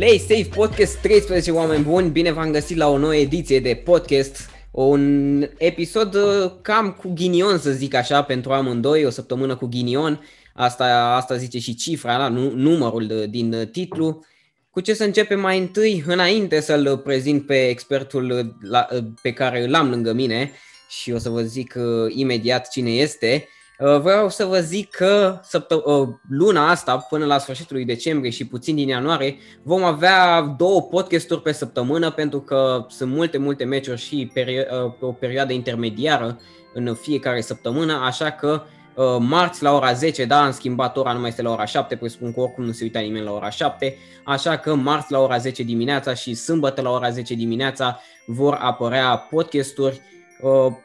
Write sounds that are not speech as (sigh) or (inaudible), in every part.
Play Safe Podcast 13, oameni buni, bine v-am găsit la o nouă ediție de podcast, un episod uh, cam cu ghinion să zic așa pentru amândoi, o săptămână cu ghinion, asta, asta zice și cifra, da? numărul din titlu. Cu ce să începem mai întâi, înainte să-l prezint pe expertul la, pe care l-am lângă mine și o să vă zic uh, imediat cine este, Uh, vreau să vă zic că săptă- uh, luna asta, până la sfârșitul lui decembrie și puțin din ianuarie, vom avea două podcasturi pe săptămână pentru că sunt multe, multe meciuri și perio- uh, o perioadă intermediară în fiecare săptămână, așa că marți la ora 10, da, am schimbat ora, nu mai este la ora 7, presupun că oricum nu se uita nimeni la ora 7, așa că marți la ora 10 dimineața și sâmbătă la ora 10 dimineața vor apărea podcasturi. Uh,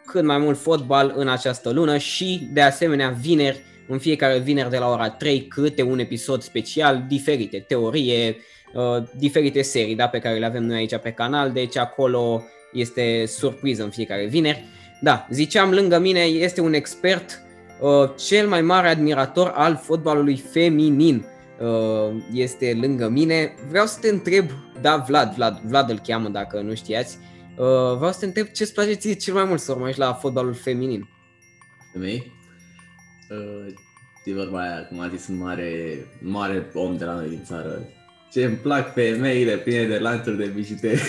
cât mai mult fotbal în această lună și de asemenea vineri, în fiecare vineri de la ora 3 câte un episod special, diferite teorie, uh, diferite serii da, pe care le avem noi aici pe canal, deci acolo este surpriză în fiecare vineri. Da, ziceam lângă mine este un expert, uh, cel mai mare admirator al fotbalului feminin este lângă mine. Vreau să te întreb, da, Vlad, Vlad, Vlad îl cheamă dacă nu știați, Uh, vreau să te întreb ce-ți place ție cel mai mult să urmărești la fotbalul feminin? Femei? Uh, e vorba aia, cum a zis un mare, mare om de la noi din țară. Ce îmi plac femeile pline de lanțuri de bijuteri.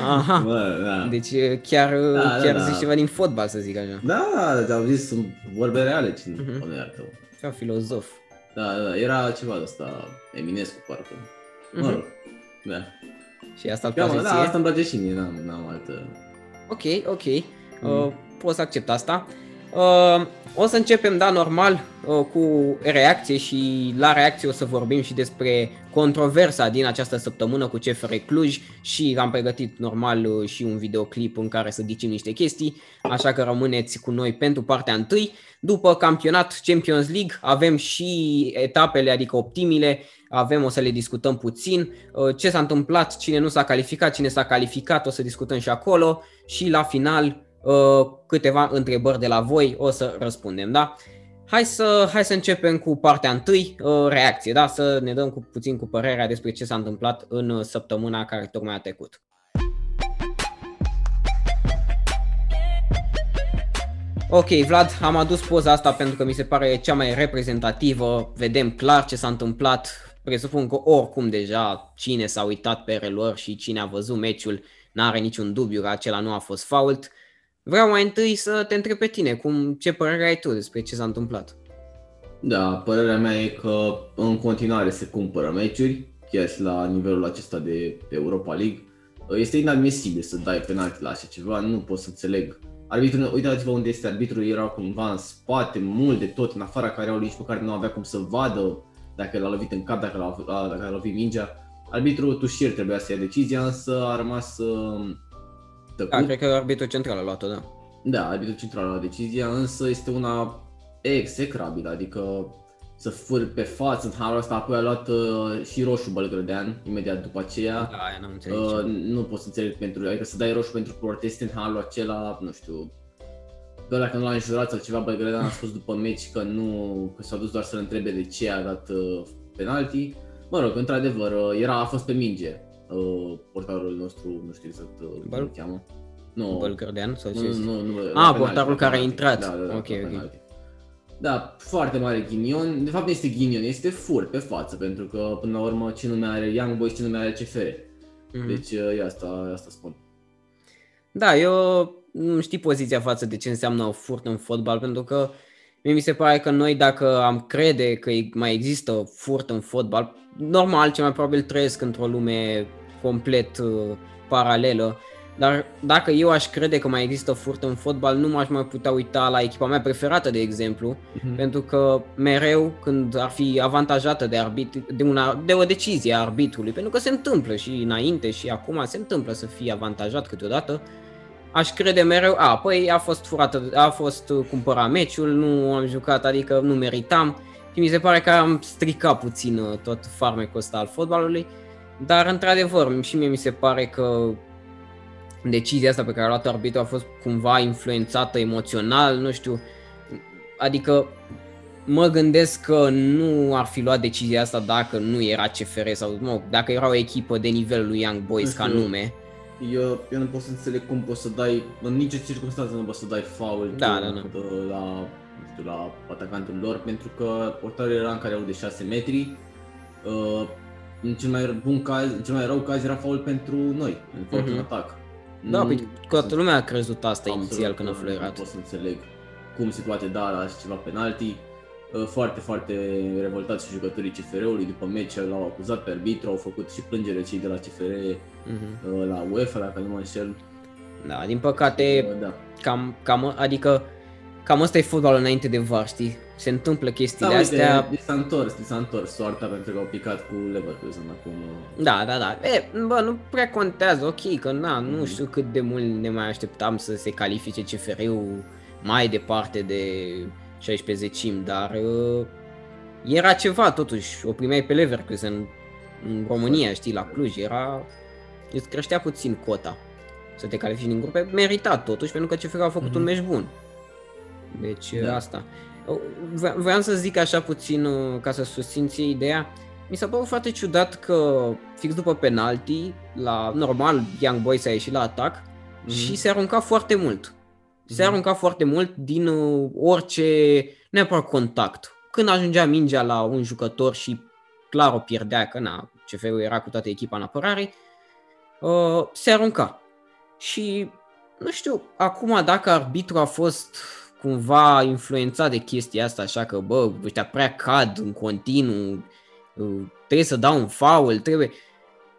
Aha, (laughs) Bă, da. deci uh, chiar, uh, da, chiar da, zici da. ceva din fotbal, să zic așa. Da, da, am zis, sunt vorbe reale, cine uh-huh. Mhm. iartă. Ca filozof. Da, da, era ceva de asta, Eminescu, parcă. Uh-huh. Mă rog, da. Și asta îl place Da, asta îmi place și mie, n-am, n-am altă... Ok, ok. Mm. Uh, pot să accept asta. Uh, o să începem, da, normal, uh, cu reacție și la reacție o să vorbim și despre controversa din această săptămână cu CFR Cluj și am pregătit normal uh, și un videoclip în care să ghicim niște chestii, așa că rămâneți cu noi pentru partea întâi. După campionat Champions League avem și etapele, adică optimile, avem, o să le discutăm puțin, uh, ce s-a întâmplat, cine nu s-a calificat, cine s-a calificat, o să discutăm și acolo și la final uh, câteva întrebări de la voi, o să răspundem, da? Hai să, hai să începem cu partea întâi, uh, reacție, da? Să ne dăm cu, puțin cu părerea despre ce s-a întâmplat în săptămâna care tocmai a trecut. Ok, Vlad, am adus poza asta pentru că mi se pare cea mai reprezentativă, vedem clar ce s-a întâmplat, presupun că oricum deja cine s-a uitat pe reluări și cine a văzut meciul n-are niciun dubiu că acela nu a fost fault. Vreau mai întâi să te întreb pe tine, cum, ce părere ai tu despre ce s-a întâmplat? Da, părerea mea e că în continuare se cumpără meciuri, chiar și la nivelul acesta de Europa League. Este inadmisibil să dai penalti la așa ceva, nu pot să înțeleg. Arbitrul, uitați-vă unde este arbitrul, era cumva în spate, mult de tot, în afara care au nici pe care nu avea cum să vadă dacă l-a lovit în cap, dacă l-a, dacă l-a lovit mingea. Arbitrul Tușir trebuia să ia decizia, însă a rămas uh, tăcut. Da, cred că arbitrul central a luat-o, da. Da, arbitrul central a luat decizia, însă este una execrabilă, adică să furi pe față în halul ăsta, apoi a luat uh, și roșu Bălgrădean imediat după aceea. Da, aia n-am înțeles. Uh, nu pot să înțeleg pentru, adică să dai roșu pentru proteste în halul acela, nu știu, doar dacă nu l-a înjurat sau ceva, Belgrade a spus după meci că nu, că s-a dus doar să-l întrebe de ce a dat uh, penalti. Mă rog, într-adevăr, uh, era, a fost pe minge uh, portarul nostru, nu știu exact uh, cum îl cheamă. Nu, Belgradean sau ce? Nu, nu, nu, ah, portarul care a intrat. Da, da, da, ok, ok. Da, foarte mare ghinion. De fapt nu este ghinion, este fur pe față, pentru că până la urmă ce nume are Young Boys, ce nume are CFR. Mm-hmm. Deci uh, asta, asta spun. Da, eu nu știi poziția față de ce înseamnă o furt în fotbal, pentru că mie mi se pare că noi dacă am crede că mai există furt în fotbal, normal, ce mai probabil trăiesc într-o lume complet uh, paralelă, dar dacă eu aș crede că mai există furt în fotbal, nu m-aș mai putea uita la echipa mea preferată, de exemplu, uh-huh. pentru că mereu când ar fi avantajată de, arbit, de, una, de o decizie a arbitrului, pentru că se întâmplă și înainte și acum se întâmplă să fie avantajat câteodată, aș crede mereu, a, păi a fost furată, a fost cumpărat meciul, nu am jucat, adică nu meritam. Și mi se pare că am stricat puțin uh, tot farmecul ăsta al fotbalului, dar într-adevăr și mie mi se pare că decizia asta pe care a luat arbitru a fost cumva influențată emoțional, nu știu, adică mă gândesc că nu ar fi luat decizia asta dacă nu era CFR sau mă, dacă era o echipă de nivelul lui Young Boys ca nume. Eu, eu nu pot să înțeleg cum poți să dai, în nicio circunstanță nu poți să dai foul da, da, da. la, nu știu, la atacantul lor, pentru că portarul era în care au de 6 metri. Uh, în cel mai bun caz, în cel mai rău caz era faul pentru noi, în faul uh-huh. atac. Da, păi toată lumea a crezut asta inițial când a fluierat. Nu pot să înțeleg cum se poate da la ceva penalti. Uh, foarte, foarte revoltați și jucătorii CFR-ului după meci l-au acuzat pe arbitru, au făcut și plângere cei de la CFR uh-huh. la UEFA, dacă nu mă înșel. Da, din păcate, uh, da. cam, cam, adică cam ăsta e fotbalul înainte de VAR, știi? Se întâmplă chestiile da, astea. Uite, s-a întors, s-a întors soarta pentru că au picat cu Leverkusen acum. Da, da, da. E, bă, nu prea contează, ok, că na, mm. nu știu cât de mult ne mai așteptam să se califice CFR-ul mai departe de 16 zecim, dar uh, era ceva totuși, o primeai pe Leverkusen în România, știi, la Cluj, era, îți creștea puțin cota să te califici din grupe, meritat totuși, pentru că CFR a făcut mm-hmm. un meci bun. Deci da. asta. Vreau să zic așa puțin uh, ca să susțin ție ideea. Mi s-a părut foarte ciudat că fix după penalti, la normal Young Boys a ieșit la atac mm-hmm. și se arunca foarte mult. Se mm-hmm. arunca foarte mult din uh, orice neapărat contact. Când ajungea mingea la un jucător și clar o pierdea, că na, CFR-ul era cu toată echipa în apărare, uh, se arunca. Și nu știu, acum dacă arbitru a fost cumva influențat de chestia asta, așa că, bă, ăștia prea cad în continuu, trebuie să dau un foul, trebuie...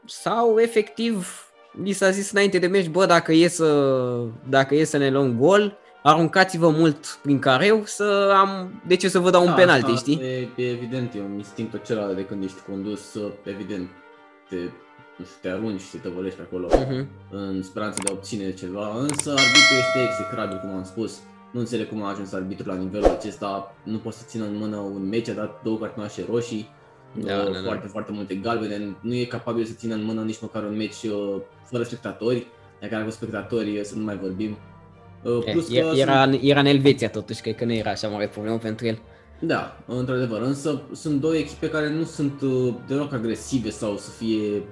Sau, efectiv, li s-a zis înainte de meci, bă, dacă e să, dacă e să ne luăm gol, aruncați-vă mult prin careu să am, de ce să vă dau da, un penalti, asta știi? E, e evident, e un instinct acela de când ești condus, evident, te, nu știu, te arunci și te tăvălești acolo uh-huh. în speranță de a obține ceva, însă arbitru este execrabil, cum am spus nu înțeleg cum a ajuns arbitru la nivelul acesta, nu poate să țină în mână un meci, a dat două cartonașe roșii, da, uh, da, foarte, da. foarte multe galbene, nu e capabil să țină în mână nici măcar un meci uh, fără spectatori, dacă cu spectatori uh, să nu mai vorbim. Uh, plus e, că era, sunt... era în Elveția totuși, cred că nu era așa mare problemă pentru el. Da, într-adevăr, însă sunt două echipe care nu sunt uh, deloc agresive sau să fie,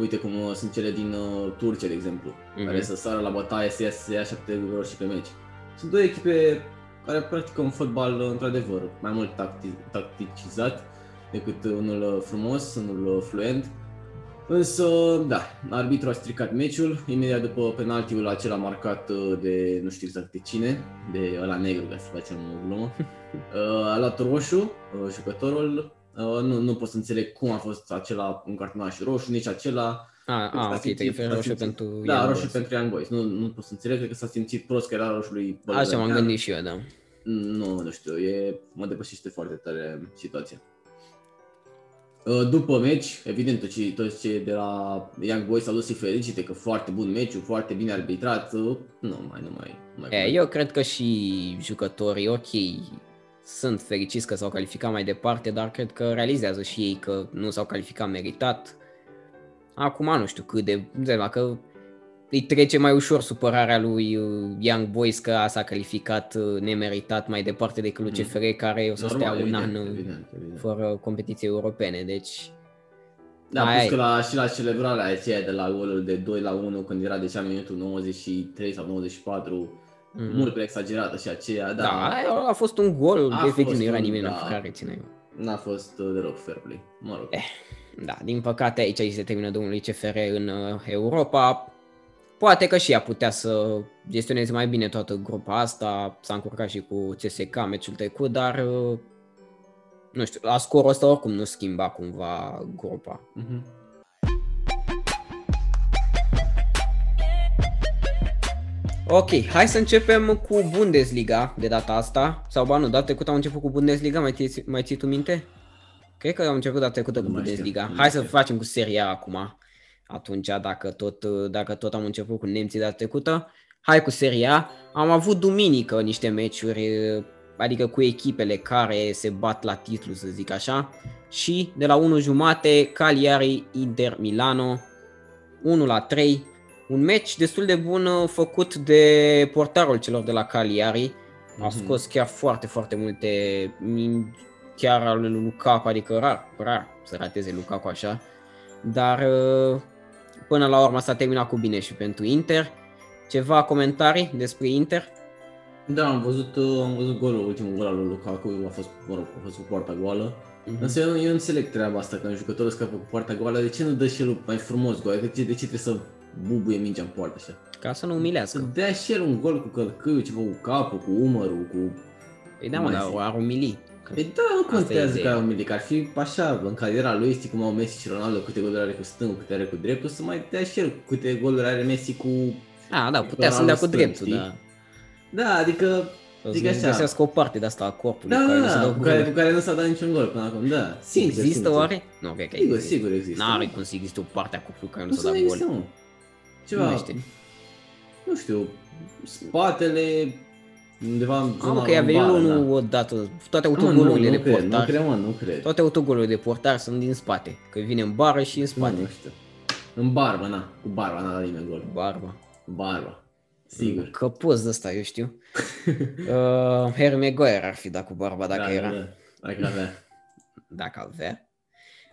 uite cum uh, sunt cele din uh, Turcia, de exemplu, mm-hmm. care să sară la bătaie, să ia, să ia șapte roșii pe meci. Sunt două echipe care practică un fotbal într-adevăr mai mult tacti- tacticizat decât unul frumos, unul fluent. Însă, da, arbitru a stricat meciul, imediat după penaltiul acela marcat de nu știu exact de cine, de ăla negru, ca să facem o glumă. (laughs) A luat roșu, jucătorul, nu, nu pot să înțeleg cum a fost acela un cartonaș roșu, nici acela, Ah, ah ok, te referi roșu pentru Da, Young roșu Boys. pentru Young Boys. Nu, nu pot să înțeleg, cred că s-a simțit prost că era roșu lui Așa m-am gândit și eu, da. Nu, nu știu, e, mă depășește foarte tare situația. Uh, după meci, evident, toți, toți cei de la Young Boys au dus și felicite că foarte bun meciul, foarte bine arbitrat. Uh, nu mai, nu mai. Nu mai e, eu cred că și jucătorii, ok, sunt fericiți că s-au calificat mai departe, dar cred că realizează și ei că nu s-au calificat meritat Acum nu știu cât de, dacă îi trece mai ușor supărarea lui uh, Young Boys că s-a calificat uh, nemeritat mai departe decât lui mm. CFR care o să Normal, stea un evident, an uh, evident, evident. fără competiții europene, deci... Da, plus că la, și la celebrarea aceea de la golul de 2 la 1 când era deja minutul 93 sau 94 mm-hmm. mult prea exagerată și aceea, da. Da, a fost un gol, a efectiv nu era nimeni da, în care ține. N-a fost deloc fair play, mă rog. Eh da, din păcate aici se termină domnului CFR în uh, Europa. Poate că și ea putea să gestioneze mai bine toată grupa asta, s-a încurcat și cu CSK meciul trecut, dar uh, nu știu, la scorul ăsta oricum nu schimba cumva grupa. Mm-hmm. Ok, hai să începem cu Bundesliga de data asta. Sau ba nu, data trecută am început cu Bundesliga, mai ții, mai ții tu minte? Cred că am început data trecută cu Bundesliga. Hai să facem cu seria acum. Atunci, dacă tot, dacă tot am început cu nemții data trecută, hai cu seria. Am avut duminică niște meciuri, adică cu echipele care se bat la titlu, să zic așa. Și de la 1 jumate, Cagliari Inter Milano, 1 la 3. Un meci destul de bun făcut de portarul celor de la Cagliari, A scos chiar foarte, foarte multe, min- chiar al lui Lukaku, adică rar, rar să rateze Lukaku așa. Dar uh, până la urmă s-a terminat cu bine și pentru Inter. Ceva comentarii despre Inter? Da, am văzut, uh, am văzut golul, ultimul gol al lui Lukaku, a fost, mă rog, a fost cu poarta goală. Mhm. Însă eu, eu nu înțeleg treaba asta, că un jucător scapă cu poarta goală, de ce nu dă și el mai frumos gol? Adică de ce, de ce trebuie să bubuie mingea în poartă așa? Ca să nu Să umilească. dea și el un gol cu călcâiul, ceva cu capul, cu umărul, cu... Păi da, mă, mai dar zic. ar umili. Păi da, nu Asta e contează ideea. ca un milic, ar fi așa, în cariera lui, știi cum au Messi și Ronaldo, câte goluri are cu stângul, câte are cu dreptul, să mai dea și el câte goluri are Messi cu... A, da, putea să-l dea cu Stâng, dreptul, știi? da. Da, adică... Să Zic nu așa. găsească o parte de asta a corpului Da, care da, nu se da, dă cu cu care, gol. cu care nu s-a dat niciun gol până acum, da. Sincer, Există sincer. oare? Nu, cred că Sigur, există. sigur există. N-are cum să existe o parte a corpului care nu Nu s-a să nu dat existe, gol. mă. Nu Ceva, mai știu. nu știu, spatele, undeva în Am zona că i-a venit lombară, unul da. odată, toate Nu, nu, autogolurile nu de cred, nu portar. cred, mă, nu cred. Toate autogolurile de portar sunt din spate. Că vine în bară și în Nu, spate. nu știu. În barba, na, cu barba n-a dat nimeni gol. Barba. Cu barba. Sigur. Căpos de ăsta, eu știu. (laughs) uh, Harry Maguire ar fi dat cu barba dacă da, era. Da, da. Dacă avea. Dacă avea.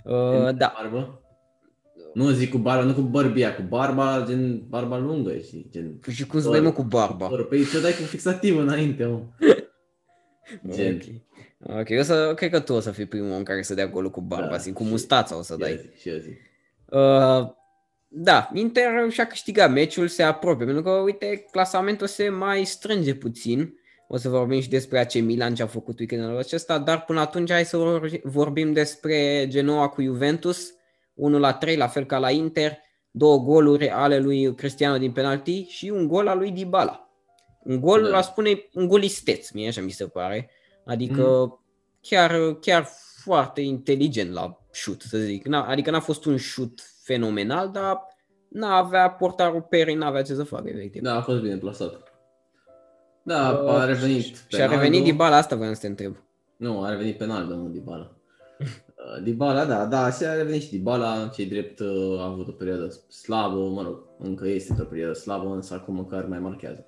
Uh, da. Barbă? Nu zic cu barba, nu cu bărbia, cu barba, gen barba lungă, și gen... Păi Și cum să dai mă cu barba? Bă, Păi ce dai cu fixativ înainte, mă. Gen. Ok. Ok, eu să, cred că tu o să fii primul om care să dea golul cu barba, Da, da, cu și- mustața o să Și dai. eu zic, și eu zic. Uh, da, Inter și-a câștigat meciul, se apropie, pentru că, uite, clasamentul se mai strânge puțin. O să vorbim și despre AC Milan ce a făcut weekendul acesta, dar până atunci hai să vor- vorbim despre Genoa cu Juventus, 1 la 3, la fel ca la Inter, două goluri ale lui Cristiano din penalti și un gol al lui Dybala. Un gol, Da. da. la spune, un gol isteț, mie așa mi se pare. Adică chiar, chiar foarte inteligent la shoot, să zic. N-a, adică n-a fost un shoot fenomenal, dar n-avea portarul Peri, n-avea ce să facă, efectiv. Da, a fost bine plasat. Da, Uh, a revenit Și a revenit Dybala, asta voiam să te întreb. Nu, a revenit penal, nu Dybala. (laughs) Uh, Dybala, da, da, și a revenit și Dybala, cei drept uh, a avut o perioadă slabă, mă rog, încă este într-o perioadă slabă, însă acum măcar mai marchează.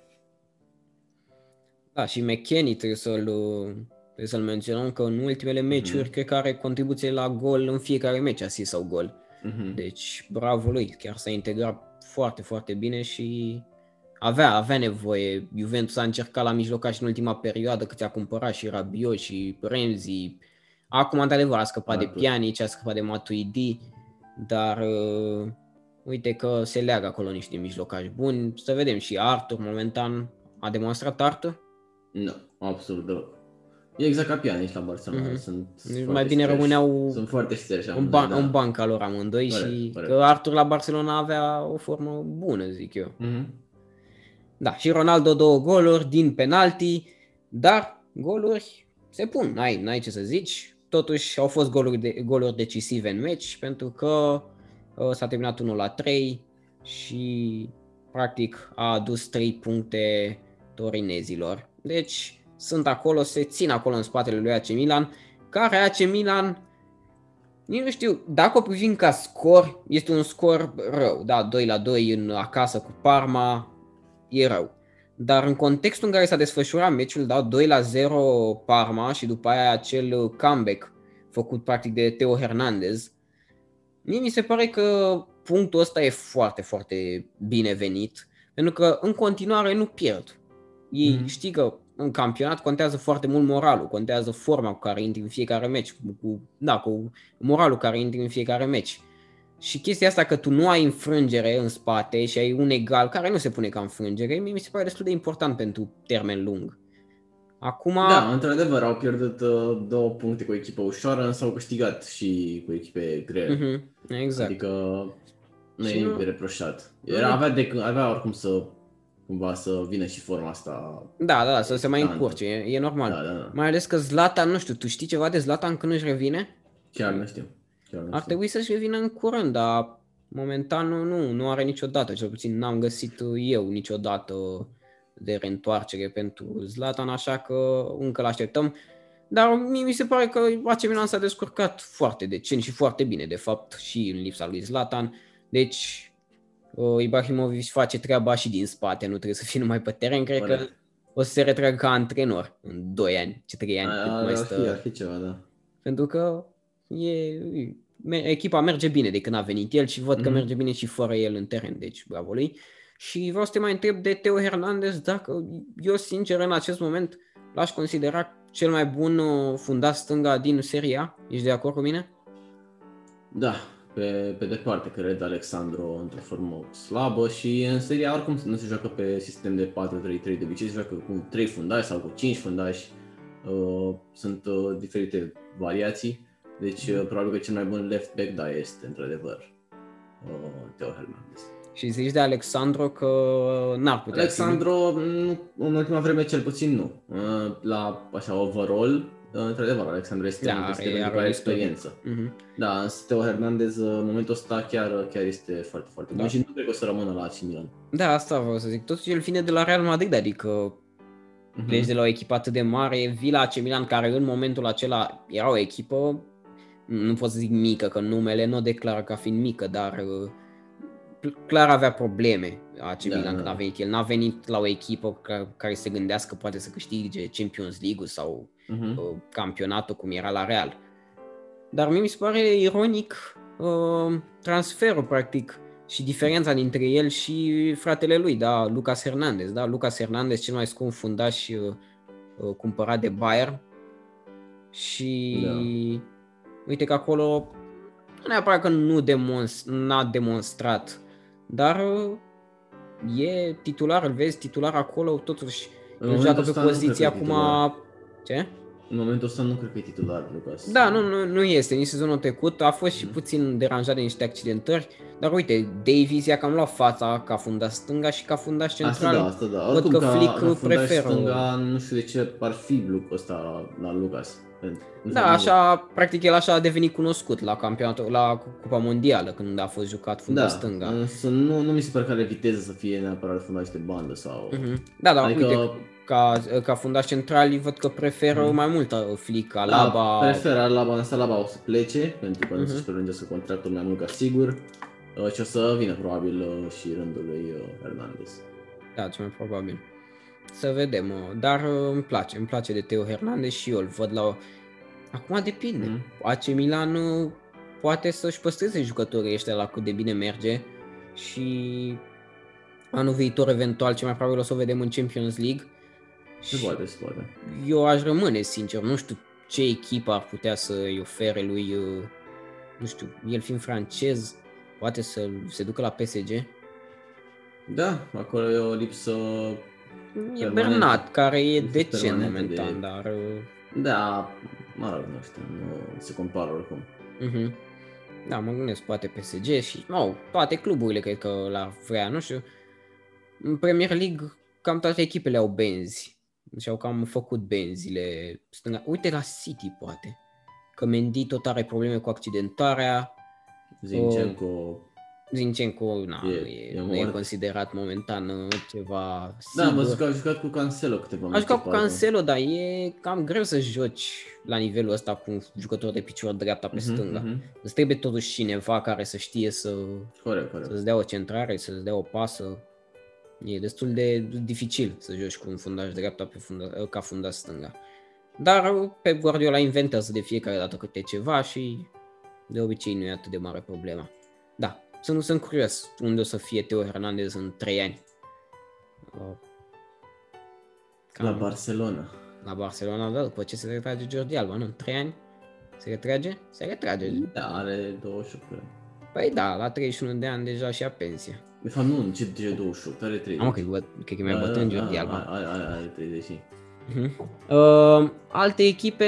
Da, și McKennie trebuie să-l, trebuie să-l menționăm că în ultimele meciuri Mhm. cred că are contribuție la gol în fiecare meci, asist sau gol. Mhm. Deci, bravo lui, chiar s-a integrat foarte, foarte bine și avea, avea nevoie. Juventus a încercat la mijlocaș în ultima perioadă cât a cumpărat și Rabiot și Renzi. Acum, într-adevăr, a scăpat de Marcus. Pjanic, a scăpat de Matuidi, dar uh, uite că se leagă acolo niște mijlocași buni. Să vedem și Arthur, momentan, a demonstrat Arthur. Nu, absolut deloc. E exact ca Pjanic la Barcelona, Mhm. sunt Deci foarte mai bine șterși. rămâneau Sunt foarte șterși în, amândoi, ban- da. în banca lor amândoi Corect, și corect. că Arthur la Barcelona avea o formă bună, zic eu. Mhm. Da, și Ronaldo două goluri din penalti, dar goluri se pun, n-ai, n-ai ce să zici. Totuși au fost goluri, de, goluri decisive în meci pentru că uh, s-a terminat 1 la 3 și practic a adus 3 puncte torinezilor. Deci sunt acolo, se țin acolo în spatele lui AC Milan, care AC Milan nici nu știu, dacă o privim ca scor, este un scor rău. Da, 2 la 2 în acasă cu Parma, e rău. Dar în contextul în care s-a desfășurat meciul, da, 2 la 0 Parma și după aia acel comeback făcut practic de Teo Hernandez, mie mi se pare că punctul ăsta e foarte, foarte binevenit, pentru că în continuare nu pierd. Ei Mhm. știi că în campionat contează foarte mult moralul, contează forma cu care intri în fiecare meci, cu, cu, da, cu moralul cu care intri în fiecare meci. Și chestia asta că tu nu ai înfrângere în spate și ai un egal care nu se pune ca înfrângere, mie mi se pare destul de important pentru termen lung. Acum, Da, într-adevăr, au pierdut uh, două puncte cu o echipă ușoară, însă au câștigat și cu echipe grele. Mhm, exact. Adică nu Și e nu- de reproșat. Era, avea, de, avea oricum să cumva să vină și forma asta. Da, da, da, să se mai Da, încurce, e, e normal. Da, da, da. Mai ales că Zlatan, nu știu, tu știi ceva de Zlatan când își revine? Chiar nu știu. Chiar nu Ar știu. trebui să-și revină în curând, dar momentan nu, nu, nu are niciodată, cel puțin n-am găsit eu niciodată de reîntoarcere pentru Zlatan, așa că încă l-așteptăm. Dar mie mi se pare că AC Milan s-a descurcat foarte decent și foarte bine, de fapt, și în lipsa lui Zlatan. Deci, uh, Ibrahimovic face treaba și din spate, nu trebuie să fie numai pe teren. Cred că Corect. o să se retragă ca antrenor în 2 ani, ce 3 ani, cât Ar, mai ar, stă. fi, ar fi ceva, da. Pentru că e, me- echipa merge bine de când a venit el și văd că Mhm. merge bine și fără el în teren, deci bravo lui. Și vreau să te mai întreb de Teo Hernandez dacă eu sincer în acest moment l-aș considera cel mai bun uh, fundat stânga din seria. Ești de acord cu mine? Da, pe, pe departe, cred Alexandru într-o formă slabă și în seria oricum nu se joacă pe sistem de 4-3-3, de obicei se joacă cu 3 fundași sau cu 5 fundași, uh, sunt uh, diferite variații, deci uh, probabil că cel mai bun left back, da, este într-adevăr uh, Teo Hernandez. Și zici de Alexandru că n-ar putea fi, nu? Alexandru, nu, în ultima vreme cel puțin nu. Uh, La așa overall, uh, într-adevăr, Alexandru este Da, un are- este are pentru o are istorie. experiență. Mhm. Da, însă Teo Hernandez, uh, în momentul ăsta chiar, chiar este foarte, foarte bun Da. și nu cred că o să rămână la AC Milan. Da, asta vreau să zic. Totuși el vine de la Real Madrid, adică Mhm. pleci de la o echipă atât de mare, vii la AC Milan, care în momentul acela era o echipă, nu pot să zic mică, că numele nu o declară ca fiind mică, dar uh, clar avea probleme AC Da, Milan da, când da. a venit el. N-a venit la o echipă ca- care se gândească poate să câștige Champions League sau Mhm. uh, campionatul cum era la Real. Dar mie mi se pare ironic uh, transferul practic și diferența dintre el și fratele lui, da, Lucas Hernandez, da, Lucas Hernandez cel mai scump fundaș uh, uh, cumpărat de Bayern și Da. Uite că acolo nu neapărat că nu demonst- n-a demonstrat, dar uh, e titular, îl vezi, titular acolo, totuși În el momentul joacă pe ăsta nu cred poziția că e acum... titular. Ce? În momentul ăsta nu cred că e titular, Lucas. Da, nu, nu, nu este. Nici sezonul trecut a fost și Mhm. puțin deranjat de niște accidentări, dar uite, Davies i-a cam luat fața ca fundaș stânga și ca fundaș Asta central. da, asta da. văd Oricum, că ca, Flick ca fundaș preferă- stânga, nu știu de ce ar fi Luc ăsta la, la Lucas. Pentru- nu Da, știu, așa, practic el așa a devenit cunoscut la campionatul, la Cupa Mondială, când a fost jucat fundaș Da, stânga. însă nu, nu mi se pare că are viteză să fie neapărat fundaș de bandă sau... Mhm. Da, da, Adică- uite, ca, ca fundaș central văd că preferă Mhm. mai mult uh, Flick, Alaba. Da, prefer Alaba, însă Alaba o să plece, pentru că nu Mhm. să-și prelungească contractul mai mult ca sigur. Uh, Și o să vină probabil uh, și rândul lui uh, Hernandez. Da, cel mai probabil. Să vedem, uh, dar uh, îmi place, îmi place de Teo Hernandez și eu îl văd la... Acum depinde. Mhm. AC Milan uh, poate să-și păstreze jucătorii ăștia la cât de bine merge și anul viitor eventual ce mai probabil o să o vedem în Champions League. Se Și poate, se poate. eu aș rămâne sincer, nu știu ce echipă ar putea să-i ofere lui, uh, nu știu, el fiind francez, poate să se ducă la PSG. Da, acolo e o lipsă... E Permanent. Bernat, care e Lipsă decent permanentă momentan, de- dar... uh, Da, mă rog, nu știu, nu se compară oricum. Mhm. Da, mă gândesc, poate PSG și, oh, toate cluburile cred că l-ar vrea, nu știu. În Premier League, cam toate echipele au benzi. Și au cam făcut benzile stânga. Uite la City, poate. Că Mendy tot are probleme cu accidentarea. Zinchenko... Zinchenko, na, E- nu, e, e nu e mort. considerat momentan uh, ceva Da, sigur. am văzut că a jucat cu Cancelo câteva A meciuri, jucat cu parcă. Cancelo, dar e cam greu să joci la nivelul ăsta cu un jucător de picior dreapta pe Mhm, stânga. mhm. Îți trebuie totuși cineva care să știe să, Corect, corect. să-ți dea o centrare, să-ți dea o pasă. E destul de dificil să joci cu un fundaș dreapta pe funda, ca fundaș stânga. Dar pe Guardiola inventează de fiecare dată câte ceva și de obicei nu e atât de mare problema. Da, sunt, sunt curios unde o să fie Teo Hernandez în 3 ani. Uh, La Barcelona. la Barcelona, da, după ce se retrage Jordi Alba, nu? În 3 ani? Se retrage? Se retrage. Da, are 28 cred. Păi da, la 31 de ani deja și a pensie. De fapt, nu, ce, ce 28, are 30. Am că, cred că e mai bătrân Jordi Alba. Are, are, are 30. Mhm. Uh, alte echipe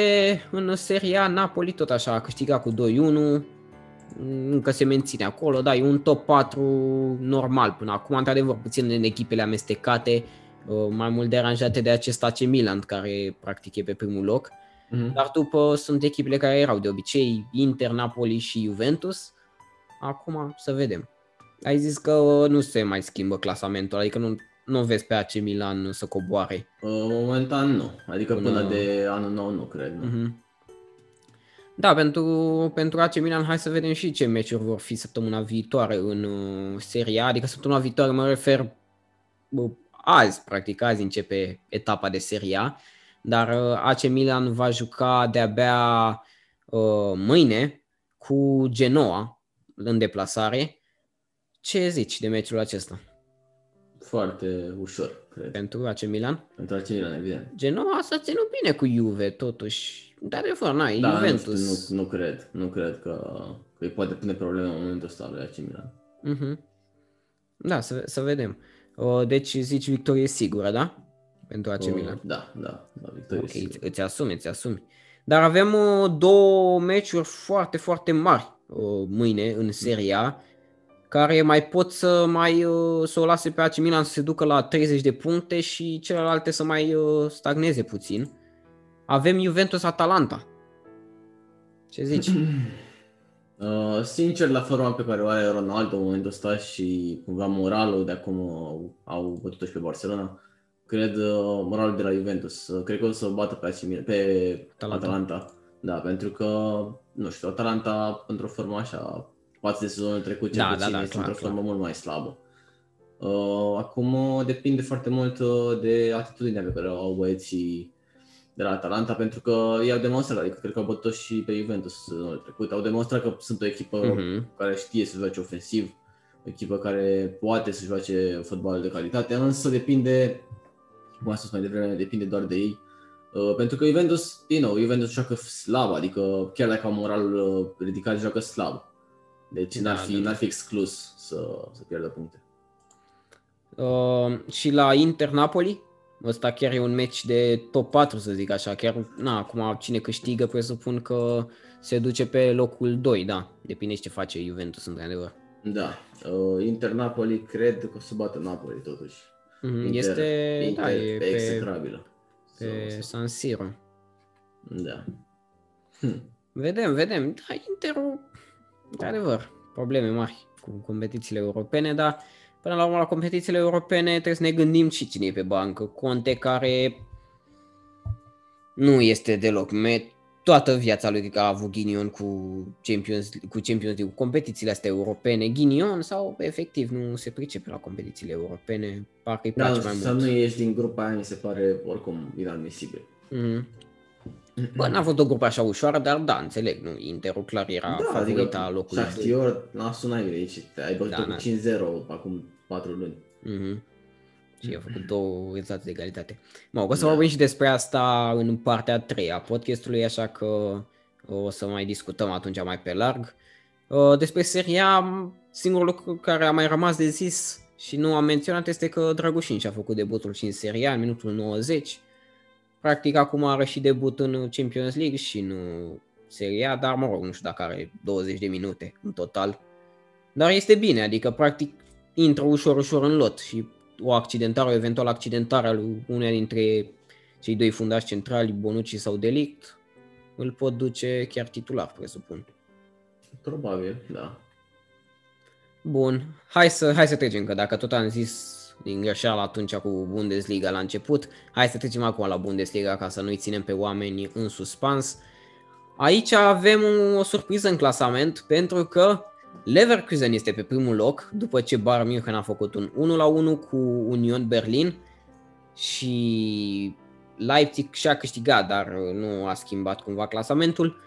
în Serie A, Napoli tot așa a câștigat cu 2-1, încă se menține acolo, da, e un top 4 normal până acum, într-adevăr puțin în echipele amestecate, uh, mai mult deranjate de acest AC Milan, care practic e pe primul loc, Mhm. dar după sunt echipele care erau de obicei, Inter, Napoli și Juventus, acum să vedem. Ai zis că nu se mai schimbă clasamentul, adică nu, nu vezi pe AC Milan să coboare. Uh, Momentan nu, adică Până- până, de anul nou nu cred. Nu. Mhm. Da, pentru, pentru AC Milan, hai să vedem și ce meciuri vor fi săptămâna viitoare în uh, Serie A, adică săptămâna viitoare mă refer uh, azi, practic azi începe etapa de Serie A, dar uh, AC Milan va juca de-abia uh, mâine cu Genoa în deplasare. Ce zici de meciul acesta? Foarte ușor, cred. Pentru AC Milan? Pentru AC Milan, evident. Genoa s-a ținut bine cu Juve, totuși. Dar de fapt, n-ai, Da, Juventus. nu, știu, nu, nu cred. Nu cred că, că îi poate pune probleme în momentul ăsta lui AC Milan. Mhm. Da, să, să vedem. Uh, Deci zici victorie sigură, da? Pentru AC Uh, Milan. Da, da, da, victorie Ok, sigur. îți, îți asumi, îți asumi. Dar avem uh, două meciuri foarte, foarte mari uh, mâine în Serie A, care mai pot să mai uh, să o lase pe AC Milan să se ducă la 30 de puncte și celelalte să mai uh, stagneze puțin. Avem Juventus-Atalanta. Ce zici? (clears throat) Uh, sincer, la forma pe care o are Ronaldo în momentul ăsta și cumva moralul de acum au, au bătut și pe Barcelona, cred uh, moralul de la Juventus. Uh, cred că o să o bată pe, AC Milan, pe Atalanta. Atalanta. Atalanta. Da, pentru că, nu știu, Atalanta într-o formă așa, față de sezonul trecut, cel Da, puțin, da, da, este clar, într-o clar. formă mult mai slabă. Uh, acum uh, depinde foarte mult uh, de atitudinea pe care o au băieții de la Atalanta, pentru că ei au demonstrat, adică cred că au bătut și pe Juventus sezonul trecut, au demonstrat că sunt o echipă Mhm. care știe să joace ofensiv, o echipă care poate să joace fotbal de calitate, însă depinde, cum am spus mai devreme, depinde doar de ei. Uh, pentru că Juventus, din nou, Juventus joacă slab, adică chiar dacă au moral uh, ridicat, joacă slab. Deci Da, n-ar, fi, da, da. n-ar fi exclus să, să pierdă puncte. Uh, și la Inter-Napoli, ăsta chiar e un meci de top 4, să zic așa. Chiar, na, acum cine câștigă, presupun că se duce pe locul 2, da. Depinde și ce face Juventus, într-adevăr. Da, uh, Inter Napoli cred că o să bată Napoli totuși. Mhm, Inter, Este, Inter da, e pe, execrabilă. pe Să- să- San Siro. Da. Vedem, vedem. Da, Interul, într-adevăr, probleme mari cu competițiile europene, dar până la urmă la competițiile europene trebuie să ne gândim și cine e pe bancă. Conte care nu este deloc me- toată viața lui a avut ghinion cu Champions, cu Champions League, cu competițiile astea europene, ghinion sau efectiv nu se pricepe la competițiile europene, parcă îi place Da, mai să mult. nu ieși din grupa aia mi se pare oricum inadmisibil. Mhm. Bă, n-a fost o grupă așa ușoară, dar da, înțeleg, nu, Interul clar era da, favorita adică locului doi. Shakhtyor n-a sunat aici, ai bătut Da, cu da. 5-0 acum 4 luni. Mhm. Și a făcut două rezultate de egalitate. Mă, o să Da. vorbim și despre asta în partea a treia a podcastului, așa că o să mai discutăm atunci mai pe larg. Uh, Despre seria, singurul lucru care a mai rămas de zis și nu am menționat este că Dragușin și-a făcut debutul și în seria, în minutul 90. Practic acum are și debut în Champions League și în seria, dar mă rog, nu știu dacă are 20 de minute în total. Dar este bine, adică practic intră ușor, ușor în lot și o accidentare, o eventual accidentare a lui uneia dintre cei doi fundași centrali, Bonucci sau Delict, îl pot duce chiar titular, presupun. Probabil, da. Bun, hai să, hai să trecem, că dacă tot am zis din greșeală atunci cu Bundesliga la început, hai să trecem acum la Bundesliga ca să nu-i ținem pe oameni în suspans. Aici avem o surpriză în clasament pentru că Leverkusen este pe primul loc după ce Bayern München a făcut un 1-1 cu Union Berlin și Leipzig și-a câștigat, dar nu a schimbat cumva clasamentul.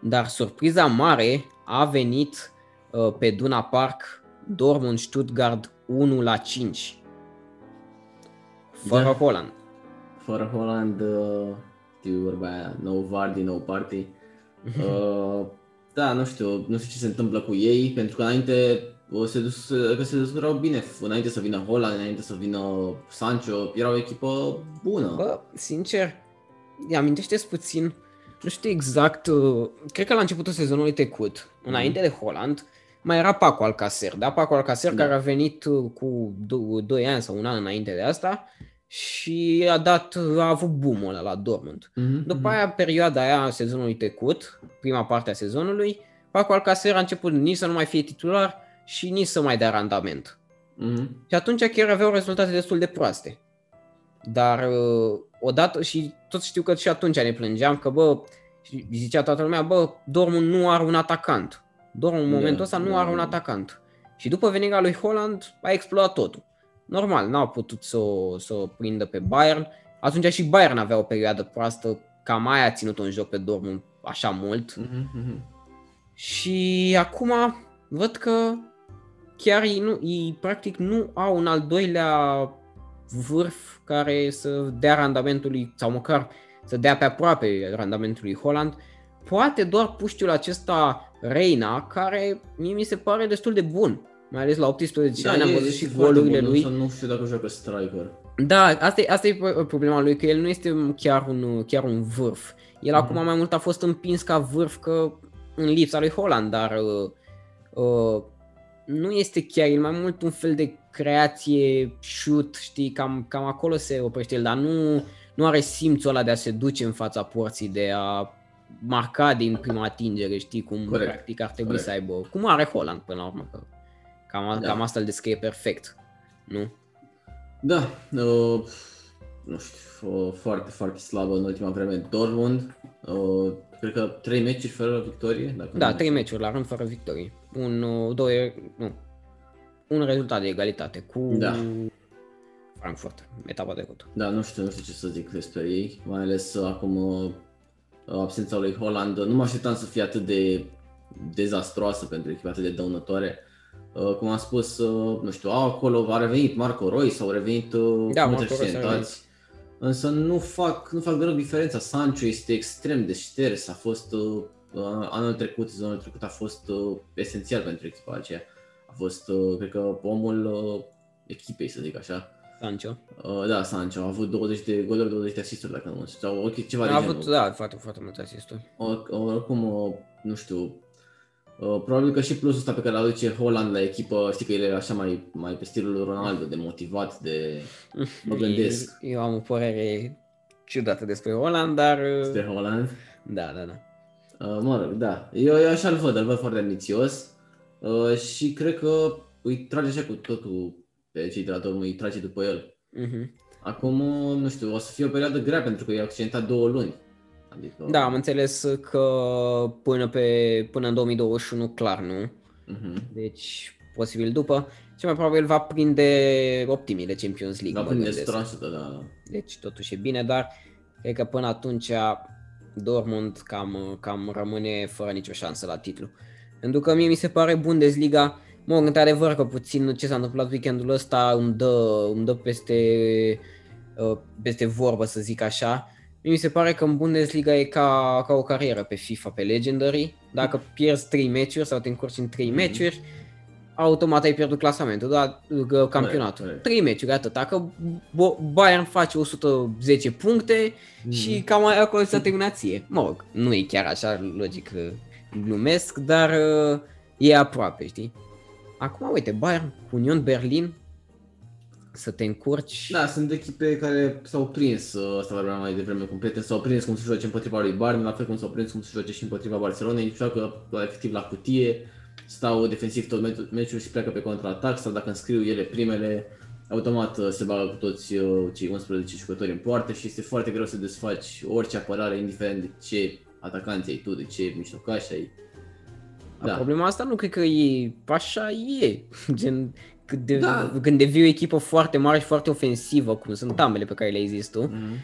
Dar surpriza mare a venit uh, pe Duna Park Dortmund Stuttgart 1 la 5. Fără Da. Holland. Fără Holland, uh, știu vorba aia, no Vardy, no party. Uh, da, nu știu, nu știu ce se întâmplă cu ei, pentru că înainte o se, dus, că se descurau bine, înainte să vină Holland, înainte să vină Sancho, era o echipă bună. Bă, sincer, îi amintește puțin, nu știu exact, uh, cred că la începutul sezonului trecut, înainte de Holland, mai era Paco Alcacer, da? Paco Alcacer Da. care a venit uh, cu 2 ani sau un an înainte de asta și a dat, a avut boom ăla la Dortmund. Mhm, După mhm. aia, perioada aia a sezonului trecut, prima parte a sezonului, Paco Alcacer a început nici să nu mai fie titular și nici să mai dea randament. Mhm. Și atunci chiar aveau rezultate destul de proaste. Dar uh, odată și tot știu că și atunci ne plângeam că bă, și zicea toată lumea, bă, Dortmund nu are un atacant. Dortmund în Da, momentul ăsta nu da, are un da. atacant. Și după venirea lui Holland a explodat totul. Normal, n-au putut să o, să o prindă pe Bayern. Atunci și Bayern avea o perioadă proastă, cam aia a ținut un joc pe Dortmund așa mult. Mm-hmm. Și acum văd că chiar ei, nu, ei practic nu au un al doilea vârf care să dea randamentului, sau măcar să dea pe aproape randamentului Holland. Poate doar puștiul acesta Reina, care mie mi se pare destul de bun. Mai ales la 18 Da, ani am e văzut și foarte golurile bun, lui. însă Nu știu dacă joacă striker. Da, asta e, asta e problema lui, că el nu este chiar un, chiar un vârf. El Mhm. acum mai mult a fost împins ca vârf că în lipsa lui Holland, dar uh, uh, nu este chiar, el mai mult un fel de creație, shoot, știi, cam, cam acolo se oprește el, dar nu, nu are simțul ăla de a se duce în fața porții, de a marca din prima atingere, știi, cum Corect. practic ar trebui Corect. să aibă, cum are Holland până la urmă, că cam, Da. cam asta îl descrie perfect, nu? Da, uh, nu știu, uh, foarte, foarte slabă în ultima vreme Dortmund. Uh, cred că trei meciuri fără victorie. Dacă Da, nu trei meciuri la rând fără victorie. Un, uh, doi, nu, un rezultat de egalitate cu Da. Frankfurt, etapa trecută. Da, nu știu, nu știu ce să zic despre ei, mai ales uh, acum uh, absența lui Holland. Nu mă așteptam să fie atât de dezastroasă pentru echipa atât de dăunătoare. Uh, cum am spus, uh, nu știu, au acolo, a revenit Marco Roy sau au revenit uh, Da, mulți Marco Reus a accidentați. Însă nu fac, nu fac deloc diferența. Sancho este extrem de șters, a fost uh, uh, anul trecut, sezonul trecut a fost uh, esențial pentru echipa aceea. A fost, uh, cred că, omul uh, echipei, să zic așa. Sancho. Uh, da, Sancho a avut 20 de goluri, 20 de asisturi, dacă nu mă înșel, sau ok, ceva A de avut, genul. da, foarte, foarte multe asisturi. Or- Oricum, uh, nu știu, uh, probabil că și plusul ăsta pe care îl aduce Holland la echipă, știi că el e așa mai, mai pe stilul lui Ronaldo, de motivat, de... Mă gândesc. Eu, eu am o părere ciudată despre Holland, dar... uh, de Holland. Da, da, da. Uh, mă rog, da. Eu, eu așa îl văd, îl văd foarte ambițios uh, și cred că îi trage așa cu totul pe cei de la Dortmund, îi trage după el. Mhm. Acum, uh, nu știu, o să fie o perioadă grea pentru că i-a accidentat două luni. Adică... Da, am înțeles că până, pe, până în 2021 clar nu. Mhm. Deci, posibil după. Și mai probabil va prinde optimile Champions League. Va mă prinde gândesc. 100%, da, da. Deci totuși e bine, dar cred că până atunci Dortmund cam, cam rămâne fără nicio șansă la titlu. Pentru că mie mi se pare Bundesliga, mă, într-adevăr că puțin ce s-a întâmplat weekendul ăsta îmi dă, îmi dă peste, uh, peste vorbă să zic așa. Mie mi se pare că în Bundesliga e ca, ca o carieră pe FIFA, pe Legendary. Dacă pierzi 3 meciuri sau te încurci în 3 Mhm. meciuri, automat ai pierdut clasamentul, da, campionatul. corect. 3 meciuri, atât. Dacă Bo- Bayern face 110 puncte și cam mai acolo s-a terminat ție. Mă rog, nu e chiar așa, logic, uh, glumesc, dar uh, e aproape, știi? Acum, uite, Bayern cu Union Berlin, să te încurci. Da, sunt echipe care s-au prins, uh, asta vorbeam mai devreme cu prieteni, s-au prins cum se joace împotriva lui Bayern, la fel cum s-au prins cum se joace și împotriva Barcelonei, joacă la- efectiv la cutie, stau defensiv tot meci- meciul și pleacă pe contraatac sau dacă înscriu ele primele, automat uh, se bagă cu toți uh, cei 11 jucători în poartă și este foarte greu să desfaci orice apărare, indiferent de ce atacanți ai tu, de ce mijlocași ai. Da. Da. Problema asta nu cred că e, așa e, (laughs) gen, când, de, Da. când devii o echipă foarte mare și foarte ofensivă, cum sunt ambele pe care le-ai zis tu, Mhm.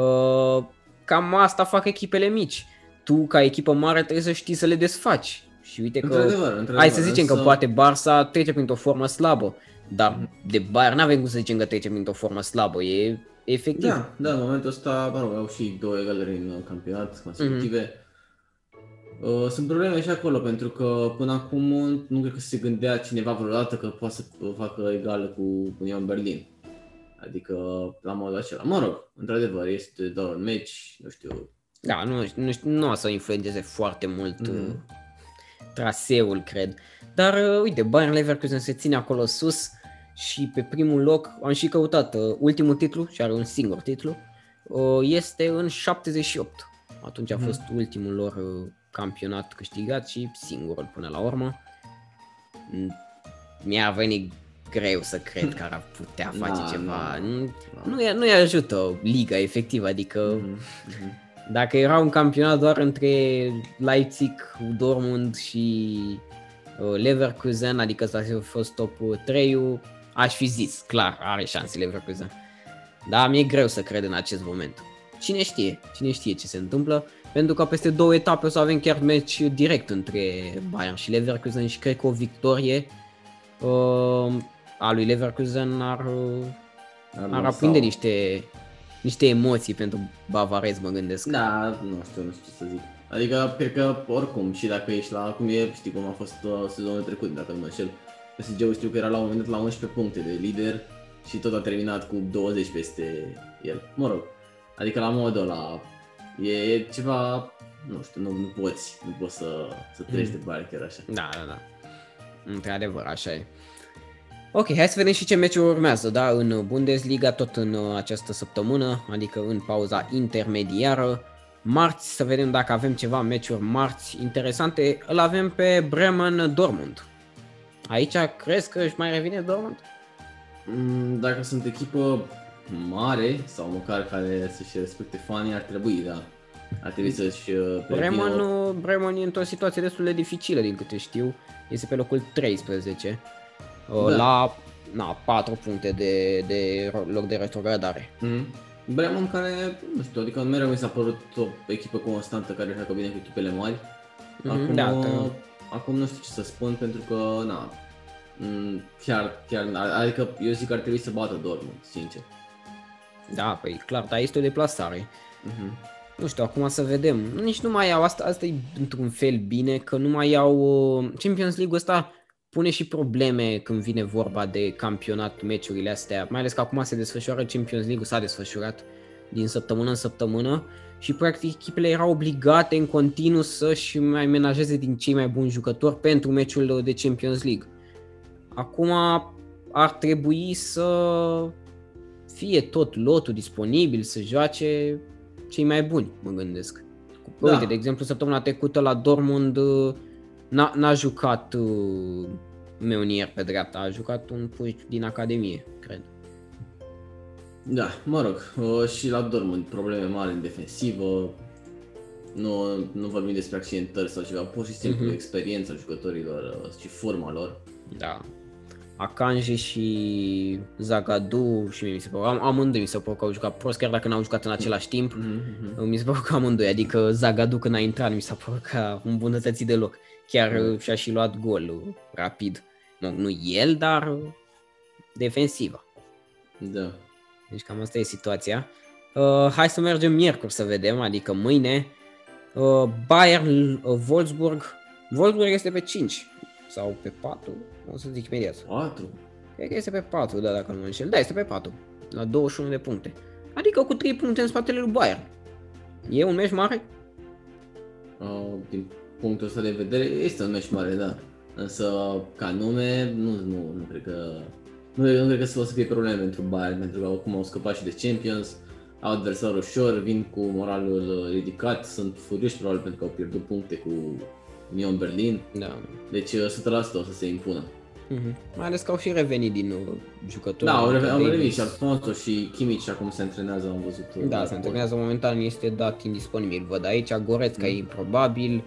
uh, cam asta fac echipele mici. Tu, ca echipă mare, trebuie să știi să le desfaci. Și uite că, Într-adevăr, într-adevăr, hai să zicem că însă- poate Barça trece printr-o formă slabă, dar de Bayern n-avem cum să zicem că trece printr-o formă slabă, e efectiv. Da, da, în momentul ăsta, mă rog, au și două egalări în uh, campionat consecutive. Uh, Sunt probleme și acolo, pentru că până acum nu cred că se gândea cineva vreodată că poate să facă egală cu Union Berlin. Adică la modul acela. Mă rog, într-adevăr, este doar un meci, nu știu. Da, nu, nu, știu, nu o să influențeze foarte mult Mhm. mm. traseul, cred. Dar, uh, uite, Bayern Leverkusen se ține acolo sus și pe primul loc am și căutat uh, ultimul titlu, și are un singur titlu, uh, este în 78. Atunci a Mhm. fost ultimul lor uh, campionat câștigat și singurul până la urmă. Mm, Mi-a venit greu să cred că ar putea (laughs) face Da, ceva. nu. Nu, Da. nu, i- nu-i ajută liga, efectiv, adică Mhm, mhm. (laughs) dacă era un campionat doar între Leipzig, Dortmund și uh, Leverkusen, adică ăsta a fost top 3 aș fi zis, clar, are șanse Leverkusen. Dar mi-e greu să cred în acest moment. Cine știe, cine știe ce se întâmplă, pentru că peste două etape o să avem chiar meci direct între Bayern și Leverkusen și cred că o victorie uh, a lui Leverkusen ar, uh, ar aprinde niște, niște emoții pentru bavarez, mă gândesc. Da, nu știu, nu știu ce să zic. Adică, cred că oricum, și dacă ești la, cum e, știi cum a fost uh, sezonul trecut, dacă nu mă înșel, PSG-ul știu că era la un moment dat la 11 puncte de lider și tot a terminat cu 20 peste el. Mă rog, adică la modul ăla, e, e ceva, nu știu, nu, nu poți, nu poți să, să treci mm. de bani chiar așa. Da, da, da. Într-adevăr, așa e. Ok, hai să vedem și ce meciuri urmează, da, în Bundesliga, tot în uh, această săptămână, adică în pauza intermediară. Marți, să vedem dacă avem ceva meciuri marți interesante, îl avem pe Bremen Dortmund. Aici crezi că își mai revine Dortmund? Mm, dacă sunt echipă mare sau măcar care să-și respecte fanii, ar trebui, da. Ar trebui să-și uh, Bremen, Bremen e într-o situație destul de dificilă, din câte știu. Este pe locul 13, uh, da. la na, 4 puncte de, de loc de retrogradare. Mm. Bremen care, nu știu, adică mereu mi s-a părut o echipă constantă care joacă bine cu echipele mari. Mm-hmm, acum, da, acum nu știu ce să spun pentru că, na, mm, chiar, chiar, adică eu zic că ar trebui să bată Dortmund, sincer. Da, păi clar, dar este o deplasare. Uh-huh. Nu știu, acum să vedem. Nici nu mai iau, asta, asta e într-un fel bine, că nu mai iau uh, Champions League-ul ăsta pune și probleme când vine vorba de campionat, meciurile astea, mai ales că acum se desfășoară Champions League-ul, s-a desfășurat din săptămână în săptămână și practic echipele erau obligate în continuu să-și mai menajeze din cei mai buni jucători pentru meciul de Champions League. Acum ar trebui să fie tot lotul disponibil, să joace cei mai buni, mă gândesc. Da. Uite, de exemplu, săptămâna trecută la Dortmund uh, n-a, n-a jucat uh, Meunier pe dreapta, a jucat un puș din Academie, cred. Da, mă rog, uh, și la Dortmund probleme mari în defensivă, nu, nu vorbim despre accidentări sau ceva, pur și simplu uh-huh. experiența jucătorilor uh, și forma lor. Da. Akanji și Zagadu și mie mi se pare, am, amândoi mi se pare că au jucat prost, chiar dacă n-au jucat în același timp, mm-hmm. mi se pare că amândoi, adică Zagadu când a intrat mi s-a părut că a îmbunătățit deloc, chiar mm. și-a și luat gol rapid, nu, nu el, dar defensiva. Da. Deci cam asta e situația. Uh, hai să mergem miercuri să vedem, adică mâine, uh, Bayern, uh, Wolfsburg, Wolfsburg este pe 5 sau pe 4, o să zic imediat. 4? Cred că este pe 4, da, dacă nu mă înșel. Da, este pe 4, la 21 de puncte. Adică cu 3 puncte în spatele lui Bayern. E un meci mare? Uh, din punctul ăsta de vedere, este un meci mare, da. Însă, ca nume, nu, nu, nu cred că... Nu, nu cred că o să fie probleme pentru Bayern, pentru că acum au scăpat și de Champions, au adversar ușor, vin cu moralul ridicat, sunt furioși probabil pentru că au pierdut puncte cu Union Berlin. Da. Deci 100% o să se impună. Mm-hmm. Mai ales că au și revenit din nou jucători. Da, au, revenit, au revenit și Alfonso și Kimmich acum se antrenează, am văzut. Da, se antrenează momentan, este dat indisponibil. Văd aici, Goretzka mm. e improbabil.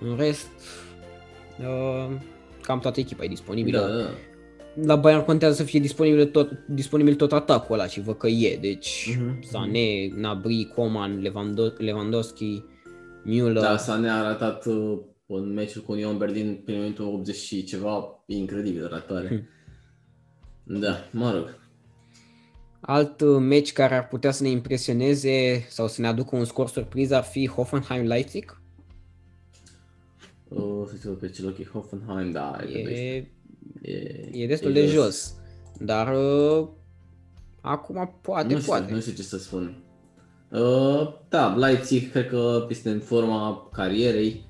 În rest, uh, cam toată echipa e disponibilă. Da, da. La Bayern contează să fie disponibil tot, disponibil tot atacul ăla și văd că e. Deci mm-hmm. Sané, Nabri, Coman, Lewandowski, Müller. Da, Sané a arătat uh, în meciul cu Union Berlin prin momentul 80 și ceva, incredibil de ratare. Hmm. Da, mă rog. Alt uh, meci care ar putea să ne impresioneze sau să ne aducă un scor surpriză ar fi Hoffenheim-Leipzig? Uh, să pe ce loc e Hoffenheim, da, e, e, e, e destul e de jos. jos. Dar uh, acum poate, nu știu, poate. Nu știu ce să spun. Uh, da, Leipzig cred că este în forma carierei.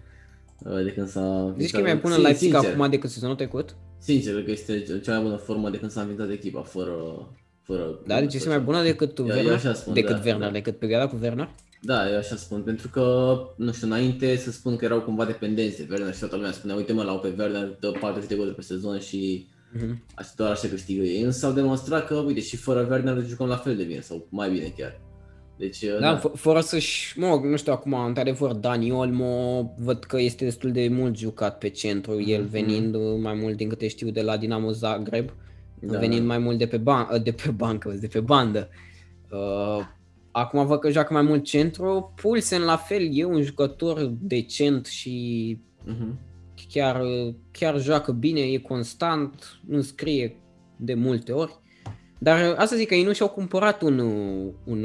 Uh, de când s-a... Zici că e mai bună Leipzig acum decât sezonul trecut? Sincer, că este cea mai bună formă de când s-a înființat echipa, fără... fără da, deci este mai bună decât Werner? spun, decât da, Werner, da. decât perioada cu Werner? Da, eu așa spun, pentru că, nu știu, înainte să spun că erau cumva dependențe Werner și toată lumea spunea, uite mă, l-au pe Werner, dă 40 de goluri pe sezon și uh-huh. așa, doar așa câștigă ei. Însă au demonstrat că, uite, și fără Werner jucăm la fel de bine sau mai bine chiar. Deci, da, da. F- fără să-și, mă, nu știu acum, într-adevăr, Dani Olmo, văd că este destul de mult jucat pe centru, el mm-hmm. venind mai mult din câte știu de la Dinamo Zagreb da. venind mai mult de pe, ban- de pe bancă, de pe bandă. Uh, acum văd că joacă mai mult centru. Pulsen la fel e un jucător decent și uh-huh. chiar, chiar joacă bine, e constant, înscrie de multe ori. Dar asta zic că ei nu și-au cumpărat un, un,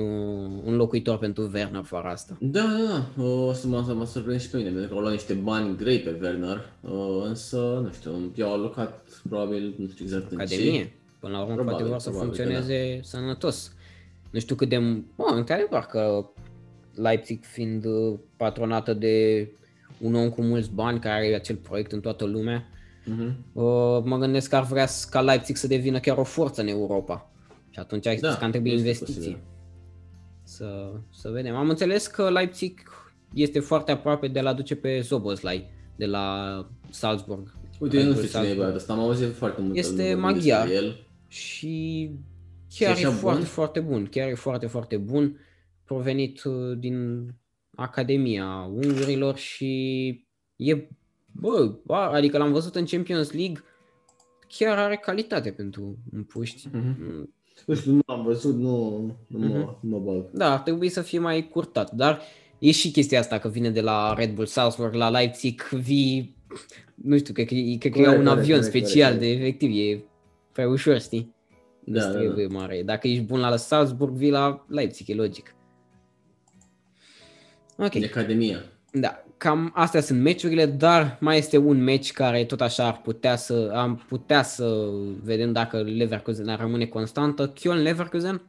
un locuitor pentru Werner fără asta. Da, da, da. O să mă, să mă surprind și pe mine, pentru că au luat niște bani grei pe Werner, însă, nu știu, i-au alocat probabil, nu știu exact Academie. în ce. Până la urmă poate vor să funcționeze da. sănătos. Nu știu cât de... Bă, într-adevăr că Leipzig fiind patronată de un om cu mulți bani care are acel proiect în toată lumea, Uh-huh. Uh, mă gândesc că ar vrea ca Leipzig să devină chiar o forță în Europa. Și atunci da, că trebuie investiții. Să, să vedem. Am înțeles că Leipzig este foarte aproape de a duce pe Zoboslai de la Salzburg. Uite, eu nu știu cine e băiatul ăsta, am auzit foarte mult. Este maghiar el. și chiar e foarte, bun? foarte bun. Chiar e foarte, foarte bun. Provenit uh, din Academia Ungurilor și e Bă, bă, adică l-am văzut în Champions League, chiar are calitate pentru un puști. Mm-hmm. Nu știu, nu am văzut, nu, nu, mm-hmm. mă, mhm. mă bag. Da, ar trebui să fie mai curtat, dar e și chestia asta că vine de la Red Bull Salzburg la Leipzig, vii, nu știu, cred că, cred că e un avion corect, special corect. de efectiv, e prea ușor, știi? Da, da, da. mare. Dacă ești bun la Salzburg, vii la Leipzig, e logic. Ok. De Academia. Da, cam astea sunt meciurile, dar mai este un meci care tot așa ar putea să, am putea să vedem dacă Leverkusen ar rămâne constantă. Köln-Leverkusen?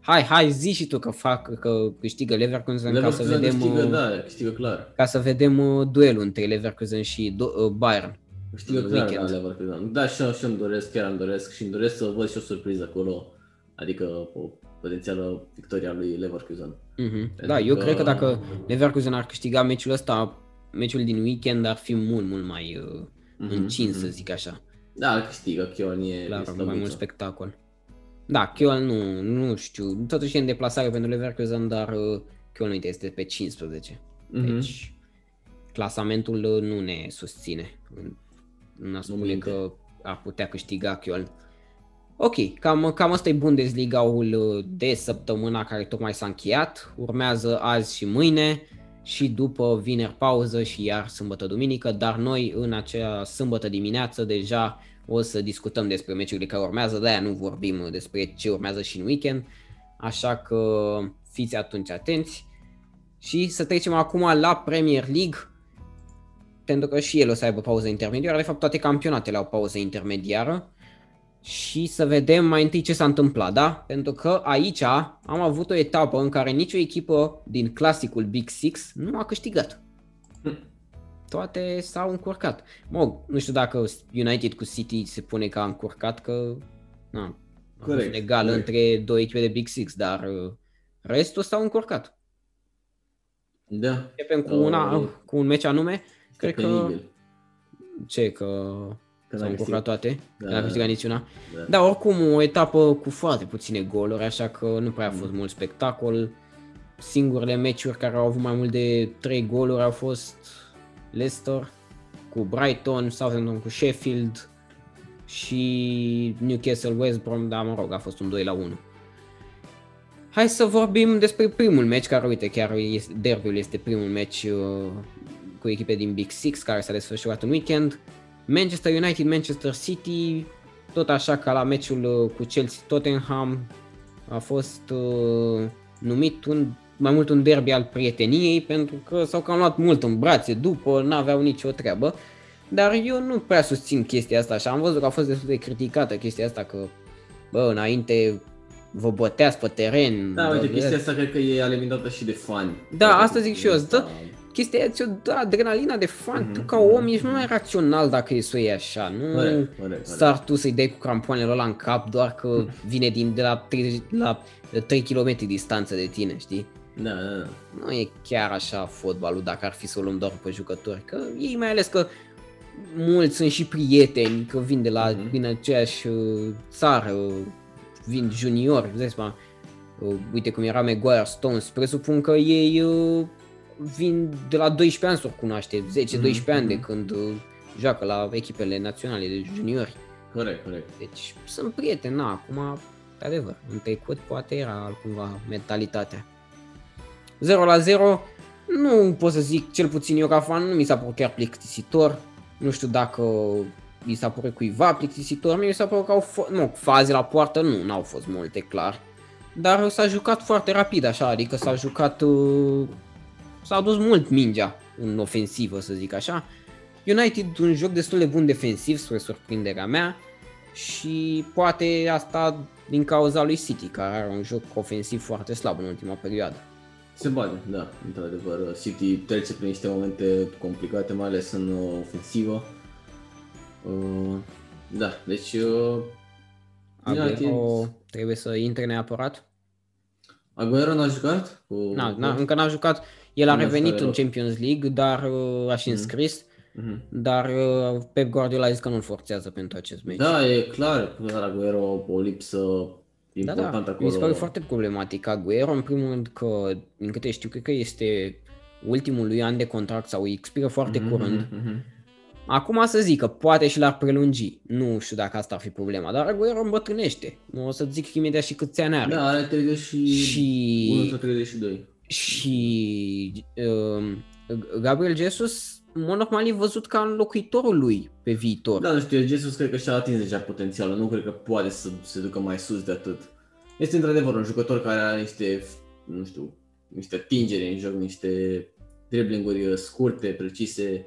Hai, hai, zi și tu că fac, că câștigă Leverkusen, Leverkusen ca să vedem, câștigă, uh, da, câștigă clar. Ca să vedem uh, duelul între Leverkusen și uh, Bayern. Câștigă clar, da, Leverkusen. Da, și eu, și îmi doresc, chiar îmi doresc și îmi doresc să văd și o surpriză acolo. Adică o potențială victoria lui Leverkusen. Mm-hmm. Da, eu că... cred că dacă Leverkusen ar câștiga meciul ăsta, meciul din weekend ar fi mult, mult mai uh, mm-hmm. încins, să zic așa. Da, câștigă, Köln e Clar, mai mult spectacol. Da, Köln nu, nu știu, totuși e în deplasare pentru Leverkusen, dar uh, Köln este pe 15. Mm-hmm. Deci clasamentul uh, nu ne susține. Nu spune că ar putea câștiga Köln. Ok, cam, cam asta e Bundesliga-ul uh, de săptămâna care tocmai s-a încheiat. Urmează azi și mâine și după vineri pauză și iar sâmbătă duminică, dar noi în acea sâmbătă dimineață deja o să discutăm despre meciurile care urmează, de-aia nu vorbim despre ce urmează și în weekend, așa că fiți atunci atenți. Și să trecem acum la Premier League, pentru că și el o să aibă pauză intermediară, de fapt toate campionatele au pauză intermediară și să vedem mai întâi ce s-a întâmplat, da? Pentru că aici am avut o etapă în care nicio echipă din clasicul Big Six nu a câștigat. Toate s-au încurcat. Mă, nu știu dacă United cu City se pune ca încurcat, că na, corect, egal corect. între două echipe de Big Six, dar uh, restul s-au încurcat. Da. Începem cu, una, uh, cu un meci anume. Cred că... Ce, că Că S-au încurcat toate, da, n-a câștigat niciuna. Da. da, oricum o etapă cu foarte puține goluri, așa că nu prea a fost mm. mult spectacol. Singurele meciuri care au avut mai mult de 3 goluri au fost Leicester cu Brighton, Southampton cu Sheffield și Newcastle West Brom, dar mă rog, a fost un 2 la 1. Hai să vorbim despre primul meci, care uite, chiar este, derbiul este primul meci uh, cu echipe din Big Six care s-a desfășurat în weekend. Manchester United, Manchester City, tot așa ca la meciul uh, cu Chelsea-Tottenham, a fost uh, numit un, mai mult un derby al prieteniei pentru că s-au cam luat mult în brațe după, n-aveau nicio treabă. Dar eu nu prea susțin chestia asta și am văzut că a fost destul de criticată chestia asta că bă, înainte vă băteați pe teren. Da, uite, chestia asta cred că e alimentată și de fani. Da, asta zic și eu. Dă, chestia aia ți-o dă adrenalina de fan, mm-hmm. tu ca om ești mai rațional dacă e să o iei așa, nu corect, corect, sar tu să-i dai cu crampoanele ăla în cap doar că mm. (laughs) vine din, de la 3, la 3 km distanță de tine, știi? Da, da, da. Nu e chiar așa fotbalul dacă ar fi să o luăm doar pe jucători, că ei mai ales că mulți sunt și prieteni, că vin de la mm-hmm. din aceeași uh, țară, vin juniori, vezi, uh, uite cum era Maguire Stones, presupun că ei uh, vin de la 12 ani să o cunoaște, 10-12 mm-hmm. ani de mhm. când uh, joacă la echipele naționale de juniori. Corect, corect. Deci sunt prieteni, na, acum, de adevăr, în trecut poate era altcumva mentalitatea. 0 la 0, nu pot să zic, cel puțin eu ca fan, nu mi s-a părut chiar plictisitor. Nu știu dacă mi s-a părut cuiva plictisitor, mie mi s-a părut că au fost, nu, faze la poartă nu, n-au fost multe, clar. Dar s-a jucat foarte rapid așa, adică s-a jucat, uh, s-a dus mult mingea în ofensivă, să zic așa. United un joc destul de bun defensiv, spre surprinderea mea, și poate asta din cauza lui City, care are un joc ofensiv foarte slab în ultima perioadă. Se bate, da, într-adevăr. City trece prin niște momente complicate, mai ales în uh, ofensivă. Uh, da, deci... Uh, Aguero trebuie să intre neapărat? Aguero n-a jucat? Cu... Na, na, încă n-a jucat. El a revenit în Champions League, dar uh, a și mhm. înscris. Mm-hmm. Dar uh, Pep Guardiola a zis că nu-l forțează pentru acest meci. Da, e clar, clar Aguero o lipsă important da, da. acolo. Mi se pare foarte problematic Aguero, în primul rând că, din câte știu, cred că este ultimul lui an de contract sau expiră foarte mm-hmm, curând. Mm-hmm. Acum să zic că poate și l-ar prelungi. Nu știu dacă asta ar fi problema, dar Aguero îmbătrânește. O să zic imediat și câți ani are. Da, are 30 și... și... 32. Și uh, Gabriel Jesus în mod normal e văzut ca înlocuitorul lui pe viitor. Da, nu știu, Jesus cred că și-a atins deja potențialul, nu cred că poate să se ducă mai sus de atât. Este într-adevăr un jucător care are niște, nu știu, niște atingeri în joc, niște driblinguri uh, scurte, precise,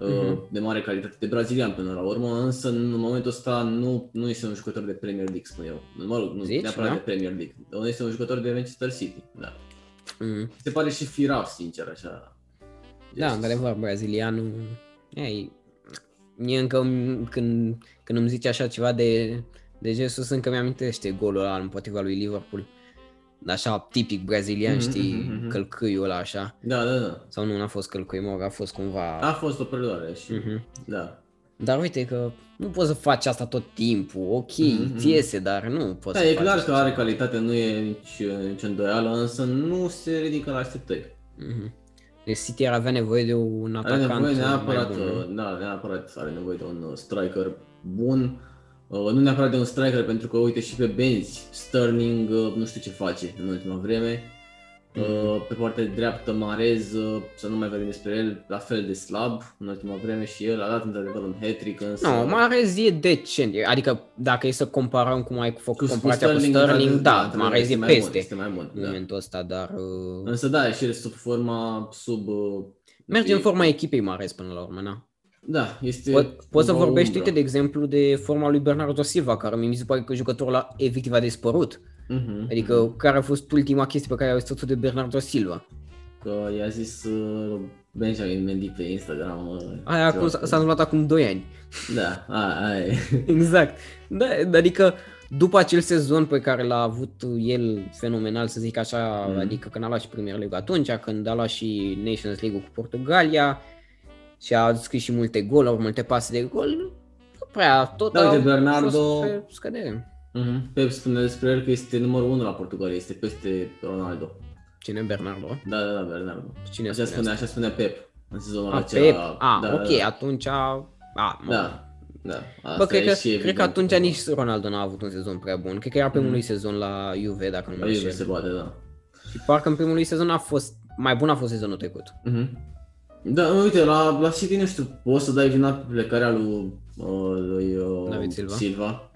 uh-huh. de mare calitate, de brazilian până la urmă, însă în momentul ăsta nu, nu este un jucător de Premier League, spun eu. Mă rog, nu Zici, neapărat da? de Premier League, este un jucător de Manchester City, da. Uh-huh. Se pare și firav, sincer, așa, da, într-adevăr, brazilianul... Ei, mie încă când, când îmi zice așa ceva de, de Jesus, încă mi-amintește golul ăla împotriva lui Liverpool. Așa, tipic brazilian, mm-hmm, știi, mm-hmm. călcâiul ăla așa. Da, da, da. Sau nu, n-a fost călcâi, mă, a fost cumva... A fost o preluare și... Mm-hmm. Da. Dar uite că nu poți să faci asta tot timpul, ok, mm-hmm. ți iese, dar nu poți da, să e clar că are calitate, nu e nici, nici îndoială, însă nu se ridică la așteptări. Mm-hmm. Deci City ar avea nevoie de un atacant Are nevoie neapărat, mai bun, da, neapărat are nevoie de un uh, striker bun. Uh, nu neapărat de un striker, pentru că uite și pe Benzi, Sterling uh, nu știu ce face în ultima vreme. Mm-hmm. Pe partea dreaptă Marez, să nu mai vorbim despre el, la fel de slab în ultima vreme și el a dat într-adevăr un hat-trick însă... Nu, no, Marez e decent, adică dacă e să comparăm cum ai făcut cu comparația cu Sterling, cu Sterling da, da Marez e peste bun, este mai bun, în da. momentul ăsta, dar... Uh... Însă da, e și el sub forma, sub... Uh, Merge în forma echipei Marez până la urmă, na. Da, este po- Poți să vorbești, uite, de exemplu, de forma lui Bernardo Silva, care mi se pare că jucătorul ăla efectiv a dispărut. Uh-huh, adică uh-huh. care a fost ultima chestie pe care ai văzut de Bernardo Silva? Că i-a zis uh, Benjamin Mendy pe Instagram. Uh, aia acum, s-a întâmplat acum 2 ani. Da, a, aia e. (laughs) exact. Da, adică după acel sezon pe care l-a avut el fenomenal, să zic așa, mm. adică când a luat și Premier League atunci, când a luat și Nations League cu Portugalia și a scris și multe goluri, multe pase de gol, prea tot da, de Bernardo... fost pe scădere. Mm-hmm. Pep spune despre el că este numărul 1 la Portugalia, este peste Ronaldo. Cine Bernardo? Da, da, da, Bernardo. Cine așa spune, așa spune Pep în sezonul a, acela. Pep? A, da, ok, da. atunci... A, mă. Da, da. Asta Bă, cred, că, cred că atunci nici Ronaldo n-a avut un sezon prea bun. Cred că era primul mm. lui sezon la Juve, dacă nu mă înșel. se poate, da. Și parcă în primul lui sezon a fost, mai bun a fost sezonul trecut. Mm-hmm. Da, uite, la, la City, nu știu, poți să dai vina pe plecarea lui, uh, lui uh, David Silva. Silva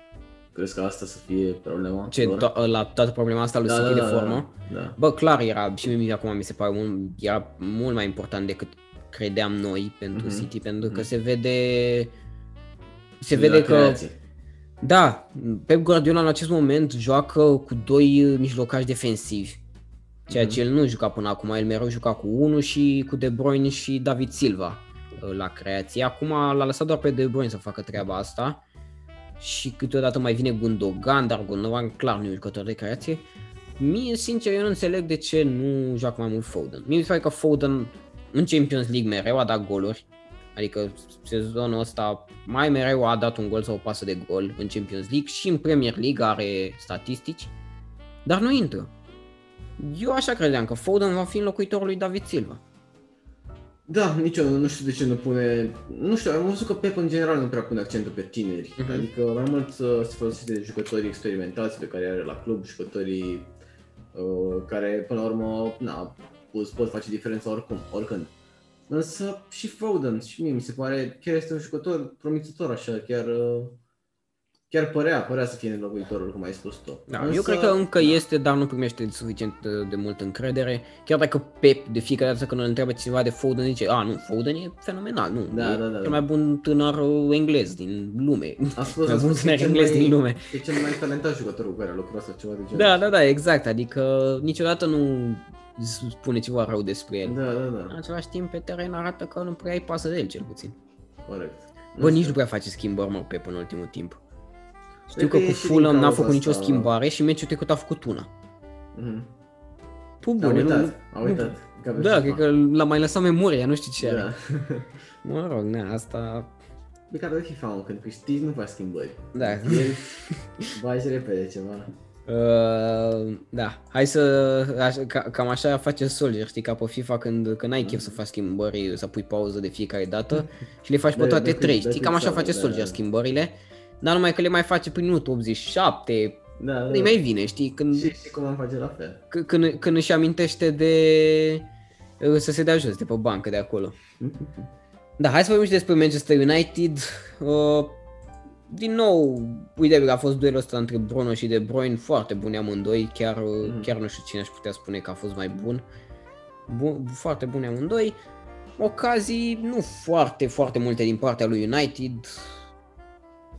Crezi că asta să fie problema? Ce, to- la toată problema asta lui da, City da, de da, formă? Da, da. Bă, clar era, și mie acum mi se pare mult, era mult mai important decât credeam noi pentru mm-hmm. City, pentru mm-hmm. că mhm. se vede se vede că creație. da, Pep Guardiola în acest moment joacă cu doi mijlocași defensivi. Ceea mm-hmm. ce el nu juca până acum, el mereu juca cu unul și cu De Bruyne și David Silva uh, la creație. Acum l-a lăsat doar pe De Bruyne să facă treaba asta și câteodată mai vine Gundogan, dar Gundogan clar nu e jucător de creație. Mie, sincer, eu nu înțeleg de ce nu joacă mai mult Foden. Mie mi se pare că Foden în Champions League mereu a dat goluri, adică sezonul ăsta mai mereu a dat un gol sau o pasă de gol în Champions League și în Premier League are statistici, dar nu intră. Eu așa credeam că Foden va fi înlocuitorul lui David Silva. Da, nici eu nu știu de ce nu pune... Nu știu, am văzut că Pep în general nu prea pune accentul pe tineri. Mhm. Adică mai mult uh, se folosește de jucătorii experimentați pe care are la club, jucătorii uh, care până la urmă na, pot, pot face diferența oricum, oricând. Însă și Foden, și mie mi se pare, chiar este un jucător promițător așa, chiar, uh, chiar părea, părea să fie înlocuitorul, cum ai spus tu. Da, Însă, eu cred că încă este, dar nu primește suficient de, de mult încredere. Chiar dacă Pep de fiecare dată când îl întreabă ceva de Foden zice, a, nu, Foden e fenomenal, nu, Da, e da, da, cel da. mai bun tânăr uh, englez din lume. A spus, mai a bun spus că e tânăr cel englez mai- din lume. E cel mai talentat jucător cu care a lucrat sau ceva de genul. Da, da, da, exact, adică niciodată nu spune ceva rău despre el. Da, da, În da, același timp, pe teren arată că nu prea ai pasă de el, cel puțin. corect. Bă, nici nu prea face schimbări, mă, Pep, în ultimul timp. Știu Cred că că cu e și din Fulham n-a cauza făcut nicio asta- schimbare și meciul trecut a făcut una. Mhm. Pu A bune, nu, uitat, a uitat. Ca pe Da, FIFA. cred că l-a mai lăsat memoria, nu știu ce are. Da. (laughs) Mă rog, na, asta... E ca pe FIFA, mă, când câștigi nu faci schimbări. Da. El bagi repede ceva. Uh, da, hai să... Așa, ca, cam așa face Soldier, știi, ca pe FIFA când, când ai chef să faci schimbări, să pui pauză de fiecare dată (laughs) și le faci pe Da, toate da, trei, da, știi, cam așa da, face da, Soldier da. schimbările, dar numai că le mai face prin minutul 87, Da, da. îi mai vine, știi, când, Și, și cum am face la fel. c- când, când își amintește de uh, să se dea jos de pe bancă de acolo. (laughs) Da, hai să vorbim și despre Manchester United. Uh, din nou, uite că a fost duelul ăsta între Bruno și De Bruyne, foarte buni amândoi, chiar, uh, Mhm. chiar nu știu cine aș putea spune că a fost mai bun. bun foarte buni amândoi. Ocazii nu foarte, foarte multe din partea lui United.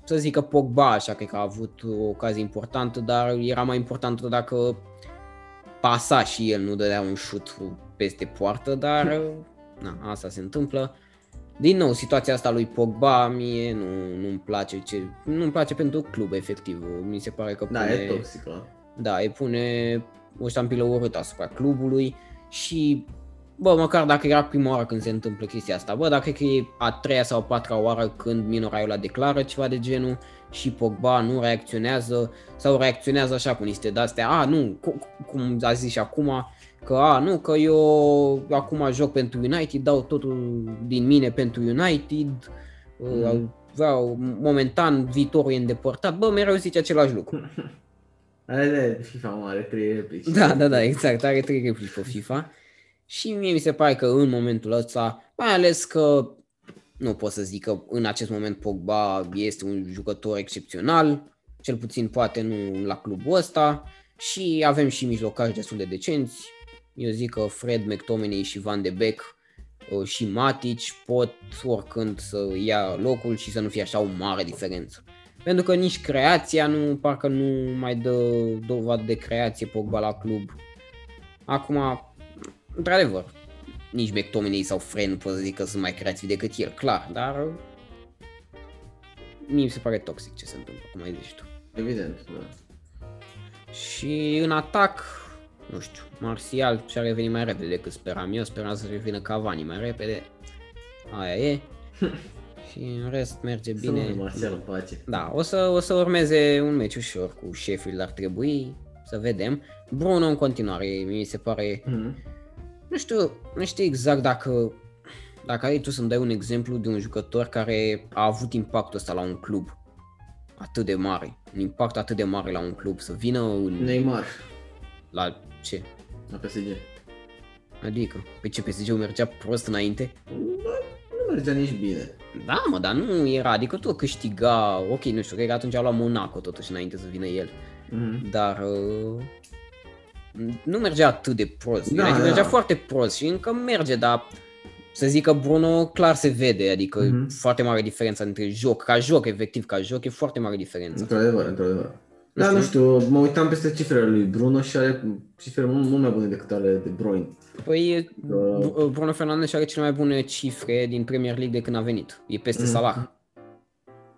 Să zic că Pogba așa cred că a avut o ocazie importantă, dar era mai importantă dacă pasa și el nu dădea un șut peste poartă, dar na, asta se întâmplă. Din nou, situația asta lui Pogba mie nu, nu-mi place, ce, nu-mi place pentru club, efectiv. Mi se pare că Da, pune, e toxică. da, îi pune o ștampilă urâtă asupra clubului și, bă, măcar dacă era prima oară când se întâmplă chestia asta, bă, dacă cred că e a treia sau a patra oară când Mino Raiola declară ceva de genul și Pogba nu reacționează sau reacționează așa cu niște de-astea, a, nu, cu- cum a zis și acum, că a, nu, că eu acum joc pentru United, dau totul din mine pentru United, Mhm. vreau, momentan viitorul e îndepărtat, bă, mereu zice același lucru. (laughs) Are de FIFA, mă, are trei replici. Da, da, da, exact, are trei replici pe FIFA și mie mi se pare că în momentul ăsta, mai ales că nu pot să zic că în acest moment Pogba este un jucător excepțional, cel puțin poate nu la clubul ăsta și avem și mijlocași destul de decenți. Eu zic că Fred, McTominay și Van de Beek uh, și Matic pot oricând să ia locul și să nu fie așa o mare diferență. Pentru că nici creația nu, parcă nu mai dă dovadă de creație Pogba la club. Acum, într-adevăr, nici McTominay sau Fred nu pot să zic că sunt mai creativi decât el, clar, dar mie mi se pare toxic ce se întâmplă, cum ai zis tu. Evident, da. Și în atac, nu știu, Martial și-a revenit mai repede decât speram eu, speram să revină Cavani mai repede, aia e. (laughs) și în rest merge Bine. Să bine. mă Marcel în pace. Da, o să, o să urmeze un meci ușor cu Sheffield, ar trebui să vedem. Bruno în continuare, mi se pare, Mhm. Nu știu, nu știu exact dacă, dacă ai tu să-mi dai un exemplu de un jucător care a avut impactul ăsta la un club atât de mare, un impact atât de mare la un club, să vină în, Neymar, la ce? la PSG. Adică, pe ce PSG-ul mergea prost înainte? Nu mergea nici bine. Da, mă, dar nu era, adică tot câștiga, ok, nu știu, cred că atunci a luat Monaco totuși înainte să vină el. Mhm. dar uh, nu mergea atât de prost. Da, Da, da. mergea foarte prost și încă merge, dar să zic că Bruno clar se vede, adică Mhm. mm-hmm. foarte mare diferența între joc, ca joc, efectiv, ca joc, e foarte mare diferența. Într-adevăr, într-adevăr. Nu Da, știu. nu știu, mă uitam peste cifrele lui Bruno și are cifre mult, mult mai bune decât ale de Bruyne. Păi Da. Bru- Bruno Fernandes are cele mai bune cifre din Premier League de când a venit. E peste Mhm. Salah.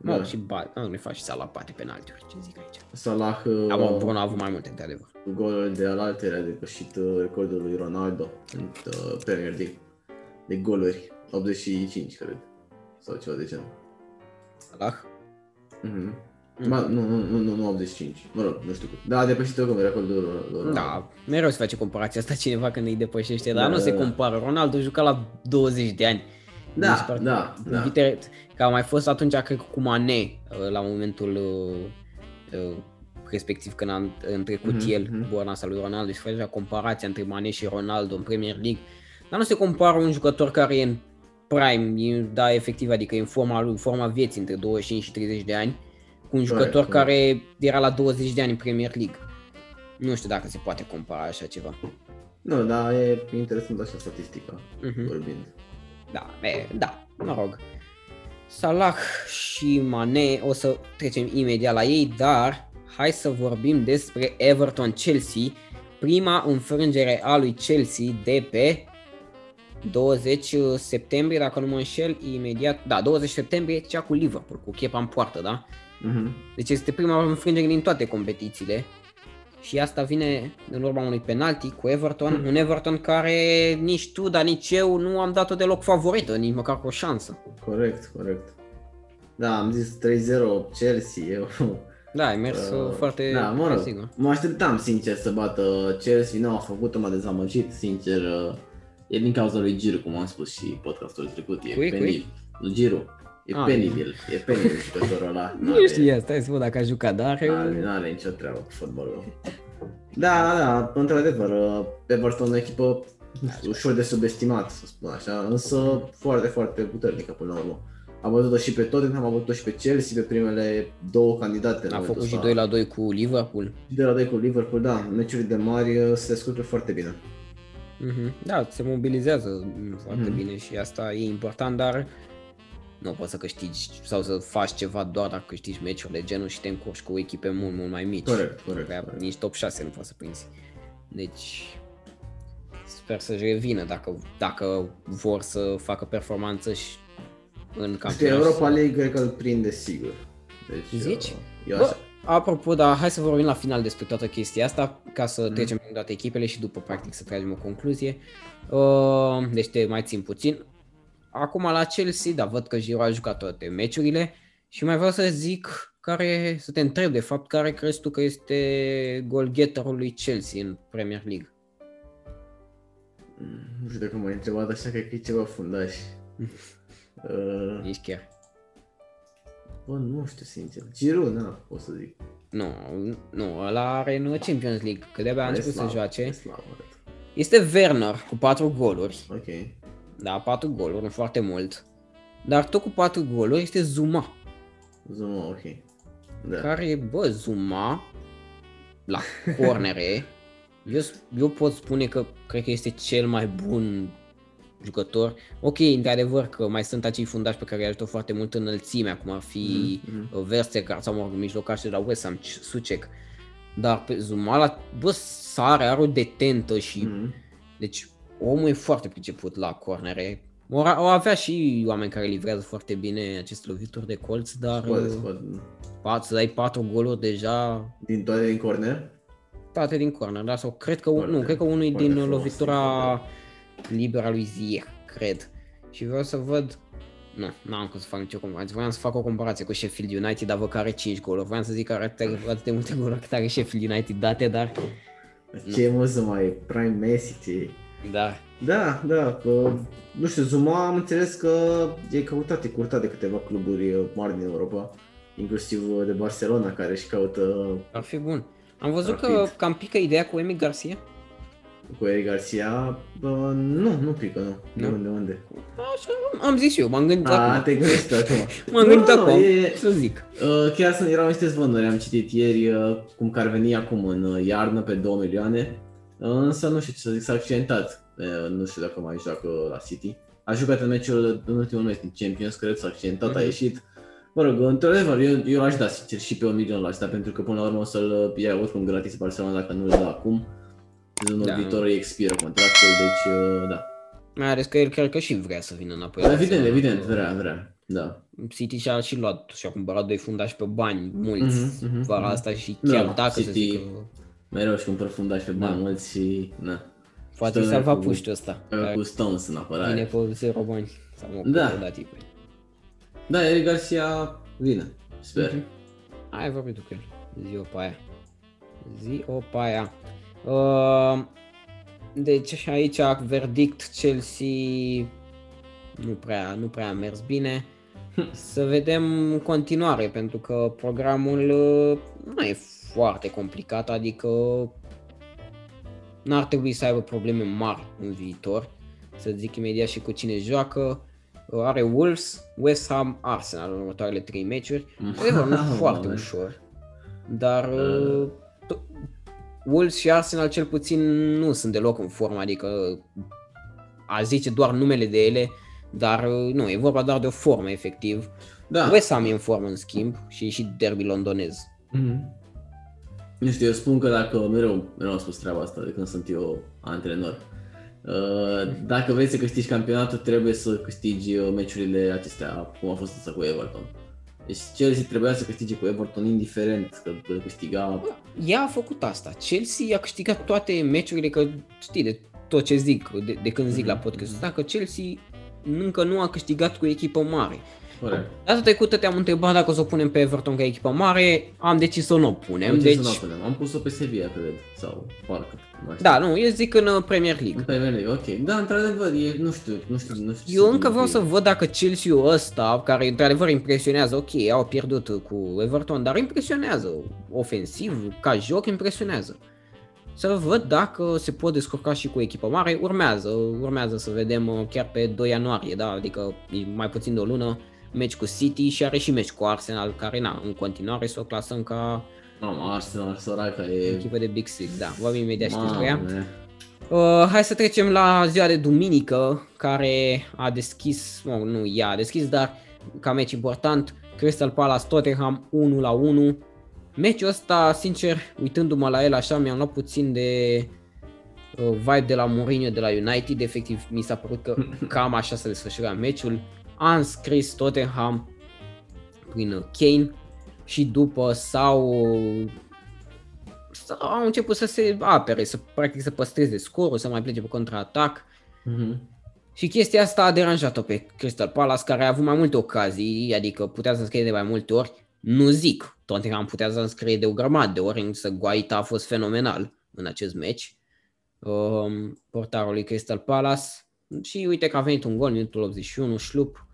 Mă, Da. și ba, nu, ne faci și Salah bate penaltiuri, ce zic aici. Salah Da, mă, uh, Bruno a avut mai multe, de adevăr. cu golul de alaltă a depășit uh, recordul lui Ronaldo în uh, Premier League de goluri, 85 cred, sau ceva de genul. Salah? Mhm. Ba, nu, nu, nu, nu, nu 85. Mă rog, nu știu cât. Da, a depășit oricum recordul lor. lor. Da, mereu se face comparația asta cineva când îi depășește, dar Da, nu da, se da. compară. Ronaldo juca la 20 de ani. Mi se Da, pare- da, da. Uite, că a mai fost atunci, cred că cu Mane, uh, la momentul uh, uh, respectiv când a întrecut Mhm, el mhm. borna asta lui Ronaldo și făcea comparația între Mane și Ronaldo în Premier League. Dar nu se compară un jucător care e în prime, e, da, efectiv, adică e în forma lui, forma vieții între 25 și 30 de ani, cu un jucător corect. care era la 20 de ani în Premier League. Nu știu dacă se poate compara așa ceva. Nu, dar e interesant așa statistica, Mhm. vorbind. Da, e, da, mă rog. Salah și Mane, o să trecem imediat la ei, dar hai să vorbim despre Everton-Chelsea, prima înfrângere a lui Chelsea de pe 20 septembrie, dacă nu mă înșel, imediat, da, 20 septembrie, cea cu Liverpool, cu Chepa în poartă, da? Mhm. Deci este prima înfrângere din toate competițiile. Și asta vine în urma unui penalti cu Everton, un Everton care nici tu, dar nici eu nu am dat-o deloc favorită, nici măcar cu o șansă. Corect, corect. Da, am zis 3-0 Chelsea, eu... Da, ai mers Uh, uh, foarte, da, mă foarte rog, sigur. mă așteptam sincer să bată Chelsea, nu a făcut-o, m-a dezamăgit, sincer, uh, e din cauza lui Giru, cum am spus și podcastul trecut, e Cui, penibil. Lui Giru, e Ah, penibil, e penibil jucătorul ăla. Nu știu stai să văd dacă a jucat, dar... N-are, n-are nicio treabă cu fotbalul. Da, da, da, într-adevăr, uh, Everton e o echipă nu știu, ușor de subestimat, să spun așa, însă foarte, foarte puternică până la urmă. Am văzut-o și pe Tottenham, am văzut-o și pe Chelsea, pe primele două candidate. în A momentul făcut și ăsta. 2 la 2 cu Liverpool. Și de la 2 cu Liverpool, da, în meciuri de mari uh, se descurcă foarte bine. Mhm. Da, se mobilizează mm, foarte Mhm. bine și asta e important, dar nu poți să câștigi sau să faci ceva doar dacă câștigi meciuri de genul și te încurci cu echipe mult, mult mai mici. Corect, corect, Prea- corect. Nici top 6 nu poți să prinzi. Deci sper să-și revină dacă, dacă vor să facă performanță și în Știi, campionat. Europa League cred că îl prinde sigur. Deci, Zici? uh, Eu Bă, așa. apropo, dar hai să vorbim la final despre toată chestia asta, ca să Mhm. trecem prin toate echipele și după practic să tragem o concluzie. Uh, deci te mai țin puțin. Acum la Chelsea, da, văd că Giroud a jucat toate meciurile și mai vreau să zic care, să te întreb de fapt, care crezi tu că este goalgetterul lui Chelsea în Premier League? Nu știu dacă m-ai întrebat așa, cred că e ceva fundaș. (laughs) Uh, Nici chiar. bă, nu știu sincer. Giroud, na, pot să zic. Nu, nu, ăla are în Champions League, că de-abia a E început să slab, joace. e slab, arăt. Este Werner cu 4 goluri, Ok. Da, 4 goluri, nu foarte mult. Dar tot cu 4 goluri este Zuma, Zuma, ok. Da. care, bă, Zuma, la cornere, (laughs) eu, eu pot spune că cred că este cel mai bun jucător. Ok, într-adevăr că mai sunt acei fundași pe care îi ajută foarte mult înălțimea, cum ar fi Mhm, mm-hmm. Verstecar sau mă rog, mijlocașul de la West Ham, Sucek. Dar pe Zuma, la, bă, sare, are o detentă și Mhm. deci omul e foarte priceput la cornere. O, o avea și oameni care livrează foarte bine aceste lovituri de colț, dar Scoate, uh, scoate. pat, să dai patru goluri deja Din toate din corner? toate din corner, da? Sau cred că, un- Foarte, nu, cred că unul e foarte din frumos, lovitura liberă a lui Zier, cred. Și vreau să văd nu, n-am cum să fac nicio comparație. Vreau să fac o comparație cu Sheffield United, dar văd că are 5 goluri. Vreau să zic că are atât atât de multe goluri cât are Sheffield United date, dar... Ce mă să mai Prime Messi, ce Da, Da, da, că, nu știu, Zuma am înțeles că e căutat, e curtat de câteva cluburi uh, mari din Europa, inclusiv uh, de Barcelona, care își caută uh, ar fi bun. Am văzut că Rapid. cam pică ideea cu Emi Garcia. cu Eric Garcia. Bă, nu, nu pică, nu. De Nu? unde, unde? Așa am zis eu, m-am gândit A, acum. te gândești acum. (laughs) M-am gândit Nu, acum, e- să zic. Uh, chiar sunt, erau niște zvonuri, am citit ieri uh, cum că ar veni acum în uh, iarnă pe 2 milioane, uh, însă nu știu ce să zic, s-a accidentat, uh, nu știu dacă mai joacă la City. A jucat în meciul, în ultimul meci din Champions, cred, s-a accidentat, a Mhm. ieșit. Mă rog, într-adevăr, eu, eu l-aș da, sincer, și pe un milion l-aș da, pentru că până la urmă o să-l ia oricum gratis Barcelona dacă nu-l dă acum. Sezonul Da. viitor îi expiră contractul, deci uh, da. Mai ales că el cred că și vrea să vină înapoi. Da, la evident, Barcelona. evident, vrea, vrea, da. City și-a și luat și-a cumpărat doi fundași pe bani mulți Mhm, mhm, vara mhm. asta și Da, chiar dacă să City- zic că Mereu își cumpără fundași pe bani Da. mulți și, na. poate îi Stă salva cu- puștiul ăsta. care Cu Stones în apărare. Vine pe zero bani. Sau mă, Da. pe dat tipul. Da, Eric Garcia vine, sper. Mhm. Ai vorbit tu cu el. Zi-o pe aia. Zi-o pe aia. Uh, deci aici verdict Chelsea nu prea, nu prea a mers bine. (laughs) Să vedem în continuare, pentru că programul uh, nu e foarte complicat, adică n-ar trebui să aibă probleme mari în viitor. Să zic imediat și cu cine joacă. Uh, are Wolves, West Ham, Arsenal în următoarele 3 meciuri. Adevăr, nu (laughs) foarte ușor. Dar uh, Wolves și Arsenal cel puțin nu sunt deloc în formă, adică a zice doar numele de ele, dar nu, e vorba doar de o formă efectiv. Da. West Ham e în formă în schimb și e și derby londonez. Mm-hmm. Nu știu, eu spun că dacă mereu, mereu am spus treaba asta de când sunt eu antrenor. Uh, dacă vrei să câștigi campionatul, trebuie să câștigi uh, meciurile acestea, cum a fost asta cu Everton. Deci Chelsea trebuia să câștige cu Everton indiferent că câștiga. Ea a făcut asta. Chelsea a câștigat toate meciurile, că știi de tot ce zic, de, de când zic mm-hmm. la mhm. podcastul ăsta, că Chelsea încă nu a câștigat cu echipă mare. Corect. Data trecută te-am întrebat dacă o să o punem pe Everton ca echipă mare, am decis să nu o punem. Am deci... să nu o punem. Am pus-o pe Sevilla, cred, sau parcă. Da, nu, eu zic în uh, Premier League. În Premier League, ok. Da, într-adevăr, e, nu știu, nu știu, nu știu. Eu încă vreau să văd dacă Chelsea-ul ăsta, care într-adevăr impresionează, ok, au pierdut cu Everton, dar impresionează ofensiv, ca joc impresionează să văd dacă se pot descurca și cu echipa mare. Urmează, urmează să vedem uh, chiar pe 2 ianuarie, da? adică mai puțin de o lună, meci cu City și are și meci cu Arsenal, care na, în continuare să o clasăm ca Mamă, Arsenal, săraca e... Echipă de Big Six, da, vorbim imediat și despre ea. Uh, hai să trecem la ziua de duminică, care a deschis, oh, nu ea a deschis, dar ca meci important, Crystal Palace Tottenham 1 la 1. Meciul ăsta, sincer, uitându-mă la el așa, mi-am luat puțin de uh, vibe de la Mourinho de la United, efectiv mi s-a părut că (laughs) cam așa se desfășura meciul. A înscris Tottenham prin uh, Kane și după sau au început să se apere, să practic să păstreze scorul, să mai plece pe contraatac. Mm-hmm. Și chestia asta a deranjat-o pe Crystal Palace, care a avut mai multe ocazii, adică putea să scrie de mai multe ori, nu zic, am putea să înscrie de o grămadă de ori, însă Guaita a fost fenomenal în acest meci. Um, portarul lui Crystal Palace și uite că a venit un gol, minutul 81, șlup.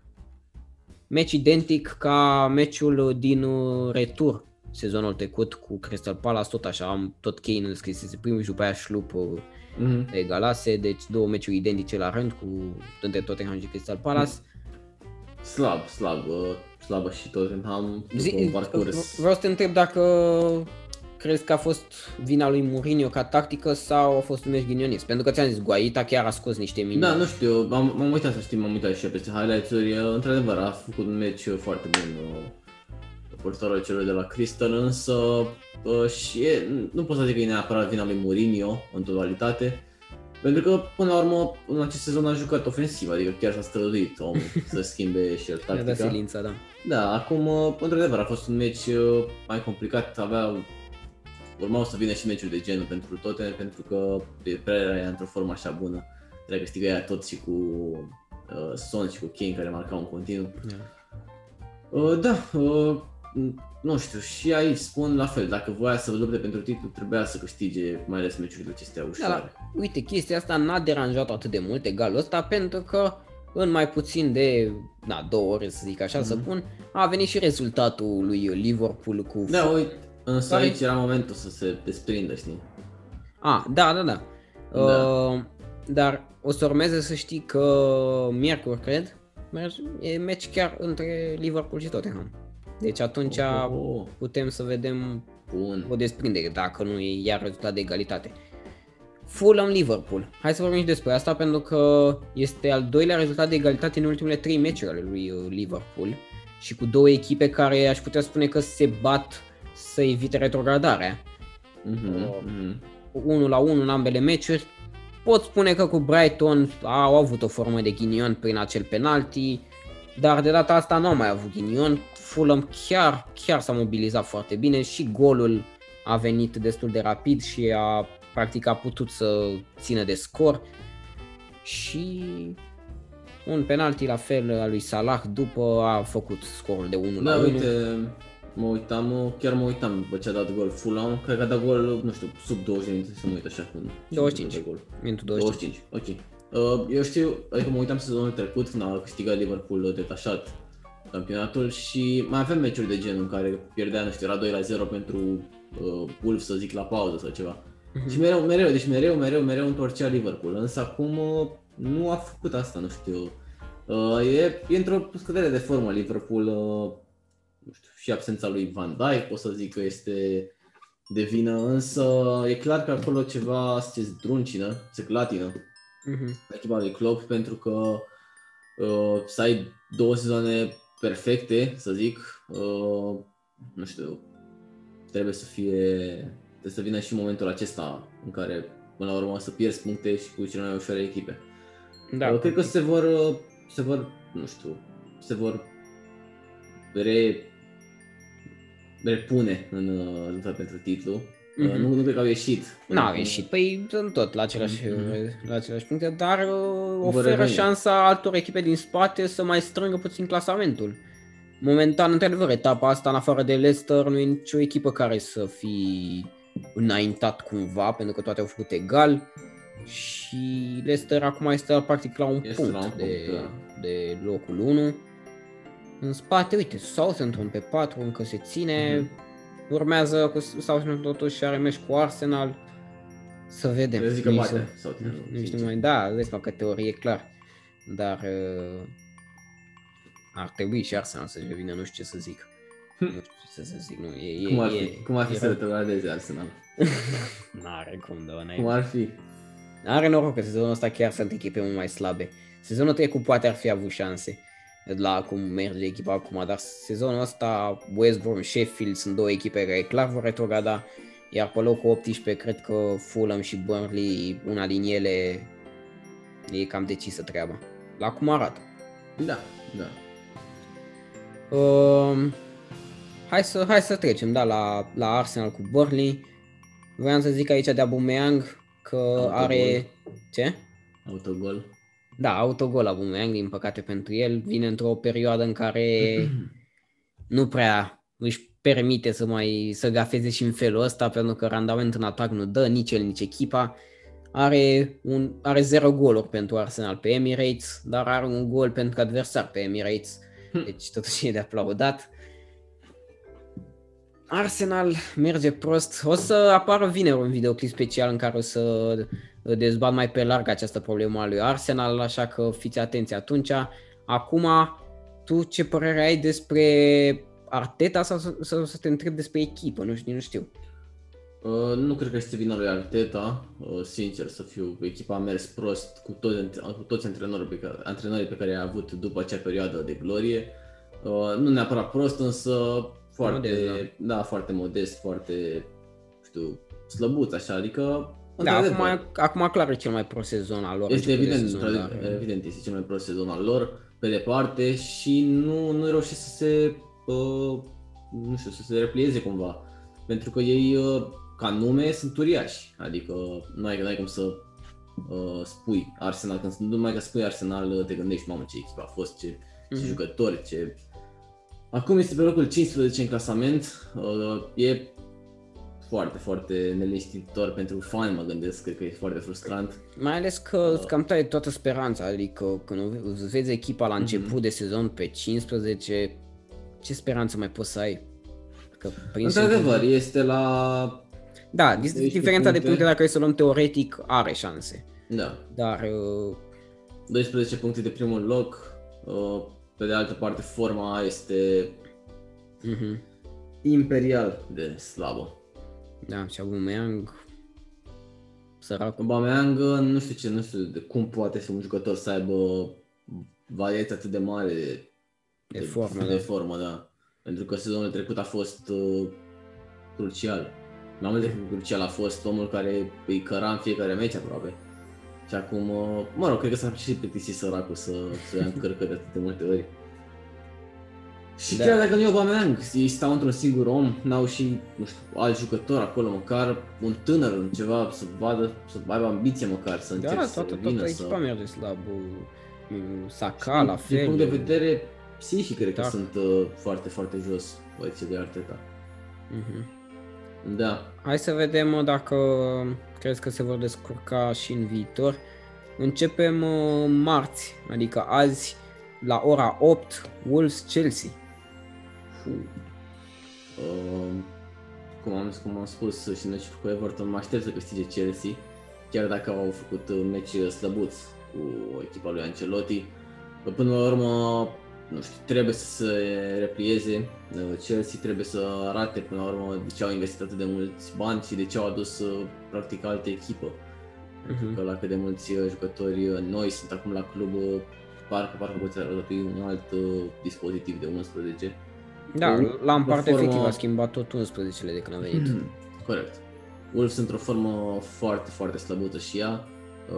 Meci identic ca meciul din uh, retur sezonul trecut cu Crystal Palace, tot așa, am tot Kane îl scrisese primul și după aia șlup mm-hmm. egalase, deci două meciuri identice la rând cu între Tottenham și Crystal Palace. Slab, slab, slabă și Tottenham după un parcurs. Vreau să te întreb dacă crezi că a fost vina lui Mourinho ca tactică sau a fost un meci ghinionist? Pentru că ți-am zis, Guaita chiar a scos niște minuni. Da, nu știu, m-am, m-am uitat să știi, m-am uitat și peste highlights-uri. Într-adevăr, a făcut un meci foarte bun uh, portarul celor de la Crystal, însă uh, și e, nu pot să zic că e neapărat vina lui Mourinho în totalitate. Pentru că, până la urmă, în acest sezon a jucat ofensiv, adică chiar s-a străduit omul (laughs) să schimbe și el tactica. Da, silința, da. Da, acum, uh, într-adevăr, a fost un meci uh, mai complicat, avea urmau să vină și meciuri de genul pentru toate, pentru că Pereira e într-o formă așa bună. Trebuie câștigă ea tot și cu uh, Son și cu Kane care marcau în continuu. Yeah. Uh, da, uh, nu știu, și aici spun la fel, dacă voia să lupte pentru titlu, trebuia să câștige mai ales meciurile acestea da, ușoare. Da, uite, chestia asta n-a deranjat atât de mult egalul ăsta pentru că în mai puțin de na, două ore, să zic așa, mm-hmm. să mhm. pun, a venit și rezultatul lui Liverpool cu... Da, uite, însă care... aici era momentul să se desprindă, știi? A, da, da, da. da. Uh, dar o să urmeze să știi că miercuri, cred, e meci chiar între Liverpool și Tottenham. Deci atunci oh, oh, oh. putem să vedem Bun. o desprindere, dacă nu e iar rezultat de egalitate. Fulham-Liverpool. Hai să vorbim și despre asta pentru că este al doilea rezultat de egalitate în ultimele trei meciuri ale lui uh, Liverpool și cu două echipe care aș putea spune că se bat să evite retrogradarea. Mm-hmm. Uh, 1 la 1 în ambele meciuri. Pot spune că cu Brighton au avut o formă de ghinion prin acel penalti, dar de data asta nu au mai avut ghinion. Fulham chiar, chiar s-a mobilizat foarte bine și golul a venit destul de rapid și a practic a putut să țină de scor și un penalti la fel al lui Salah după a făcut scorul de 1 da, la 1. Uite, Mă uitam, chiar mă uitam după ce a dat gol Fulham, cred că a dat gol, nu știu, sub 20 de minute, să mă uit așa cum. 25. de gol. Minutul 25. 25, ok. Uh, eu știu, adică mă uitam sezonul trecut când a câștigat Liverpool detașat campionatul și mai avem meciuri de genul în care pierdea, nu știu, era 2 la 0 pentru uh, Wolves, să zic, la pauză sau ceva. Uh-huh. Și mereu, mereu, deci mereu, mereu, mereu întorcea Liverpool. Însă acum uh, nu a făcut asta, nu știu. Uh, e, e într-o scădere de formă Liverpool. Uh, nu știu, și absența lui Van Dijk, pot să zic că este de vină, însă e clar că acolo ceva se zdruncină, se clatină uh-huh. echipa lui Klopp pentru că uh, să ai două sezoane perfecte, să zic, uh, nu știu, trebuie să fie, trebuie să vină și momentul acesta în care până la urmă să pierzi puncte și cu cele mai ușoare echipe. Da. Uh, cred că se vor, uh, se vor, nu știu, se vor re, repune în uh, lupta pentru titlu. Mm-hmm. Nu, nu cred că au ieșit. Nu au ieșit, păi sunt tot la același, mm-hmm. la același puncte, dar uh, oferă șansa altor echipe din spate să mai strângă puțin clasamentul. Momentan, într-adevăr, etapa asta, în afară de Leicester, nu e nicio echipă care să fi înaintat cumva, pentru că toate au făcut egal. Și Leicester acum este practic la un este punct, la un de, punct da. de locul 1. În spate, uite, Southampton pe 4 încă se ține. Mm-hmm. Urmează cu Southampton totuși are meci cu Arsenal. Să vedem. Eu zic că bate Southampton. Nu știu mai, da, vezi că teorie clar. Dar uh, ar trebui și Arsenal să-și revină, nu știu ce să zic. Hm. Nu știu ce să zic, nu, e, cum ar fi, e, cum ar fi e, să retrogradeze Arsenal? (laughs) N-are cum, da, Cum ar fi? Are noroc că sezonul ăsta chiar sunt echipe mult mai slabe. Sezonul trecut poate ar fi avut șanse la cum merge echipa acum, dar sezonul ăsta West Brom, Sheffield sunt două echipe care clar vor retrograda, iar pe locul 18 cred că Fulham și Burnley, una din ele e cam decisă treaba. La cum arată. Da, da. Uh, hai, să, hai să trecem, da, la, la Arsenal cu Burnley. Vreau să zic aici de Aubameyang că Autogol. are... Ce? Autogol. Da, autogol Aubameyang, din păcate pentru el, vine într-o perioadă în care (clears throat) nu prea își permite să mai să gafeze și în felul ăsta, pentru că randament în atac nu dă nici el, nici echipa. Are, un, are 0 goluri pentru Arsenal pe Emirates, dar are un gol pentru adversar pe Emirates, hm. deci totuși e de aplaudat. Arsenal merge prost. O să apară vineri un videoclip special în care o să dezbat mai pe larg această problemă a lui Arsenal, așa că fiți atenți atunci. Acum, tu ce părere ai despre Arteta sau să, să, să te întreb despre echipă? Nu știu, nu știu. Uh, nu cred că este vina lui Arteta, uh, sincer să fiu, echipa a mers prost cu, toți, cu toți antrenorii pe, care, antrenorii pe care i-a avut după acea perioadă de glorie. Uh, nu neapărat prost, însă foarte, modest, da. da, foarte modest, foarte, știu, slăbuț așa, adică da, acum, acum clar e cel mai pro sezon al lor. Este evident, sezon, dar... evident, este cel mai pro sezon al lor, pe departe, și nu, nu reușește să se, uh, nu știu, să se replieze cumva. Pentru că ei, uh, ca nume, sunt uriași. Adică nu ai, nu ai cum să uh, spui Arsenal, când nu numai că spui Arsenal, te gândești, mamă, ce echipă a fost, ce, ce mm-hmm. jucători, ce... Acum este pe locul 15 în clasament, uh, e foarte, foarte neliniștitor pentru fani, mă gândesc, cred că e foarte frustrant. Mai ales că îți cam tai toată speranța, adică când vezi echipa la început mm-hmm. de sezon pe 15, ce speranță mai poți să ai? Că Într-adevăr, este la... Da, diferența puncte. de puncte, dacă e să luăm teoretic, are șanse. Da. Dar... Uh... 12 puncte de primul loc, uh, pe de altă parte forma este mm-hmm. imperial de slabă. Da, și Aubameyang sărac. Aubameyang, nu știu ce, nu știu de cum poate să un jucător să aibă variație atât de mare de, de, de formă, de da. formă, da. Pentru că sezonul trecut a fost uh, crucial. Mai mult decât crucial a fost omul care îi căra în fiecare meci aproape. Și acum, uh, mă rog, cred că s-a și plictisit săracul să, să ia în cărcă de atâtea multe ori. Și da. chiar dacă nu e Aubameyang, ei stau într-un singur om, n-au și, nu știu, alt jucător acolo, măcar un tânăr, în ceva, să vadă, să aibă ambiție măcar, să încerce da, să toată, vină, toată să... echipa merge slab, Saka la fel. Din punct de vedere psihic cred că Da. sunt uh, foarte, foarte jos băieții de Arteta. Mhm. Da, Hai să vedem uh, dacă crezi că se vor descurca și în viitor. Începem uh, marți, adică azi la ora 8, Wolves-Chelsea. Fu. Uh, cum, am, cum am spus și în meciul cu Everton, mă aștept să câștige Chelsea, chiar dacă au făcut uh, meci slăbuț cu echipa lui Ancelotti. Uh, Până la urmă, nu știu, trebuie să se replieze, Uh, Chelsea trebuie să arate până la urmă de ce au investit atât de mulți bani și de ce au adus uh, practic altă echipă. Pentru Mhm. că la cât de mulți uh, jucători uh, noi sunt acum la club, uh, parcă, parcă poți arăta un alt uh, dispozitiv de 11. Da, O- Lampard o formă- efectiv a schimbat tot 11 de când a venit. Corect. Wolves într-o formă foarte, foarte slăbută și ea.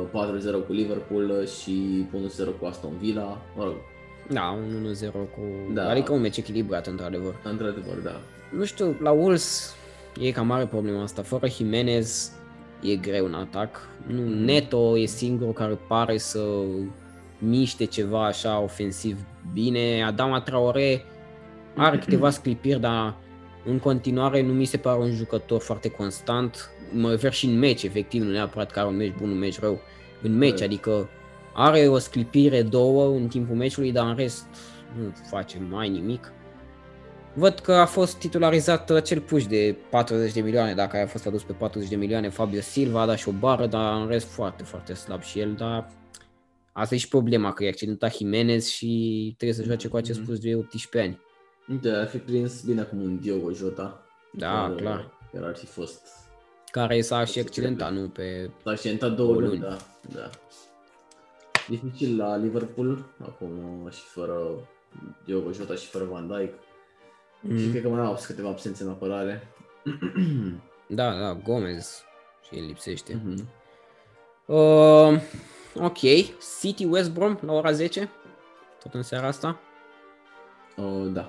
Uh, 4-0 cu Liverpool uh, și 1-0 cu Aston Villa. Mă rog, Da, un 1-0 cu... Da. Adică un meci echilibrat, într-adevăr. într-adevăr, da. Nu știu, la Wolves e cam mare problema asta. Fără Jimenez e greu în atac. Nu, Neto e singurul care pare să miște ceva așa ofensiv bine. Adama Traore are câteva sclipiri, dar în continuare nu mi se pare un jucător foarte constant. Mă refer și în meci, efectiv, nu neapărat că are un meci bun, un meci rău. În meci, Corect. adică are o sclipire, două în timpul meciului, dar în rest nu face mai nimic. Văd că a fost titularizat acel puș de 40 de milioane, dacă a fost adus pe 40 de milioane, Fabio Silva a dat și o bară, dar în rest foarte, foarte slab și el, dar asta e și problema, că e accidentat Jimenez și trebuie să joace cu acest Mhm. puș de 18 ani. Uite, ar fi prins bine acum un Diogo Jota. Da, Care- clar. Care ar fi fost... Care s-a și ce accidentat, nu pe... S-a accidentat două Două luni, luni. da. da. Dificil la Liverpool, acum și fără Diogo Jota și fără Van Dijk. Și Mm. cred că mai au câteva absențe în apărare. (clears throat) Da, da, Gomez și el lipsește. Mhm. Uh, ok, City West Brom la ora 10, tot în seara asta. Oh, da.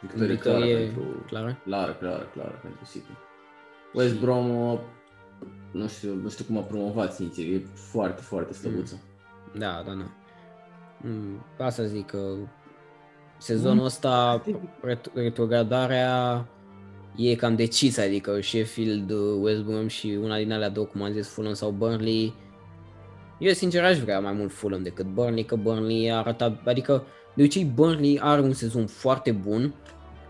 Victorie Adică clară e pentru... clară. Clară, clară, clară pentru City. West Brom, uh, nu știu, nu știu cum a promovat sincer, e foarte, foarte slăbuță. Da, da, da. Mm, asta zic că sezonul ăsta ret- retrogradarea e cam decisă, adică Sheffield, West Brom și una din alea două, cum am zis, Fulham sau Burnley. Eu sincer aș vrea mai mult Fulham decât Burnley, că Burnley a arătat, adică de obicei Burnley are un sezon foarte bun,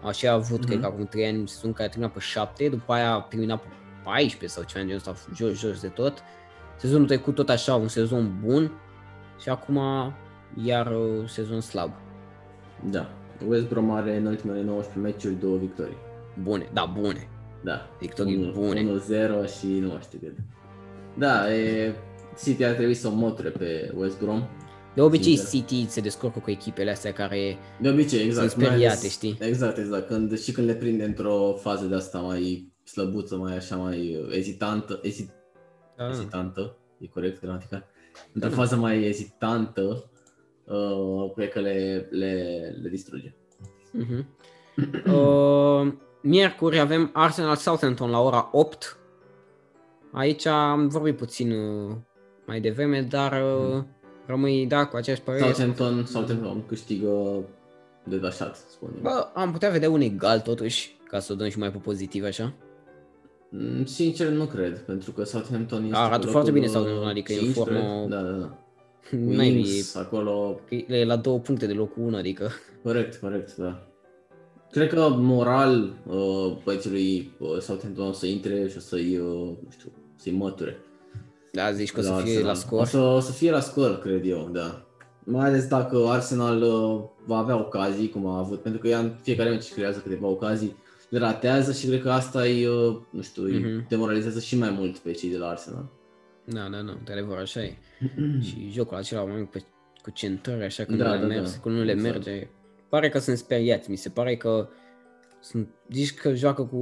așa a avut, cred că acum 3 ani, un sezon care a terminat pe 7, după aia a terminat pe 14 sau ceva de genul ăsta, jos, jos de tot. Sezonul trecut tot așa, un sezon bun și acum iar uh, sezon slab. Da. West Brom are în ultimele 19 meciuri două victorii. Bune, da, bune. Da. Victorii Unu- bune. 1-0 și nu mai știu cât. Da, e... City ar trebui să o moture pe West Brom. De obicei Sincer. City se descurcă cu echipele astea care De obicei, exact. Sunt mai speriate, ales- știi? Exact, exact. Când, și când le prinde într-o fază de asta mai slăbuță, mai așa, mai uh, ezitantă, ezit, da, ezitantă, e corect gramatica? Într-o Da. fază mai ezitantă, uh, cred că le, le, le distruge. uh-huh. uh, Miercuri avem Arsenal Southampton la ora 8. Aici am vorbit puțin uh, mai devreme, dar uh, rămâi da cu aceeași părere. Southampton, Southampton câștigă detașat, spun eu. Bă, am putea vedea un egal totuși, ca să o dăm și mai pe pozitiv așa. Mm, Sincer, nu cred, pentru că Southampton este Arată pe foarte locul, bine Southampton, adică e în 5, formă- cred. Da, da, da. (laughs) Mai Wings, acolo, e, e la două puncte de locul 1, adică corect, corect, da. Cred că moral uh, băieții lui uh, Southampton o să intre și o să-i, uh, nu știu, să-i măture. Da, zici că o să fie Arsenal. la O scor. să, o să fie la scor, cred eu, da. Mai ales dacă Arsenal uh, va avea ocazii, cum a avut, pentru că ea în fiecare meci creează câteva ocazii, le ratează și cred că asta îi, uh, nu știu, îi Mhm. demoralizează și mai mult pe cei de la Arsenal. Da, da, da, într-adevăr, așa e. (clears throat) și jocul acela mai pe, cu centări, așa, când Da, nu le da, merge, da. când nu le Exact. merge. Pare că sunt speriați, mi se pare că sunt, zici că joacă cu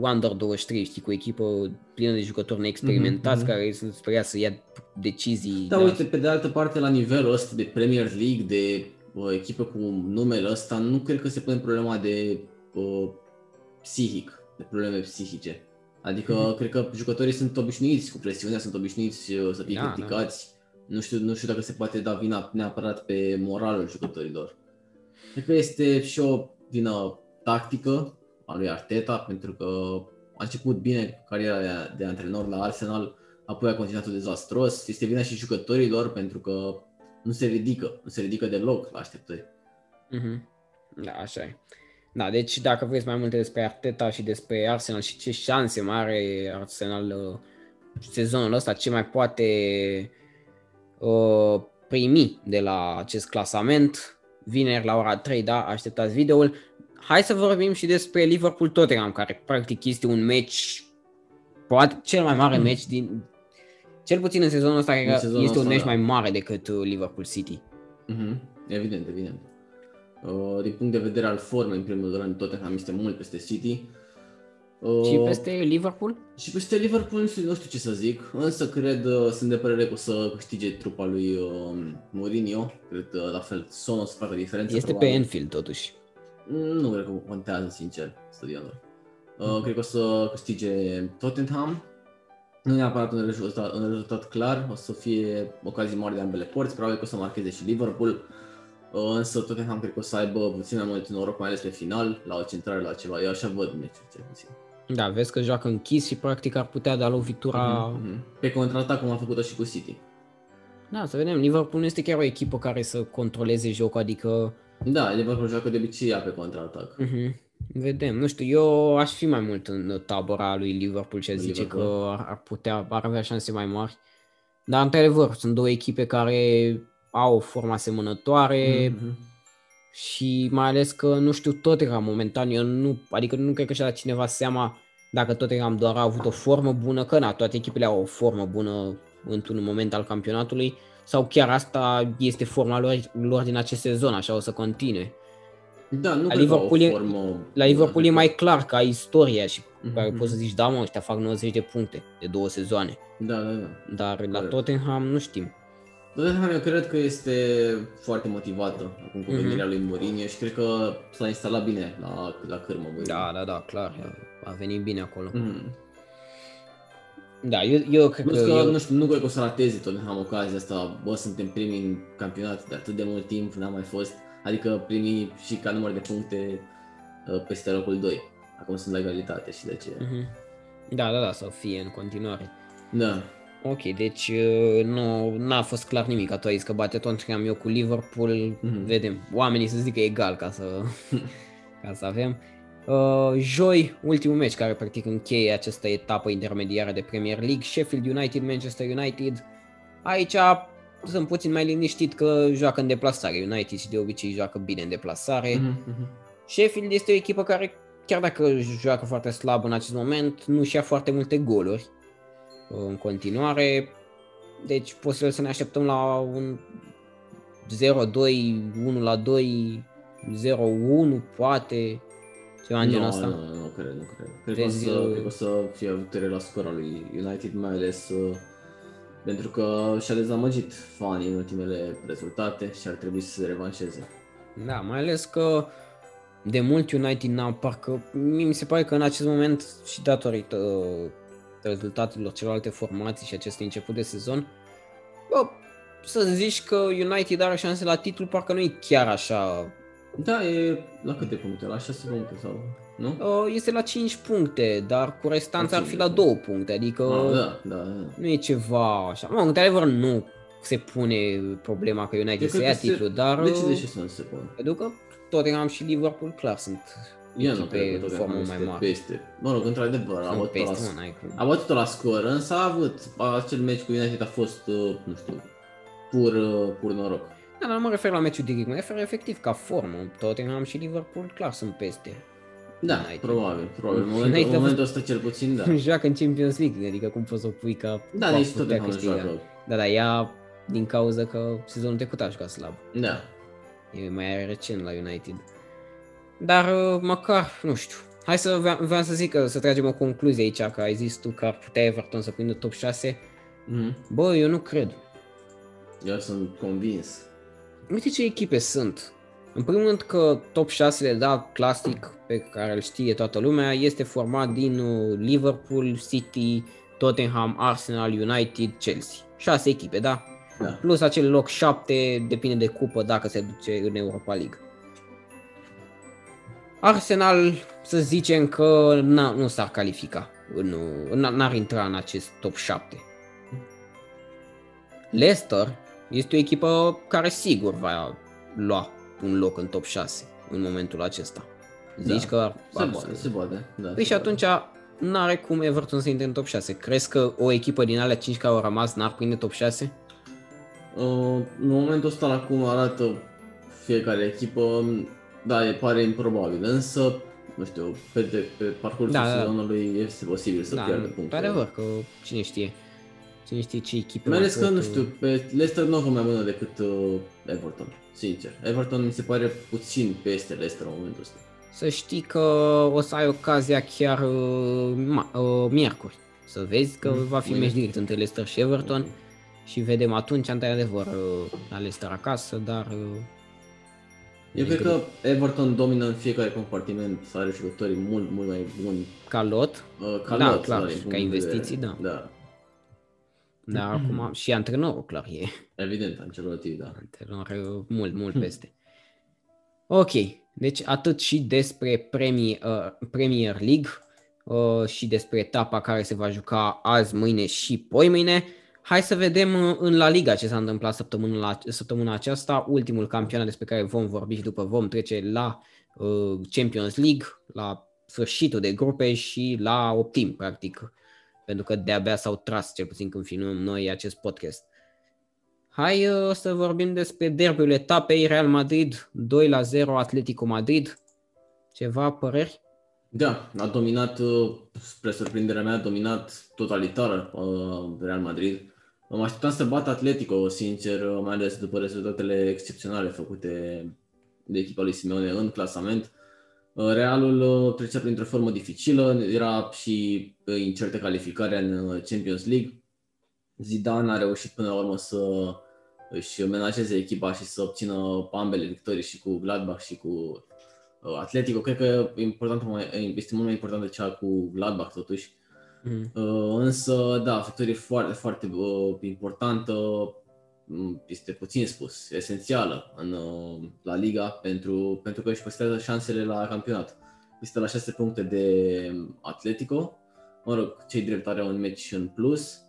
Under 23, știi, cu o echipă plină de jucători neexperimentați Mhm, mhm. care sunt speriați să ia decizii. Da, uite, pe de altă parte, la nivelul ăsta de Premier League, de uh, echipă cu numele ăsta, nu cred că se pune problema de uh, psihic, de probleme psihice. Adică, Mhm. cred că jucătorii sunt obișnuiți cu presiunea, sunt obișnuiți uh, să fie Da, criticați. Nu, știu, nu știu dacă se poate da vina neapărat pe moralul jucătorilor. Cred că este și o vină tactică a lui Arteta, pentru că a început bine cariera de, de antrenor la Arsenal, apoi a continuat dezastros. Este vina și jucătorilor pentru că nu se ridică, nu se ridică deloc la așteptări. Mm-hmm. Da, așa e. Da, deci dacă vreți mai multe despre Arteta și despre Arsenal și ce șanse mai are Arsenal uh, sezonul ăsta, ce mai poate uh, primi de la acest clasament, vineri la ora 3, da, așteptați videoul. Hai să vorbim și despre Liverpool-Tottenham, care practic este un match, poate cel mai mare mm. match din, cel puțin în sezonul ăsta, în sezonul este ăsta, un match da. mai mare decât uh, Liverpool City. Mm-hmm. Evident, evident. Uh, din punct de vedere al formei, în primul rând, Tottenham este mult peste City. Uh, și peste Liverpool? Și peste Liverpool nu știu ce să zic, însă cred, uh, sunt de părere că o să câștige trupa lui uh, Mourinho. Cred că la fel Son o să facă diferență. Este probabil. pe Enfield totuși. Nu cred că contează, sincer, stadionul. Uh, mm. Cred că o să câștige Tottenham. Nu neapărat un rezultat, un rezultat clar, o să fie ocazii mari de ambele porți, probabil că o să marcheze și Liverpool. Uh, însă Tottenham cred că o să aibă puțin mai mult noroc, mai ales pe final, la o centrare, la ceva. Eu așa văd meciul, cel puțin. Da, vezi că joacă închis și practic ar putea da lovitura... Mm-hmm. Pe contraatac, cum a făcut-o și cu City. Da, să vedem. Liverpool nu este chiar o echipă care să controleze jocul, adică... Da, Liverpool joacă de obicei pe contraatac. Mm-hmm. Vedem, nu știu, eu aș fi mai mult în tabăra lui Liverpool și zice Liverpool. că ar putea, ar avea șanse mai mari. Dar, într-adevăr, sunt două echipe care au o formă asemănătoare mm-hmm. și mai ales că nu știu Tottenham momentan, eu nu, adică nu cred că și-a dat cineva seama dacă Tottenham doar a avut o formă bună, că na, toate echipele au o formă bună într-un moment al campionatului sau chiar asta este forma lor, lor din acest sezon, așa o să continue. Da, nu la Liverpool, e, formă la Liverpool e mai clar că ai istoria și mm-hmm. care poți să zici, da mă, ăștia fac 90 de puncte de două sezoane. Da, da, da. Dar Corect. la Tottenham nu știm. Tottenham eu cred că este foarte motivată acum cu venirea mm-hmm. lui Mourinho și cred că s-a instalat bine la, la cârmă Mourinho. Da, da, da, clar, a venit bine acolo. Mm-hmm. Da, eu, eu cred Plus că... că eu... nu știu, nu cred că o să rateze Tottenham ocazia asta, bă, suntem primii în campionat de atât de mult timp, n-am mai fost, adică primii și ca număr de puncte uh, peste locul 2. Acum sunt la egalitate și de ce. Mm-hmm. Da, da, da, să fie în continuare. Da. Ok, deci uh, nu n-a fost clar nimic, tu ai zis că bate Tottenham eu cu Liverpool, mm-hmm. vedem, oamenii să zică egal ca să, (laughs) ca să avem. Uh, joi, ultimul meci care practic încheie această etapă intermediară de Premier League, Sheffield United, Manchester United. Aici sunt puțin mai liniștit că joacă în deplasare. United și de obicei joacă bine în deplasare. Mm-hmm. Sheffield este o echipă care, chiar dacă joacă foarte slab în acest moment, nu și-a foarte multe goluri în continuare. Deci posibil să ne așteptăm la un 0-2, 1-2, 0-1 poate, ceva în genul ăsta. Nu, nu, nu cred, nu cred. Cred, că o, să, cred că o să fie victorie la scora lui United, mai ales uh, pentru că și-a dezamăgit fanii în ultimele rezultate și ar trebui să se revanșeze. Da, mai ales că de mult United n-au parcă, mi se pare că în acest moment și datorită uh, rezultatelor celelalte formații și acest început de sezon, bă, să zici că United are șanse la titlu, parcă nu e chiar așa. Da, e la câte puncte? La 6 puncte sau nu? Este la 5 puncte, dar cu restanța ar fi la 2 puncte, adică ah, da, da, da. nu e ceva așa. Mă, într-adevăr nu se pune problema că United să ia titlu, dar... De ce, de ce să nu se pune? Pentru că Tottenham și Liverpool clar sunt eu nu cred că formă mai mare. Peste. Mă rog, într-adevăr, a bătut la, a bătut la scor, însă a avut acel meci cu United a fost, uh, nu știu, pur, uh, pur noroc. Da, dar nu mă refer la meciul direct, mă refer efectiv ca formă. Tottenham și Liverpool clar sunt peste. Da, United. probabil, probabil. În momentul, în momentul ăsta cel puțin, da. (laughs) joacă în Champions League, adică cum poți să o pui ca Da, nici Tottenham joacă. Da, da, ea din cauza că sezonul trecut a jucat slab. Da. E mai recent la United. Dar uh, măcar, nu știu. Hai să vreau să zic că să tragem o concluzie aici, că ai zis tu că ar putea Everton să prindă top 6. Mm-hmm. Bă, eu nu cred. Eu sunt convins. Uite ce echipe sunt. În primul rând că top 6 da, clasic, pe care îl știe toată lumea, este format din uh, Liverpool, City, Tottenham, Arsenal, United, Chelsea. 6 echipe, da? da. Plus acel loc 7, depinde de cupă dacă se duce în Europa League. Arsenal, să zicem că n- nu s-ar califica, în, n- n-ar intra în acest top 7. Leicester este o echipă care sigur va lua un loc în top 6 în momentul acesta. Zici Da. că ar, Se ar poate, se poate. Da, Păi se și poate. atunci n-are cum Everton să intre în top 6. Crezi că o echipă din alea 5 care au rămas n-ar prinde top 6? Uh, în momentul ăsta, la cum arată fiecare echipă, da, e pare improbabil, însă, nu știu, pe, de, pe parcursul Da, da. sezonului este posibil să da, piardă puncte. într-adevăr, că cine știe. Cine știe ce echipe Mai ales mai că, pot, nu știu, pe Leicester nu o mai bună decât uh, Everton, sincer. Everton mi se pare puțin peste Leicester în momentul ăsta. Să știi că o să ai ocazia chiar uh, ma, uh, miercuri. Să vezi că Mhm, va fi mâine. meci direct între Leicester și Everton și vedem atunci, într-adevăr, uh, la Leicester acasă, dar uh, Eu Deci cred că Everton domină în fiecare compartiment, are jucători mult, mult mai buni. ca lot, Uh, ca Da, lot, clar, din ca punct de investiții, vedere. da. Da, dar (clears throat) acum și antrenorul clar e. evident, Ancelotti, da. Antrenor uh, mult, mult peste. Ok, deci atât și despre Premier, uh, Premier League uh, și despre etapa care se va juca azi, mâine și poimâine. Hai să vedem uh, în La Liga ce s-a întâmplat săptămâna, la, săptămâna aceasta, ultimul campionat despre care vom vorbi și după vom trece la uh, Champions League, la sfârșitul de grupe și la optim, practic, pentru că de-abia s-au tras, cel puțin când filmăm noi acest podcast. Hai uh, să vorbim despre derbiul etapei Real Madrid 2 la 0 Atletico Madrid. Ceva păreri? Da, a dominat, uh, spre surprinderea mea, a dominat totalitar uh, Real Madrid. Mă așteptam să bată Atletico, sincer, uh, mai ales după rezultatele excepționale făcute de echipa lui Simeone în clasament. Uh, Realul uh, trecea printr-o formă dificilă, era și uh, incertă calificarea în uh, Champions League. Zidane a reușit până la urmă să își menajeze echipa și să obțină ambele victorii și cu Gladbach și cu uh, Atletico. Cred că e important, mai- este mult mai importantă cea cu Gladbach totuși. Mm. Uh, Însă, da, victorie foarte, foarte uh, importantă, mm, este puțin spus, esențială în, uh, la Liga pentru, pentru că își păstrează șansele la campionat. Este la 6 puncte de Atletico, mă rog, cei drept are un meci în plus,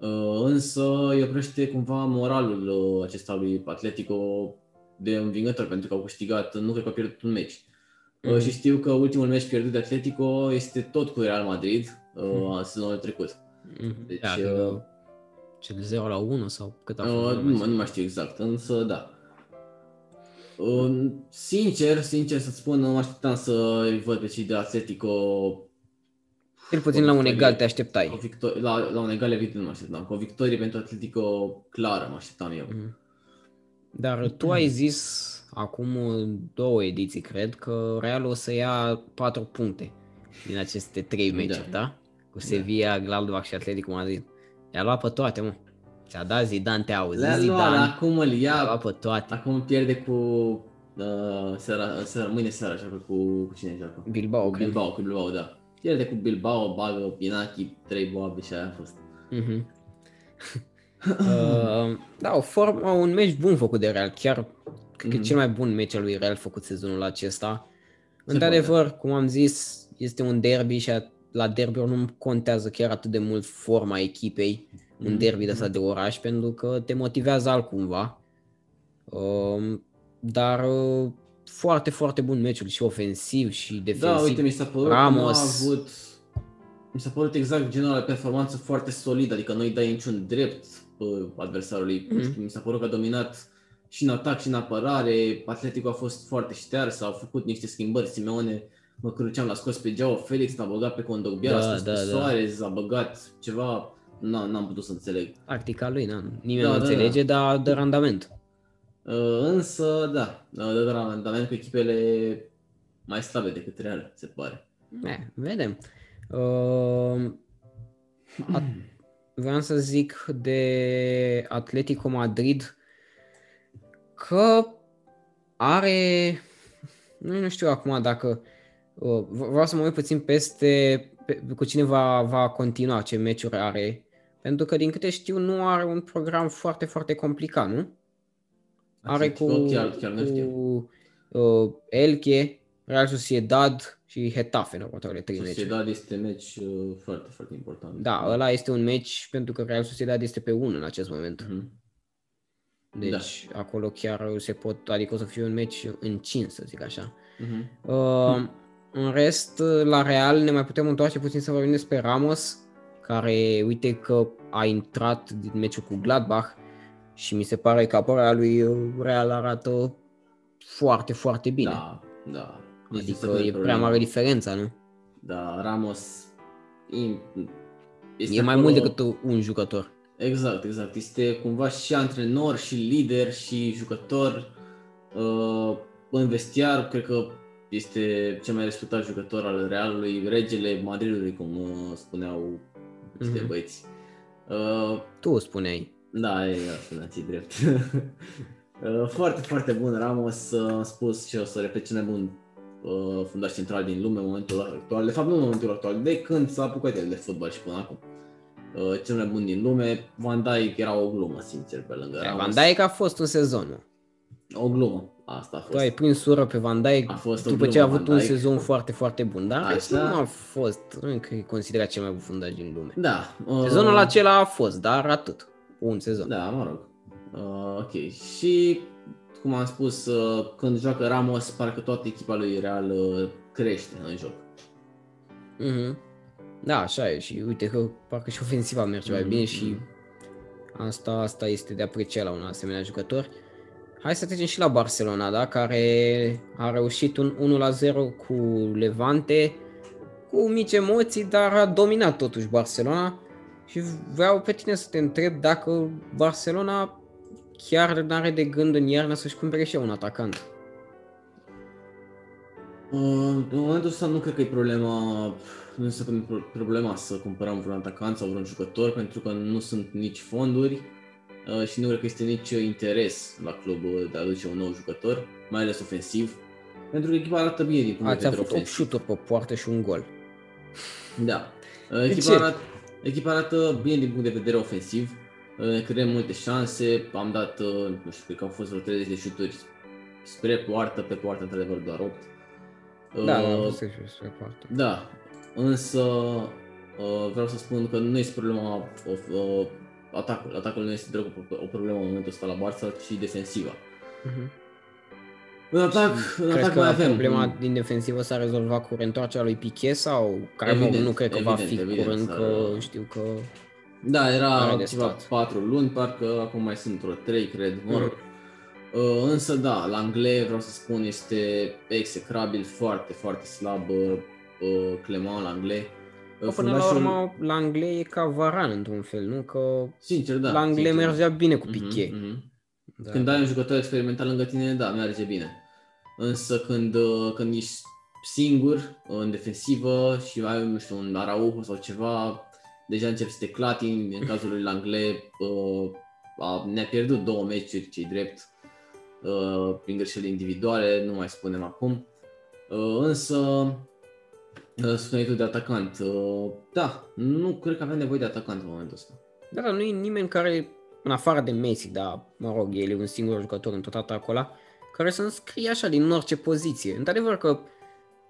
uh, însă îi oprește cumva moralul uh, acesta lui Atletico de învingător, pentru că au câștigat, nu cred că au pierdut un meci. Mhm. Uh, Și știu că ultimul meci pierdut de Atletico este tot cu Real Madrid, Mhm. uh, sezonul trecut. Mhm. Deci, da, uh, cred că cel 0 la 1 sau cât a fost? Uh, nu nu, mai mai- nu mai știu exact, însă da. Uh, sincer, sincer să spun, nu mă așteptam să îi văd pe cei de Atletico Cel puțin la un egal te așteptai. o victorie, la, la un egal evident nu mă așteptam. Cu o victorie pentru Atletico clară mă așteptam eu. Mhm. Dar tu ai zis acum două ediții, cred, că Real o să ia 4 puncte din aceste trei meciuri, da? Cu Sevilla, Gladbach și Atletico Madrid. I-a luat pe toate, mă. Ți-a dat Zidane, te auzi, Le-a luat, Zidane. acum îl I-a ia, luat pe toate. acum pierde cu uh, seara, seara, mâine seara joacă cu, cu cine joacă? Bilbao, cu cred. Bilbao, cu Bilbao, da. Pierde cu Bilbao, bagă Pinachi, trei boabe și aia a fost. Mhm. uh, da, o formă, un meci bun făcut de Real, chiar cred că Mhm. cel mai bun meci al lui Real făcut sezonul acesta. Se Într-adevăr, cum am zis, este un derby și a- la derby nu contează chiar atât de mult forma echipei, un Mhm. derby de asta de oraș, pentru că te motivează altcumva. Um, dar uh, foarte, foarte bun meciul și ofensiv și defensiv. Da, uite, mi s-a părut Ramos. că nu a avut... Mi s-a părut exact genul de performanță foarte solidă, adică nu-i dai niciun drept uh, adversarului. Mhm. Mm-hmm. Mi s-a părut că a dominat și în atac și în apărare. Atletico a fost foarte ștears, au făcut niște schimbări. Simeone, mă căruceam, l-a scos pe Joao Felix, l-a băgat pe Condogbiar, Da, a scos da, pe da. Suarez, a băgat ceva... N- n-am putut să înțeleg. Tactica lui, na, nimeni Da, nu da, înțelege, dar dă randament. Uh, însă, da, dă de randament cu echipele mai slabe decât Real, se pare. Eh, vedem. Uh, a, (clears throat) vreau să zic de Atletico Madrid că are, nu, nu știu acum dacă, uh, vreau să mă uit puțin peste pe, cu cine va, va continua, ce meciuri are, pentru că din câte știu nu are un program foarte, foarte complicat, nu? Are cu, Atletico chiar, chiar nu știu. cu uh, Elche, Real Sociedad și Hetafe în următoarele trei meciuri. Sociedad este meci uh, foarte, foarte important. Da, ăla este un meci pentru că Real Sociedad este pe 1 în acest moment. Mhm. Deci acolo chiar se pot, adică o să fie un meci încins, să zic așa. Mhm. Uh, în rest, la Real ne mai putem întoarce puțin să vorbim despre Ramos, care uite că a intrat din meciul cu Gladbach și mi se pare că apărarea lui Real arată foarte, foarte bine. Da, da. Este adică super e prea problemă. mare diferența, nu? Da, Ramos in- este E mai acolo- mult decât un jucător. Exact, exact. Este cumva și antrenor, și lider, și jucător. Uh, în vestiar, cred că este cel mai respectat jucător al Realului, regele Madridului, cum uh, spuneau niște Mhm. băieți. Uh, Tu spuneai. da, e asta, ți drept. (laughs) Uh, foarte, foarte bun Ramos, uh, am spus și o să repet cel mai bun uh, fundaș central din lume în momentul actual. De fapt, nu în momentul actual, de când s-a apucat el de fotbal și până acum. Uh, cel mai bun din lume. Van Dijk era o glumă, sincer, pe lângă Ramos. Van Dijk a fost un sezon, mă. O glumă, asta a Tu fost. ai prins ură pe Van Dijk A fost o după glumă, ce a avut Van un Dijk. sezon foarte, foarte bun. Dar Așa. Așa. nu a fost, nu e că e considerat cel mai bun fundaș din lume. Da. uh, Sezonul acela a fost, dar atât. Un sezon. Da, mă rog. Uh, ok. Și, cum am spus, uh, când joacă Ramos, parcă toată echipa lui Real uh, crește în joc. Mhm. Da, așa e și uite că parcă și ofensiva merge mai Mhm, bine și mhm. asta, asta este de apreciat la un asemenea jucător. Hai să trecem și la Barcelona, da? care a reușit un 1-0 cu Levante, cu mici emoții, dar a dominat totuși Barcelona și vreau pe tine să te întreb dacă Barcelona chiar nu are de gând în iarnă să-și cumpere și ea un atacant. Uh, în momentul ăsta nu cred că e problema, nu este pro- problema să cumpărăm vreun atacant sau vreun jucător, pentru că nu sunt nici fonduri uh, și nu cred că este nici interes la club uh, de a aduce un nou jucător, mai ales ofensiv, pentru că echipa arată bine din punct de Ați vedere avut 8 ofensiv. șuturi pe poartă și un gol. Da. Uh, De Echipa ce? arată, echipa arată bine din punct de vedere ofensiv, uh, ne creăm multe șanse, am dat, uh, nu știu, cred că au fost vreo 30 de șuturi spre poartă, pe poartă într-adevăr doar 8. Da, da, am Uh, văzut și spre poartă. Da, însă uh, vreau să spun că nu este problema uh, uh, atacul. Atacul nu este deloc o, o problemă în momentul ăsta la Barça, ci defensiva. Mhm. În atac, în Crezi atac că mai avem. problema din defensivă s-a rezolvat cu reîntoarcerea lui Piqué sau care mă, Evident, nu cred că va evident, fi evident, curând, s-ar- că știu că... Da, era Are de ceva stat. 4 luni, parcă acum mai sunt vreo 3, cred, mă rog. Mhm. Uh, însă da, la Anglais vreau să spun este execrabil, foarte, foarte slab uh, uh, Clement la Anglais. Uh, Că până la fundașul- urmă, la Anglais e ca Varan într-un fel, nu? Că Sincer, da. la Anglais sincer. mergea bine cu Mhm, Piqué. mhm. Da. Când ai un jucător experimental lângă tine, da, merge bine. Însă când, uh, când ești singur uh, în defensivă și ai, nu știu, un Araujo sau ceva, deja începi să te clatini. În cazul lui Langlais, uh, a, ne-a pierdut două meciuri, cei drept, uh, prin greșeli individuale, nu mai spunem acum. Uh, însă, uh, spuneai tu de atacant, uh, da, nu cred că avem nevoie de atacant în momentul ăsta. Da, dar nu e nimeni care, în afară de Messi, dar, mă rog, el e un singur jucător în tot atacul ăla, care să înscrie așa din orice poziție. Într-adevăr că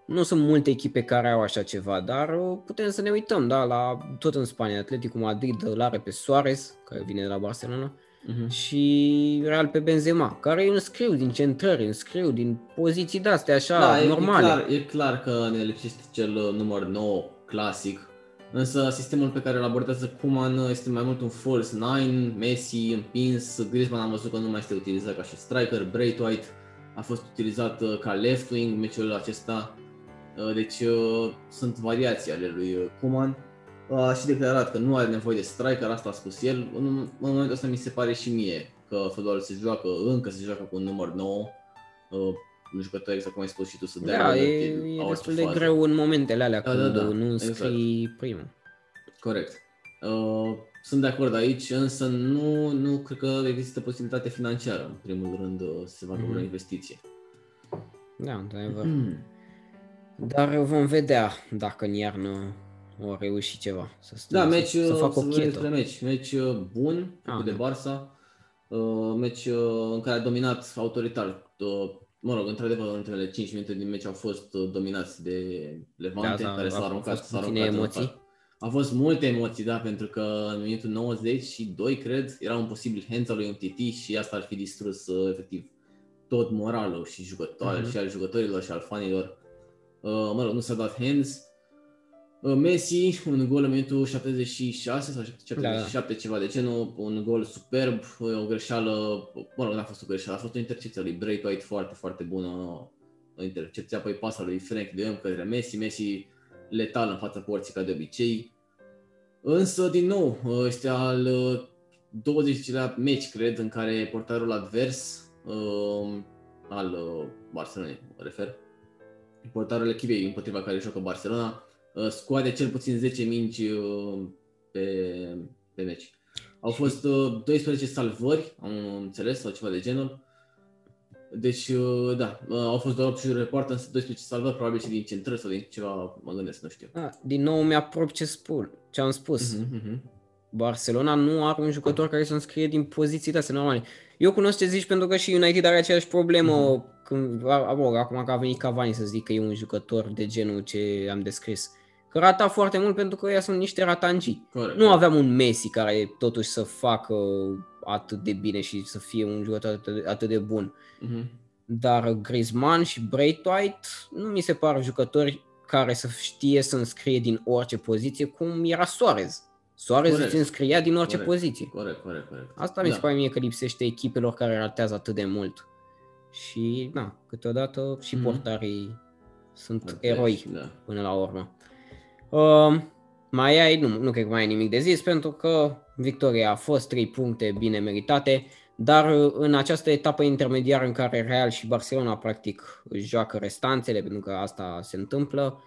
nu sunt multe echipe care au așa ceva, dar uh, putem să ne uităm, da, la tot în Spania, Atletico Madrid îl are pe Suarez, care vine de la Barcelona, Uh-huh. și Real pe Benzema, care îi înscriu din centrări, înscriu din poziții de-astea așa Da, e, normale. E, clar, e clar că ne lipsește cel uh, număr 9 clasic, însă sistemul pe care îl abordează Kuman este mai mult un false 9, Messi împins, Griezmann am văzut că nu mai este utilizat ca și striker, Braithwaite a fost utilizat uh, ca left wing meciul acesta, Uh, deci uh, sunt variații ale lui uh, Kuman. A și declarat că nu are nevoie de striker, asta a spus el. În, în momentul ăsta mi se pare și mie că fotbalul se joacă, încă se joacă cu un număr 9, uh, un jucător, exact cum ai spus și tu, să dea Da, la e, orice- e la orice destul de fază. greu în momentele alea Da, când da, da, nu înscrii primul. Corect. Uh, sunt de acord aici, însă nu, nu cred că există posibilitate financiară, în primul rând, uh, să se facă Mhm. vreo investiție. Da, într-adevăr. Mm. Dar vom vedea dacă în iarnă o reuși ceva. Să, Da, să, meci, să să facă o vorbim despre chetă. meci. Meci uh, bun, Ah, făcut de da. Barça, uh, meci uh, în care a dominat autoritar uh, mă rog, într-adevăr, ultimele 5 minute din meci au fost uh, dominați de Levante, Da, da, care a s-au aruncat. fost s-au puține aruncat în emoții. față. Au fost multe emoții, da, pentru că în minutul 92, cred, era un posibil hands al lui MTT și asta ar fi distrus uh, efectiv tot moralul și jucătoare, Mhm. și al jucătorilor și al fanilor. Uh, mă rog, nu s-a dat hands. Uh, Messi, un gol în minutul 76 sau 77, ceva de genul, un gol superb, uh, o greșeală, mă rog, n-a fost o greșeală, a fost o intercepție a lui Bray White foarte, foarte bună, o intercepție, apoi pasa lui Frank de Jong către Messi, Messi letal în fața porții ca de obicei. Însă, din nou, este al uh, 20-lea meci, cred, în care portarul advers uh, al uh, Barcelonei, mă refer, portarul echipei împotriva care joacă Barcelona, uh, scoade cel puțin 10 mingi uh, pe, pe meci. Au fost uh, 12 salvări, am înțeles, sau ceva de genul. Deci, uh, da, uh, au fost doar 8 șuturi de poartă, însă 12 salvări, probabil și din centrări sau din ceva, mă gândesc, nu știu. Da, din nou mi-aprob ce spun, ce am spus. Mhm, mhm. Barcelona nu are un jucător care să înscrie din poziții astea normale. Eu cunosc ce zici pentru că și United are aceeași problemă Mhm. când, a, mă rog, acum că a venit Cavani să zic că e un jucător de genul ce am descris. Că rata foarte mult pentru că ea sunt niște ratangii. Corect. Nu aveam un Messi care totuși să facă atât de bine și să fie un jucător atât de, atât de bun. Mhm. Dar Griezmann și Braithwaite nu mi se par jucători care să știe să înscrie din orice poziție, cum era Suarez. Suarez Corect. îți înscria din orice Corect. poziție. Corect, corect, corect. Asta mi se Da. pare mie că lipsește echipelor care ratează atât de mult. Și, na, câteodată și Mhm. portarii sunt Deci, eroi Da. până la urmă. Uh, mai ai, nu, nu cred că mai ai nimic de zis, pentru că victoria a fost 3 puncte bine meritate, dar uh, în această etapă intermediară în care Real și Barcelona practic își joacă restanțele, pentru că asta se întâmplă,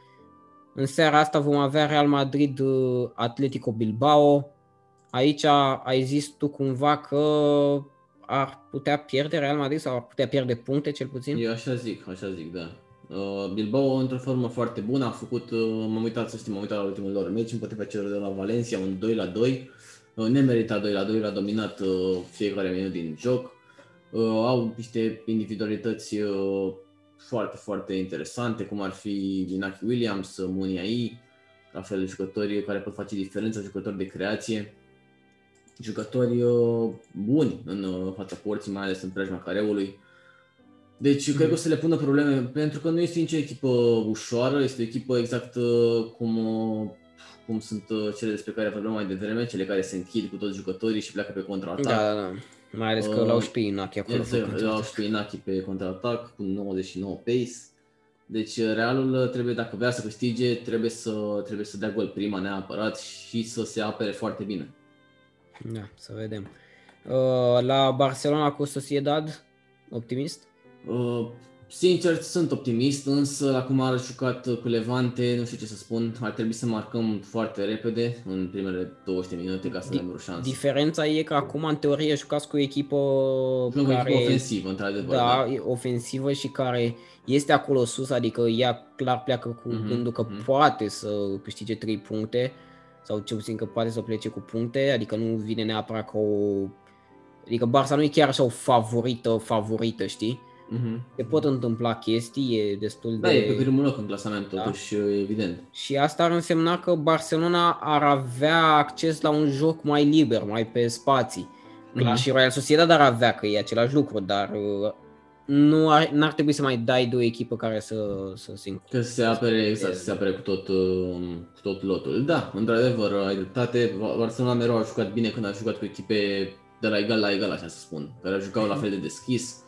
în seara asta vom avea Real Madrid uh, Atletico Bilbao. Aici ai zis tu cumva că ar putea pierde Real Madrid sau ar putea pierde puncte cel puțin? Eu așa zic, așa zic, da. Uh, Bilbao într-o formă foarte bună, a făcut, uh, m-am uitat să știi, m-am uitat la ultimul lor meci împotriva celor de la Valencia, un 2 la 2. Uh, nemeritat 2 la 2, l-a dominat uh, fiecare minut din joc. Uh, au niște individualități uh, foarte, foarte interesante, cum ar fi Inaki Williams, uh, Muniai, la fel jucători care pot face diferența, jucători de creație, jucători uh, buni în uh, fața porții, mai ales în preajma careului. Deci cred că o să le pună probleme, pentru că nu este nicio echipă ușoară, este o echipă exact uh, cum, uh, cum sunt uh, cele despre care vorbeam mai devreme, cele care se închid cu toți jucătorii și pleacă pe contraatac. Da, da, da. Mai ales că Uh, l-au și pe Inachi acolo. Exact, făcut. au și pe Inaki pe contraatac cu 99 pace. Deci Realul trebuie, dacă vrea să câștige, trebuie să, trebuie să dea gol prima neapărat și să se apere foarte bine. Da, să vedem. Uh, la Barcelona cu Sociedad, optimist? Uh, sincer, sunt optimist, însă acum ar jucat cu Levante, nu știu ce să spun, ar trebui să marcăm foarte repede, în primele 20 de minute, ca să Di- avem o șansă. Diferența e că acum în teorie jucați cu o echipă Jucăm cu o care echipă ofensivă, într-adevăr. da, e ofensivă și care este acolo sus, adică ea clar pleacă cu Mhm, gândul că mhm. poate să câștige 3 puncte sau cel puțin că poate să plece cu puncte, adică nu vine neapărat ca o... Adică Barça nu e chiar așa o favorită, favorită, știi? Mhm. Se pot întâmpla chestii, e destul Da, de... e pe primul loc în clasament, Da. totuși, evident. Și asta ar însemna că Barcelona ar avea acces la un joc mai liber, mai pe spații. Clar, Mhm. și Real Sociedad ar avea, că e același lucru, dar uh, nu ar, n-ar trebui să mai dai de o echipă care să, să se înc- Că se apere, exact, să se apere cu tot, uh, cu tot lotul. Da, într-adevăr, ai dreptate. Barcelona mereu a jucat bine când a jucat cu echipe de la egal la egal, așa să spun, care jucau la fel de deschis.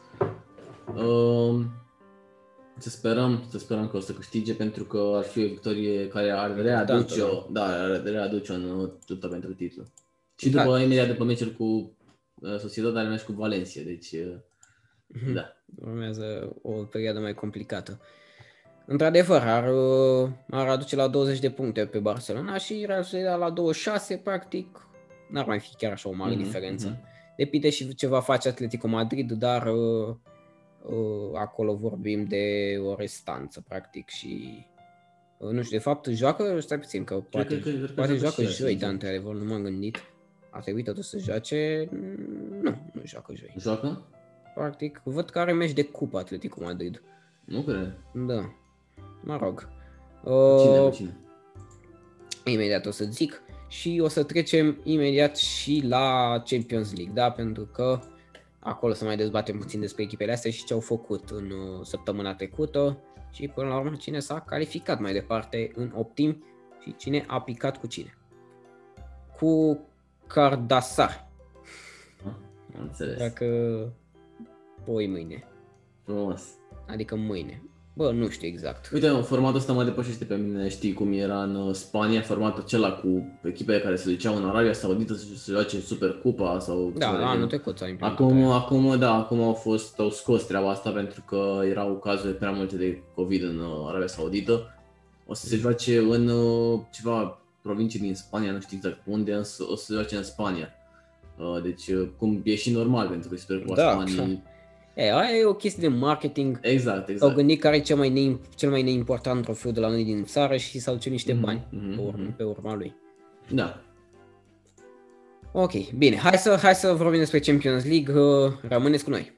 Um, să sperăm, să sperăm că o să câștige pentru că ar fi o victorie care ar readuce, da. o, da, ar readuce în lupta pentru titlu. Și Da. după, imediat după meciul cu uh, Sociedad, are meci cu Valencia, deci uh, da. urmează o perioadă mai complicată. Într-adevăr, ar, uh, ar aduce la 20 de puncte pe Barcelona și Real Sociedad la 26, practic, n-ar mai fi chiar așa o mare Mhm, diferență. mhm. Depinde și ce va face Atletico Madrid, dar uh, uh, acolo vorbim de o restanță, practic, și uh, nu știu, de fapt joacă, stai puțin, că poate, că- cred că poate joacă joacă și joi, azi, dar da. într-adevăr nu m-am gândit. A trebuit totuși să joace, Mm, nu, nu joacă joi. Joacă? practic. Văd că are meci de cupă Atletico Madrid. Nu cred. Da. Mă rog. Cu Cine, Uh, cu cine? imediat o să zic și o să trecem imediat și la Champions League, da? Pentru că acolo să mai dezbatem puțin despre echipele astea și ce au făcut în uh, săptămâna trecută și până la urmă cine s-a calificat mai departe în optim și cine a picat cu cine. Cu Cardasar, Am înțeles. dacă poi mâine, Frumos. adică mâine. Bă, nu știu exact. Uite, formatul ăsta mă depășește pe mine, știi cum era în uh, Spania, formatul acela cu echipele care se duceau în Arabia Saudită să se joace Supercupa sau... Da, ceva de anul genul. trecut s-a implementat Acum, aia. acum, da, acum au fost, au scos treaba asta pentru că erau cazuri prea multe de COVID în uh, Arabia Saudită. O să se joace în uh, ceva provincii din Spania, nu știu exact unde, însă o să se joace în Spania. Uh, Deci, uh, cum e și normal, pentru că Supercupa Da, Spaniei... E, aia e o chestie de marketing Exact, S-au exact. gândit care e cel mai, ne- cel mai neimportant trofeu de la noi din țară și s-au cerut niște Mhm, bani mhm, pe, urma, mhm. pe urma lui. Da. Ok, bine, hai să, hai să vorbim despre Champions League, uh, rămâneți cu noi.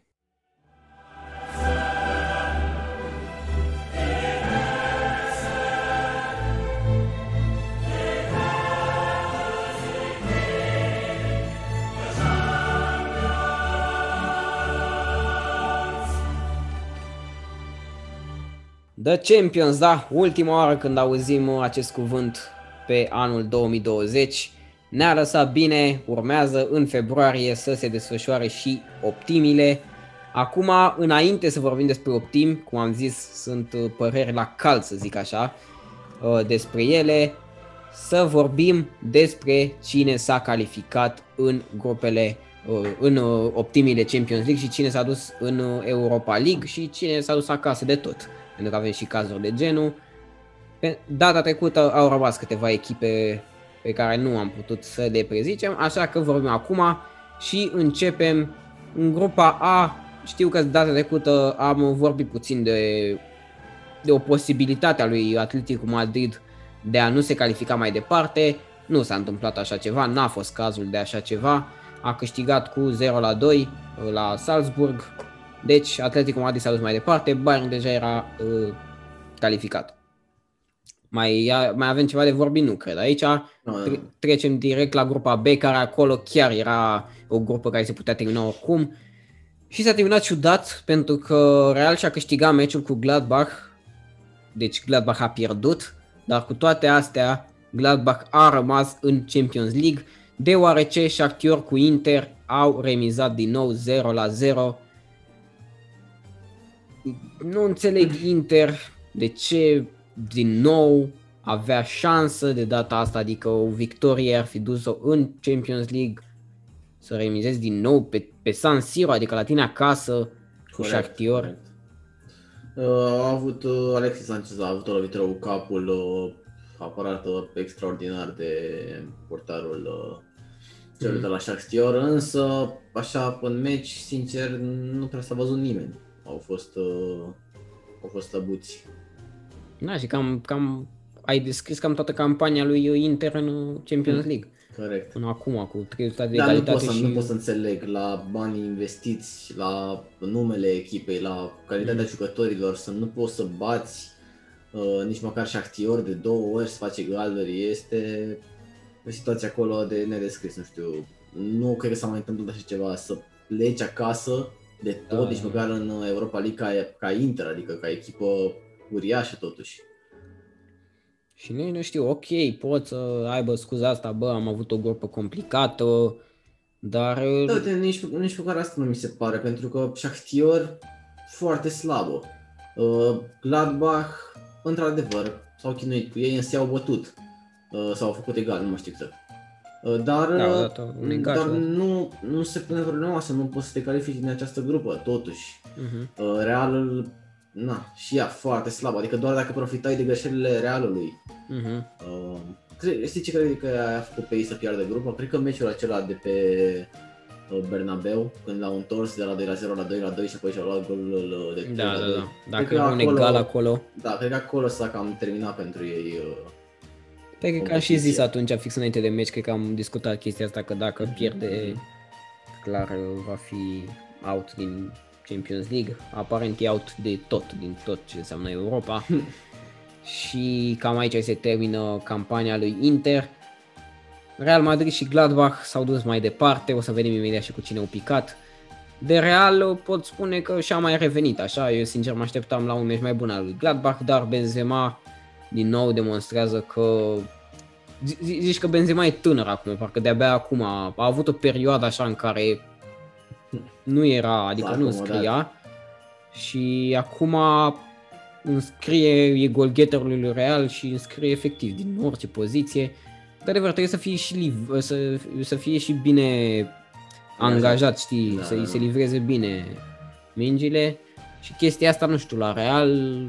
The Champions, da, ultima oară când auzim uh, acest cuvânt pe anul 2020. Ne-a lăsat bine, urmează în februarie să se desfășoare și optimile. Acum, înainte să vorbim despre optim, cum am zis, sunt uh, păreri la cald, să zic așa, uh, despre ele, să vorbim despre cine s-a calificat în grupele, uh, în uh, optimile Champions League și cine s-a dus în uh, Europa League și cine s-a dus acasă de tot. Pentru că avem și cazuri de genul. Pe data trecută au rămas câteva echipe pe care nu am putut să le prezicem, așa că vorbim acum și începem în grupa A. Știu că data trecută am vorbit puțin de, de o posibilitate a lui Atletico Madrid de a nu se califica mai departe. Nu s-a întâmplat așa ceva, n-a fost cazul de așa ceva. A câștigat cu 0 la 2 la Salzburg. Deci Atletico Madrid s-a dus mai departe, Bayern deja era uh, calificat. Mai, mai avem ceva de vorbit? Nu cred. Aici tre- trecem direct la grupa B, care acolo chiar era o grupă care se putea termina oricum. Și s-a terminat ciudat pentru că Real și-a câștigat meciul cu Gladbach. Deci Gladbach a pierdut, dar cu toate astea Gladbach a rămas în Champions League deoarece Shakhtar cu Inter au remizat din nou 0 la 0. Nu înțeleg Inter de ce din nou avea șansă de data asta, adică o victorie ar fi dus-o în Champions League să remizezi din nou pe, pe San Siro, adică la tine acasă cu Shakhtar. Uh, a avut uh, Alexis Sanchez a avut o lovitură cu capul uh, apărat uh, extraordinar de portarul uh, celor Mhm. de la Shakhtar, însă așa în meci, sincer, nu prea s-a văzut nimeni. Au fost uh, au fost abuți. Da, și cam, cam ai descris cam toată campania lui Inter în Champions League. Corect. Până acum, cu trei rezultate de Dar nu egalitate pot, să, și... nu pot să înțeleg la banii investiți, la numele echipei, la calitatea Mm. jucătorilor, să nu poți să bați uh, nici măcar Shakhtar de două ori să face galări. Este o situație acolo de nedescris, nu știu. Nu cred că s-a mai întâmplat așa ceva, să pleci acasă de tot, Da. nici măcar în Europa League ca, ca Inter, adică ca echipă uriașă totuși. Și noi nu știu, ok, pot să aibă scuza asta, bă, am avut o grupă complicată, dar... Da, uite, nici, nici măcar asta nu mi se pare, pentru că Shakhtar foarte slabă. Uh, Gladbach, într-adevăr, s-au chinuit cu ei, însă i-au bătut. Uh, sau au făcut egal, nu mai știu exact. Uh, dar Da, au uh, dat un egal dar și au dat. nu, nu se pune problema să nu poți să te califici din această grupă, totuși. Uh-huh. Uh, Realul, na, și ea foarte slabă, adică doar dacă profitai de greșelile Realului. Uh-huh. Uh, cre- știi ce cred că a făcut pe ei să piardă grupa? Cred că meciul acela de pe uh, Bernabeu, când l-au întors de la 2 la 0 la 2 la 2 și apoi și-au luat golul de 3 Da, la da, 2. da. Dacă că era un acolo- egal acolo, Da, cred că acolo s-a cam terminat pentru ei. Uh, pe cred că am și competiția. zis atunci, fix înainte de meci, cred că am discutat chestia asta, că dacă pierde, clar va fi out din Champions League. Aparent e out de tot, din tot ce înseamnă Europa. (laughs) și cam aici se termină campania lui Inter. Real Madrid și Gladbach s-au dus mai departe, o să vedem imediat și cu cine au picat. De Real pot spune că și-a mai revenit așa, eu sincer mă așteptam la un meci mai bun al lui Gladbach, dar Benzema din nou demonstrează că zici că Benzema e tânăr acum, parcă de-abia acum a, a avut o perioadă așa în care nu era, adică nu scria și acum înscrie, e golgeterul lui Real și înscrie efectiv din orice poziție. De adevăr, trebuie să fie și, liv- să, să fie și bine angajat, știi, da, să da, se livreze bine mingile. Și chestia asta, nu știu, la Real,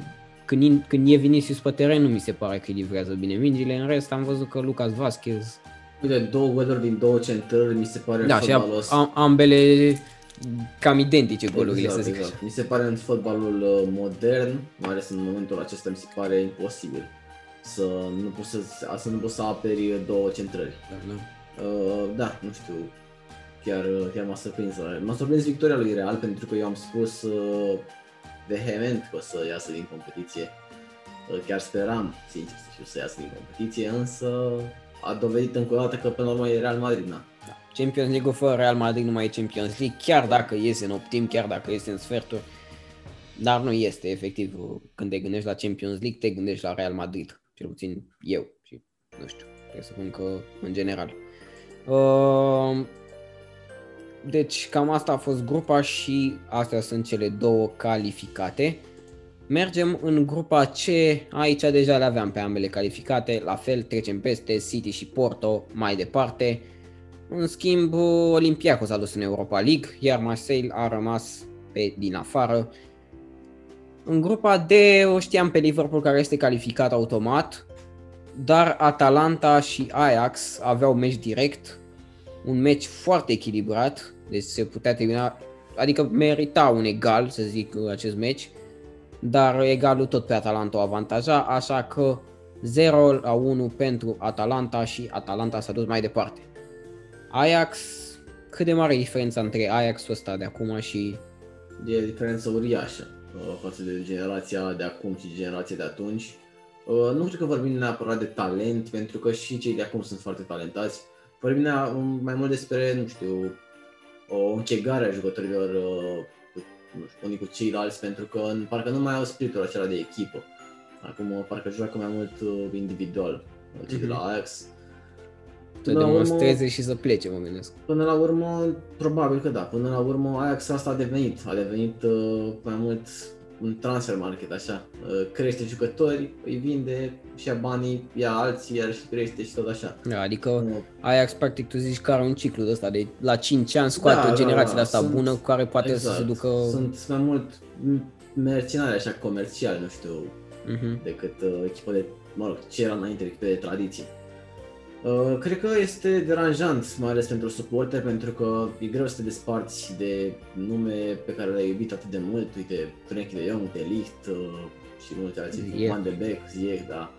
când, când e Vinicius pe teren, nu mi se pare că îi livrează bine mingile, în rest am văzut că Lucas Vasquez... Uite, două goluri din două centrări, mi se pare Da, și am, ambele cam identice golurile, exact, să zic exact. Mi se pare în fotbalul uh, modern, mai ales în momentul acesta, mi se pare imposibil să nu poți să, să, nu poți să aperi două centrări. Da, da. Uh, da, nu știu, chiar, chiar m-a surprins. M-a surprins victoria lui Real pentru că eu am spus uh, vehement că o să iasă din competiție. Uh, chiar speram, sincer să fiu, să iasă din competiție, însă a dovedit încă o dată că până la urmă e Real Madrid, na. Da. Champions League-ul fără Real Madrid nu mai e Champions League, chiar dacă iese în optim, chiar dacă iese în sferturi, dar nu este efectiv când te gândești la Champions League, te gândești la Real Madrid, cel puțin eu și nu știu, trebuie să spun că în general. Uh, deci cam asta a fost grupa și astea sunt cele două calificate. Mergem în grupa C, aici deja le aveam pe ambele calificate, la fel trecem peste City și Porto mai departe. În schimb, Olympiacos a dus în Europa League, iar Marseille a rămas pe din afară. În grupa D o știam pe Liverpool care este calificat automat, dar Atalanta și Ajax aveau meci direct, un meci foarte echilibrat, deci se putea termina, adică merita un egal, să zic, acest meci, dar egalul tot pe Atalanta o avantaja, așa că 0 la 1 pentru Atalanta și Atalanta s-a dus mai departe. Ajax, cât de mare e diferența între Ajax-ul ăsta de acum și... E diferență uriașă uh, față de generația de acum și generația de atunci. Uh, nu cred că vorbim neapărat de talent, pentru că și cei de acum sunt foarte talentați. Vorbim mai mult despre, nu știu, o închegare a jucătorilor uh, unii cu ceilalți, pentru că parcă nu mai au spiritul acela de echipă. Acum uh, parcă joacă mai mult uh, individual, cei mm-hmm. de la mhm. Ajax. Să demonstreze urmă, și să plece, mă gândesc. Până la urmă, probabil că da, până la urmă Ajax asta a devenit, a devenit uh, mai mult un transfer market, așa. Uh, crește jucători, îi vinde și ia banii, ia alții, iar și crește și tot așa. Da, adică uh, Ajax, practic, tu zici că are un ciclu de ăsta, de la 5 ani scoate da, o generație da, de asta sunt, bună cu care poate exact, să se ducă... Sunt mai mult mercenari așa comerciali, nu știu, uh-huh. decât uh, echipă de, mă rog, ce era înainte, echipe de tradiție. Uh, cred că este deranjant, mai ales pentru suporter, pentru că e greu să te desparți de nume pe care le-ai iubit atât de mult, uite, Frenkie de Jong, De Ligt uh, și multe alții, yeah. Van de Beek, Ziyech, da.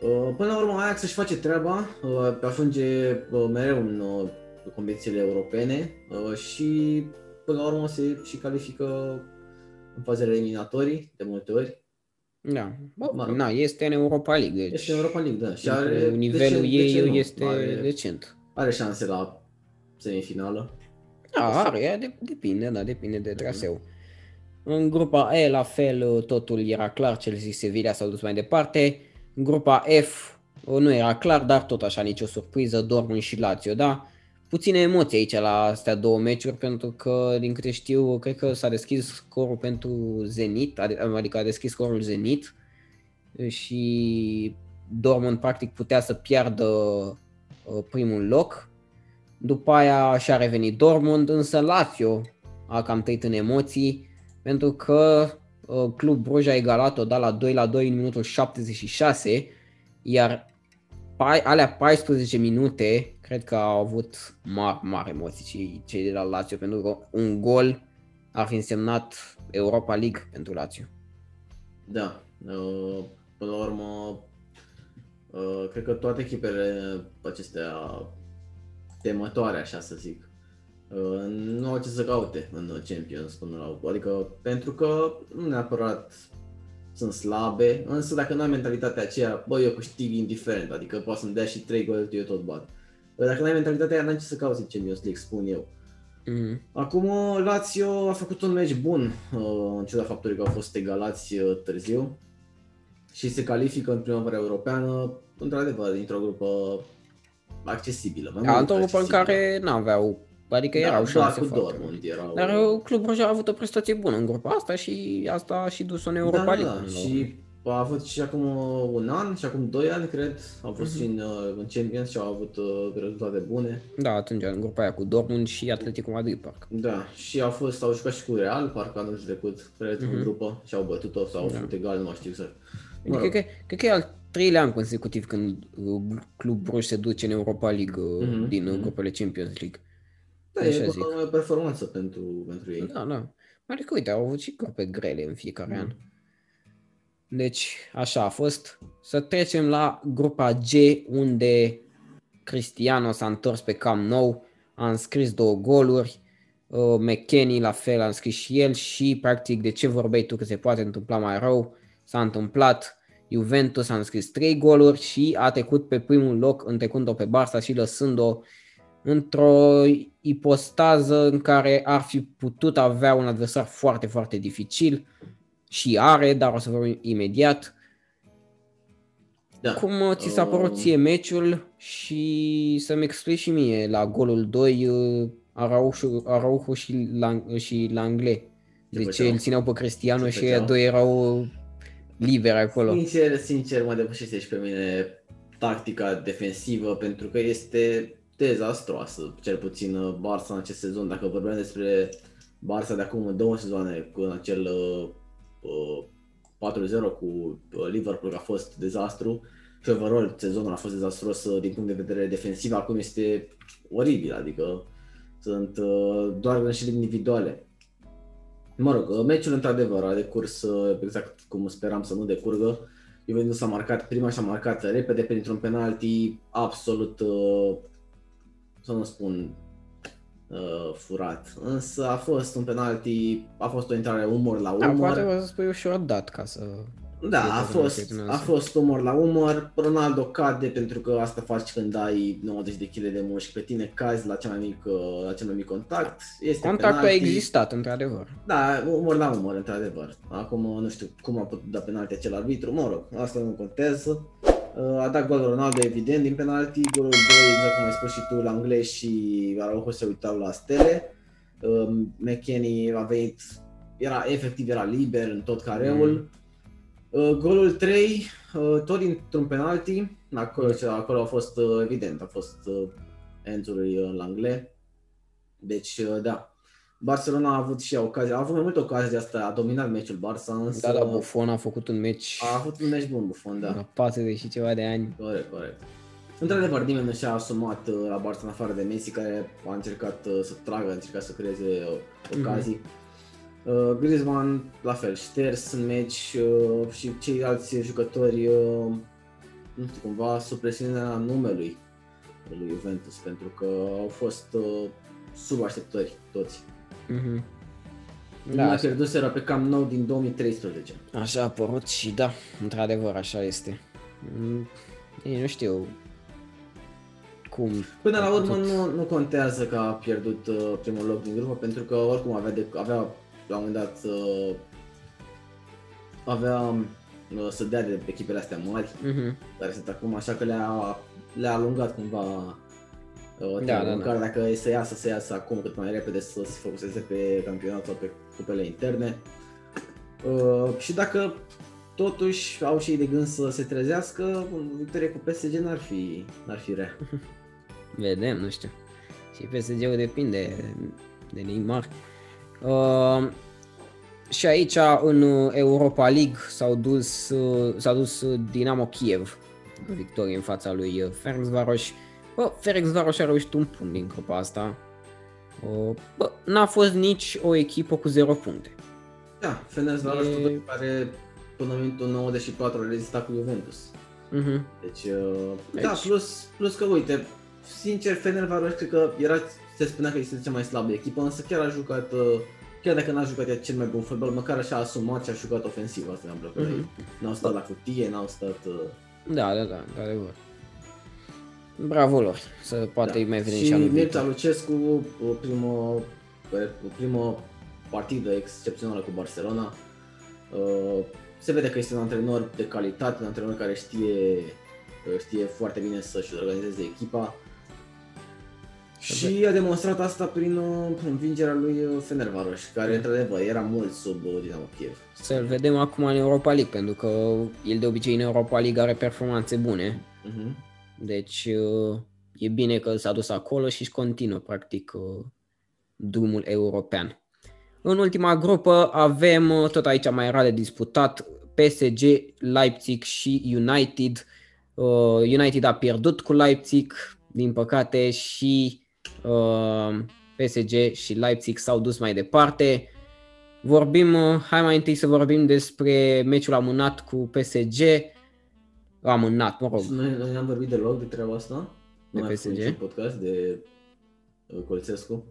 Uh, până la urmă, Ajax își face treaba, uh, ajunge uh, mereu în uh, competițiile europene uh, și până la urmă se și califică în fazele eliminatorii de multe ori. Da, Bă, mă rog. na, este în Europa League. Deci este în Europa League, da. Și are, nivelul de ce, ei de ce este are, decent. Are șanse la semifinală. Da, are, de, depinde, da, depinde de traseu. În grupa E, la fel, totul era clar, Chelsea Sevilla s-au dus mai departe. În grupa F, nu era clar, dar tot așa nicio surpriză, Dortmund și Lazio, da? Puține emoții aici la astea două meciuri, pentru că, din câte știu, cred că s-a deschis scorul pentru Zenit, adică a deschis scorul Zenit și Dortmund practic putea să piardă uh, primul loc. După aia și-a revenit Dortmund, însă Lazio a cam trăit în emoții, pentru că uh, Club Bruj a egalat-o da, la 2 la 2 în minutul 76, iar alea 14 minute cred că au avut mari, mari emoții cei, cei de la Lazio, pentru că un gol ar fi însemnat Europa League pentru Lazio. Da, uh, până la urmă, uh, cred că toate echipele acestea temătoare, așa să zic, Uh, nu au ce să caute în Champions până la urmă. Adică pentru că nu neapărat sunt slabe, însă dacă nu ai mentalitatea aceea, bă, eu câștig indiferent, adică poate să-mi dea și 3 gole, eu tot bat. Bă, dacă nu ai mentalitatea aia, n-ai ce să cauți în Champions League, spun eu. Mm. Acum Lazio a făcut un meci bun, uh, în ciuda faptului că au fost egalați uh, târziu și se califică în primăvara europeană, într-adevăr, dintr-o grupă accesibilă. Mai Da, mult într-o grupă în accesibilă. care n-aveau, adică da, erau doar șanse cu foarte Dortmund erau... Dar uh, Club Brugge a avut o prestație bună în grupa asta și asta a și dus-o în Europa da, League. da, până la urmă. și a avut și acum uh, un an și acum doi ani, cred, au fost Mhm. și în, uh, în Champions și au avut uh, rezultate bune. Da, atunci în grupa aia cu Dortmund și Atletico Madrid, parcă. Da, și au fost, au jucat și cu Real, parcă anul trecut, cred, în grupă și au bătut-o sau au Mhm. Da. făcut egal, nu mai știu exact. Adică cred, că, cred că e al treilea an consecutiv când uh, Club Brugge se duce în Europa League uh, Mhm, din uh, mhm. grupele Champions League. Da, Așa e zic. o performanță pentru, pentru ei. Da, da. Adică, uite, au avut și grupe grele în fiecare an. Deci, așa a fost. Să trecem la grupa G, unde Cristiano s-a întors pe Camp Nou, a înscris două goluri, uh, McKenny la fel a înscris și el și, practic, de ce vorbeai tu că se poate întâmpla mai rău, s-a întâmplat. Juventus a înscris trei goluri și a trecut pe primul loc, întrecând-o pe Barça și lăsând-o într-o ipostază în care ar fi putut avea un adversar foarte, foarte dificil și are, dar o să vorbim imediat. Da. Cum uh, ți s-a părut Uh, ție meciul și să-mi explici și mie la golul 2 uh, Araujo, Araujo și, Lang- și Langley. De ce făceau? îl țineau pe Cristiano Ce și ei făceau? doi erau liberi acolo. Sincer, sincer, mă depășește și pe mine tactica defensivă pentru că este dezastroasă, cel puțin uh, Barça în acest sezon. Dacă vorbeam despre Barça de acum două sezoane cu acel uh, uh, 4-0 cu uh, Liverpool a fost dezastru și overall sezonul a fost dezastros uh, din punct de vedere defensiv, acum este oribil, adică sunt uh, doar greșeli individuale. Mă rog, uh, meciul într-adevăr a decurs uh, exact cum speram să nu decurgă. Juventus a marcat, prima și-a marcat repede printr-un penalti absolut, uh, să nu spun uh, furat. Însă a fost un penalti, a fost o intrare umor la Da, poate umor. o să spui ușor dat ca să... Da, fie a toată lumea fost, prietenoasă. a fost umor la umor. Ronaldo cade pentru că asta faci când ai 90 de kg de mușchi pe tine, cazi la cel mai mic, uh, la cel mai mic contact. Este Contactul a penalti. existat, într-adevăr. Da, umor la umor, într-adevăr. Acum nu știu cum a putut da penalti acel arbitru, mă rog, asta nu contează. Uh, A dat gol Ronaldo, evident, din penalti. Golul 2, exact cum ai spus și tu, la Anglais și Araujo se uitau la stele. Uh, McKenny a venit, era efectiv, era liber în tot careul. Uh, Golul 3, uh, tot dintr-un penalti, acolo, acolo a fost, uh, evident, a fost uh, Enzului uh, Langlais. Deci, uh, da, Barcelona a avut și ocazia, a avut mai multe ocazii de asta, a dominat meciul Barça, însă Da, da, Buffon a făcut un meci a avut un meci bun Buffon, da. la 40 și ceva de ani. Corect, corect. Într-adevăr, nimeni nu și-a asumat uh, la Barça în afară de Messi, care a încercat uh, să tragă, a încercat să creeze uh, ocazii. Uh, Griezmann, la fel, șters în meci uh, și ceilalți jucători, uh, nu știu, cumva sub presiunea numelui lui Juventus, pentru că au fost uh, sub așteptări toți. Mhm. Da, Da, nu a așa, pierduseră pe Camp Nou din 2013. așa a apărut și da, într-adevăr așa este. Mm, Ei, nu știu cum Până la a urmă putut- nu, nu contează că a pierdut uh, primul loc din grupă pentru că oricum avea, de, avea la un moment dat uh, avea uh, să dea de echipele astea mari Mhm. care sunt acum așa că le-a, le-a alungat cumva uh, Da, da, da, în da. care dacă e să iasă, să iasă acum cât mai repede să se focuseze pe campionat sau pe cupele interne uh, și dacă totuși au și ei de gând să se trezească, o victorie cu PSG n-ar fi, n-ar fi rea. (laughs) Vedem, nu știu. Și PSG-ul depinde de Neymar. Uh, și aici în Europa League s-au dus, uh, s-a dus Dinamo Kiev în victorie în fața lui uh, Ferencvaros. Bă, Ferencvaros a reușit un punct din grupa asta. Uh, bă, n-a fost nici o echipă cu 0 puncte. Da, Fenerbahce E- e... tot care până în minutul 94 a rezistat cu Juventus. Mhm. Deci, uh, Deci- da, plus, plus că uite, sincer, Fenerbahce cred că era, se spunea că este cea mai slabă echipă, însă chiar a jucat, uh, chiar dacă n-a jucat ea cel mai bun fotbal, măcar așa a asumat și a jucat ofensiv, asta mi-a plăcut. Mm-hmm. N-au stat la cutie, n-au stat... Uh... Da, da, da, într-adevăr. Bravo lor, să poate da. mai veni și, și anul Mircea Lucescu, o primă, o primă partidă excepțională cu Barcelona. Uh, se vede că este un antrenor de calitate, un antrenor care știe, știe foarte bine să-și organizeze echipa. Și a demonstrat asta prin uh, învingerea lui uh, Fenerbahce, care într-adevăr era mult sub uh, Dinamo Kiev. Să-l vedem acum în Europa League, pentru că el de obicei în Europa League are performanțe bune. Uh-huh. Deci e bine că s-a dus acolo și își continuă practic drumul european. În ultima grupă avem, tot aici mai era de disputat, PSG, Leipzig și United. United a pierdut cu Leipzig, din păcate, și Uh, PSG și Leipzig s-au dus mai departe. Vorbim, uh, hai mai întâi să vorbim despre meciul amânat cu PSG. Amânat, mă rog. Noi, noi am vorbit deloc de treaba asta? De nu PSG? podcast de uh, Colțescu?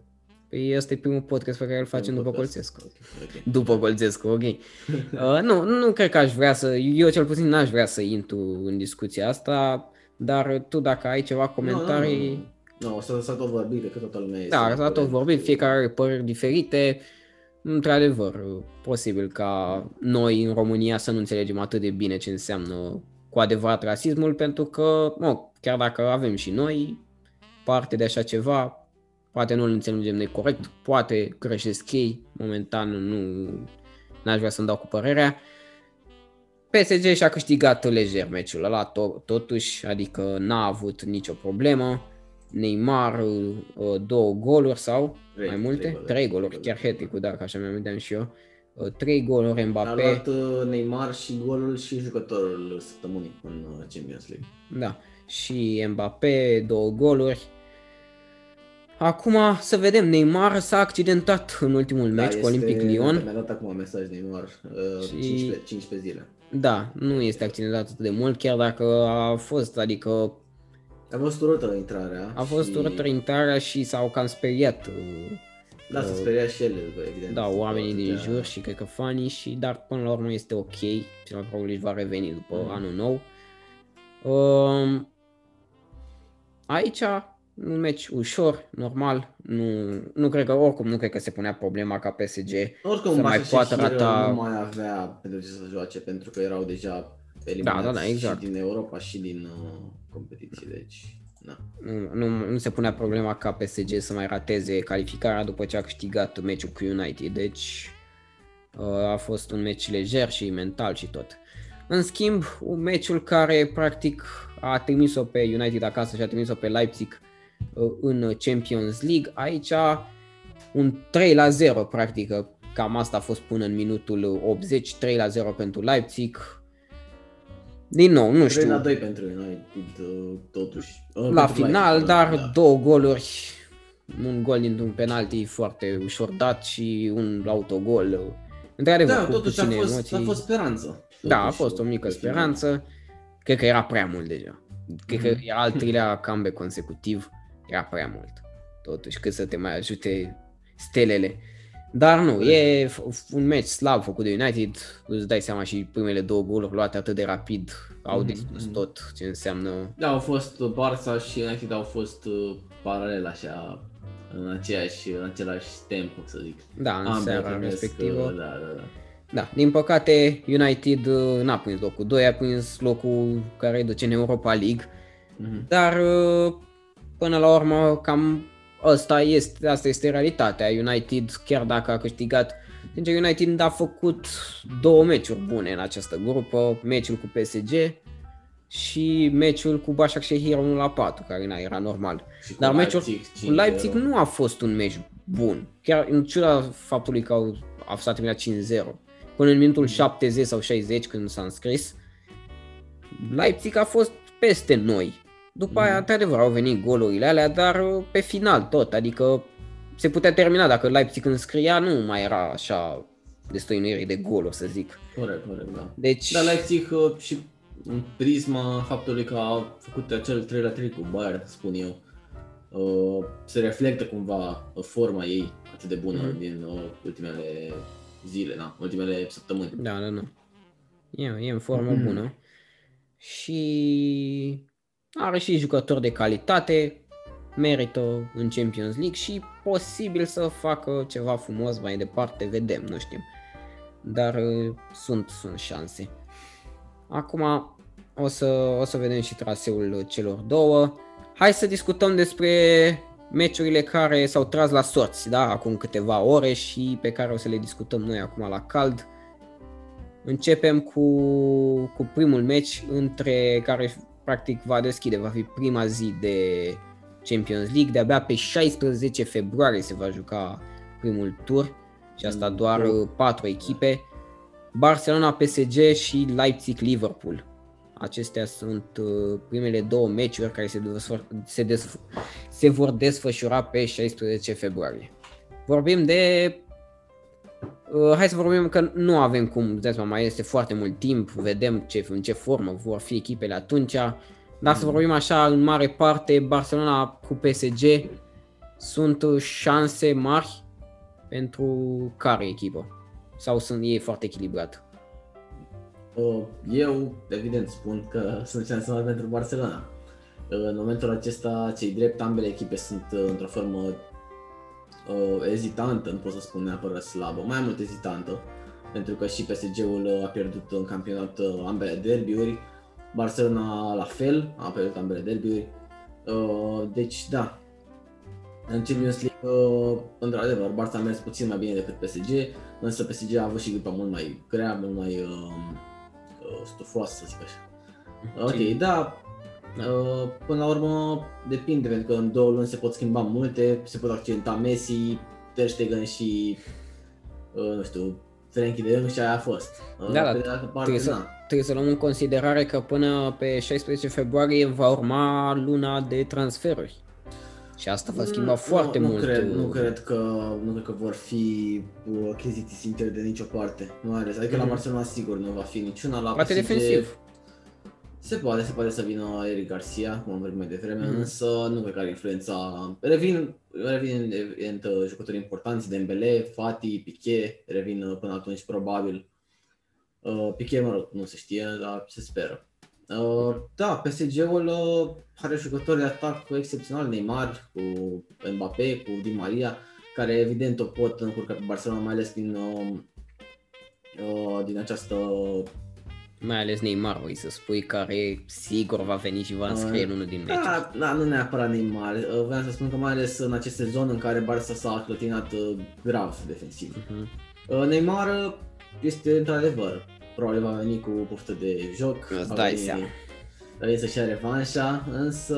Păi ăsta e primul podcast pe care îl facem (laughs) după Colțescu. Okay, okay. După Colțescu, ok. uh, nu, nu cred că aș vrea să, eu cel puțin n-aș vrea să intru în discuția asta, dar tu dacă ai ceva comentarii... No, no, no. Nu, s-a, s-a tot vorbit, cred că toată lumea este. Da, s-a tot vorbit, fiecare are păreri diferite. Într-adevăr, posibil ca noi în România să nu înțelegem atât de bine ce înseamnă cu adevărat rasismul, pentru că, mă, chiar dacă avem și noi parte de așa ceva, poate nu îl înțelegem noi corect, poate greșesc ei, momentan nu n-aș vrea să-mi dau cu părerea. PSG și-a câștigat lejer meciul ăla, to- totuși, adică n-a avut nicio problemă. Neymar uh, două goluri sau trei, mai multe? Trei, trei goluri, chiar hat da, ca așa mi-am și eu. Uh, trei goluri Mbappé. A luat uh, Neymar și golul și jucătorul săptămânii în Champions League. Da, și Mbappé, două goluri. Acum să vedem, Neymar s-a accidentat în ultimul da, meci cu Olympic Lyon. Mi-a dat acum mesaj Neymar, uh, și... 15, 15 zile. Da, nu este accidentat atât de mult, chiar dacă a fost, adică a fost urâtă intrarea. A fost și... urâtă intrarea și s-au cam speriat. Uh, da, s-a speriat și ele, evident. Da, oamenii din jur și cred că fanii și, dar până la urmă este ok. Cel mai probabil își va reveni după mm. anul nou. Um, aici un meci ușor, normal, nu, nu cred că, oricum nu cred că se punea problema ca PSG oricum, să mai poată rata... nu mai avea pentru ce să joace, pentru că erau deja eliminați da, da, da, exact. și din Europa și din uh, competiții, deci... Na. Nu, nu, nu se punea problema ca PSG să mai rateze calificarea după ce a câștigat meciul cu United, deci uh, a fost un meci lejer și mental și tot. În schimb, un meciul care practic a trimis-o pe United acasă și a trimis-o pe Leipzig uh, în Champions League, aici un 3 la 0 practic, cam asta a fost până în minutul 80, 3 la 0 pentru Leipzig, din nou, nu știu. 3 la 2 pentru noi, totuși. La final, dar da. două goluri, un gol dintr-un penalti foarte ușor dat și un autogol. Într-adevăr, da, totuși a fost, emoții. a fost speranță. Totuși, da, a fost o mică speranță. Cred că era prea mult deja. Cred mm-hmm. că mhm. era al treilea comeback consecutiv. Era prea mult. Totuși, cât să te mai ajute stelele. Dar nu, e un meci slab făcut de United, îți dai seama și primele două goluri luate atât de rapid au mm-hmm. dispus mhm. tot ce înseamnă... Da, au fost Barça și United au fost uh, paralel așa, în, aceeași, în același tempo, să zic. Da, în Ambele seara respectivă. Da, da, da. Da, din păcate United uh, n-a prins locul 2, a prins locul care îi duce în Europa League, mm-hmm. dar uh, până la urmă cam Asta este, asta este realitatea. United, chiar dacă a câștigat, sincer, United a făcut două meciuri bune în această grupă, meciul cu PSG și meciul cu Başakşehir 1 la 4, care n era normal. Dar meciul cu Leipzig nu a fost un meci bun, chiar în ciuda faptului că au, a fost terminat 5-0. Până în minutul 70 sau 60 când s-a înscris, Leipzig a fost peste noi după aia, într-adevăr, au venit golurile alea, dar uh, pe final tot, adică se putea termina dacă Leipzig înscria, nu mai era așa destăinuirii de goluri, să zic. Corect, corect, da. Deci... Dar Leipzig uh, și în prisma faptului că a făcut acel 3 la 3 cu Bayern, spun eu, uh, se reflectă cumva uh, forma ei atât de bună Mhm. din uh, ultimele zile, na, ultimele săptămâni. Da, da, da. E, e în formă Mhm. bună. Și are și jucători de calitate, merită în Champions League și posibil să facă ceva frumos mai departe, vedem, nu știm. Dar uh, sunt, sunt șanse. Acum o să, o să vedem și traseul celor două. Hai să discutăm despre meciurile care s-au tras la sorți, da, acum câteva ore și pe care o să le discutăm noi acum la cald. Începem cu, cu primul meci între care practic va deschide, va fi prima zi de Champions League, de-abia pe 16 februarie se va juca primul tur și asta Mm, doar da. uh, patru echipe. Barcelona, PSG și Leipzig-Liverpool. Acestea sunt uh, primele două meciuri care se, desfăr- se, desf- se vor desfășura pe 16 februarie. Vorbim de Uh, hai să vorbim că nu avem cum, îți dai seama, mai este foarte mult timp, vedem ce, în ce formă vor fi echipele atunci, dar să vorbim așa în mare parte, Barcelona cu PSG sunt uh, șanse mari pentru care echipă? Sau sunt ei foarte echilibrat? Uh, Eu, evident, spun că sunt șanse mari pentru Barcelona. Uh, În momentul acesta, cei drept, ambele echipe sunt uh, într-o formă uh, ezitantă, nu pot să spun neapărat slabă, mai mult ezitantă, pentru că și PSG-ul uh, a pierdut în campionat uh, ambele derbiuri, Barcelona la fel, a pierdut ambele derbiuri, Uh, deci da, în Champions League, uh, într-adevăr, Barça a mers puțin mai bine decât PSG, însă PSG a avut și grupa mult mai grea, mult mai uh, uh, stufoasă, să zic așa. Ok, da, Da. uh, până la urmă depinde, pentru că în două luni se pot schimba multe, se pot accidenta Messi, Ter Stegen și, uh, nu știu, Frenkie de Jong și aia a fost. Uh, Da, da, pe de altă parte, Trebuie să, na. trebuie să luăm în considerare că până pe 16 februarie va urma luna de transferuri. Și asta va schimba Nu- foarte nu, mult. Nu cred, uh, nu, cred că, nu cred că vor fi uh, achiziții sincere de nicio parte. Nu are. Adică la Mhm. Barcelona sigur nu va fi niciuna. La Poate PSG defensiv. Se poate, se poate să vină Eric Garcia, cum am vorbit mai devreme, Mhm. însă nu cred că are influența. Revin, revin evident jucători importanți, Dembele, Fati, Piqué, revin uh, până atunci probabil. Uh, Piqué, mă rog, nu se știe, dar se speră. Uh, da, PSG-ul uh, are jucători de atac excepțional, Neymar, cu Mbappé, cu Di Maria, care evident o pot încurca pe Barcelona, mai ales din, uh, uh, din această Mai ales Neymar, vrei să spui, care sigur va veni și va înscrie în unul din meciuri. Da, da, nu neapărat Neymar. Uh, Vreau să spun că mai ales în acest sezon în care Barça s-a clătinat uh, grav defensiv. Mhm. Uh, Neymar uh, este într-adevăr, probabil va veni cu poftă de joc. Îți va dai veni- seama. Va veni să-și ia revanșa, însă...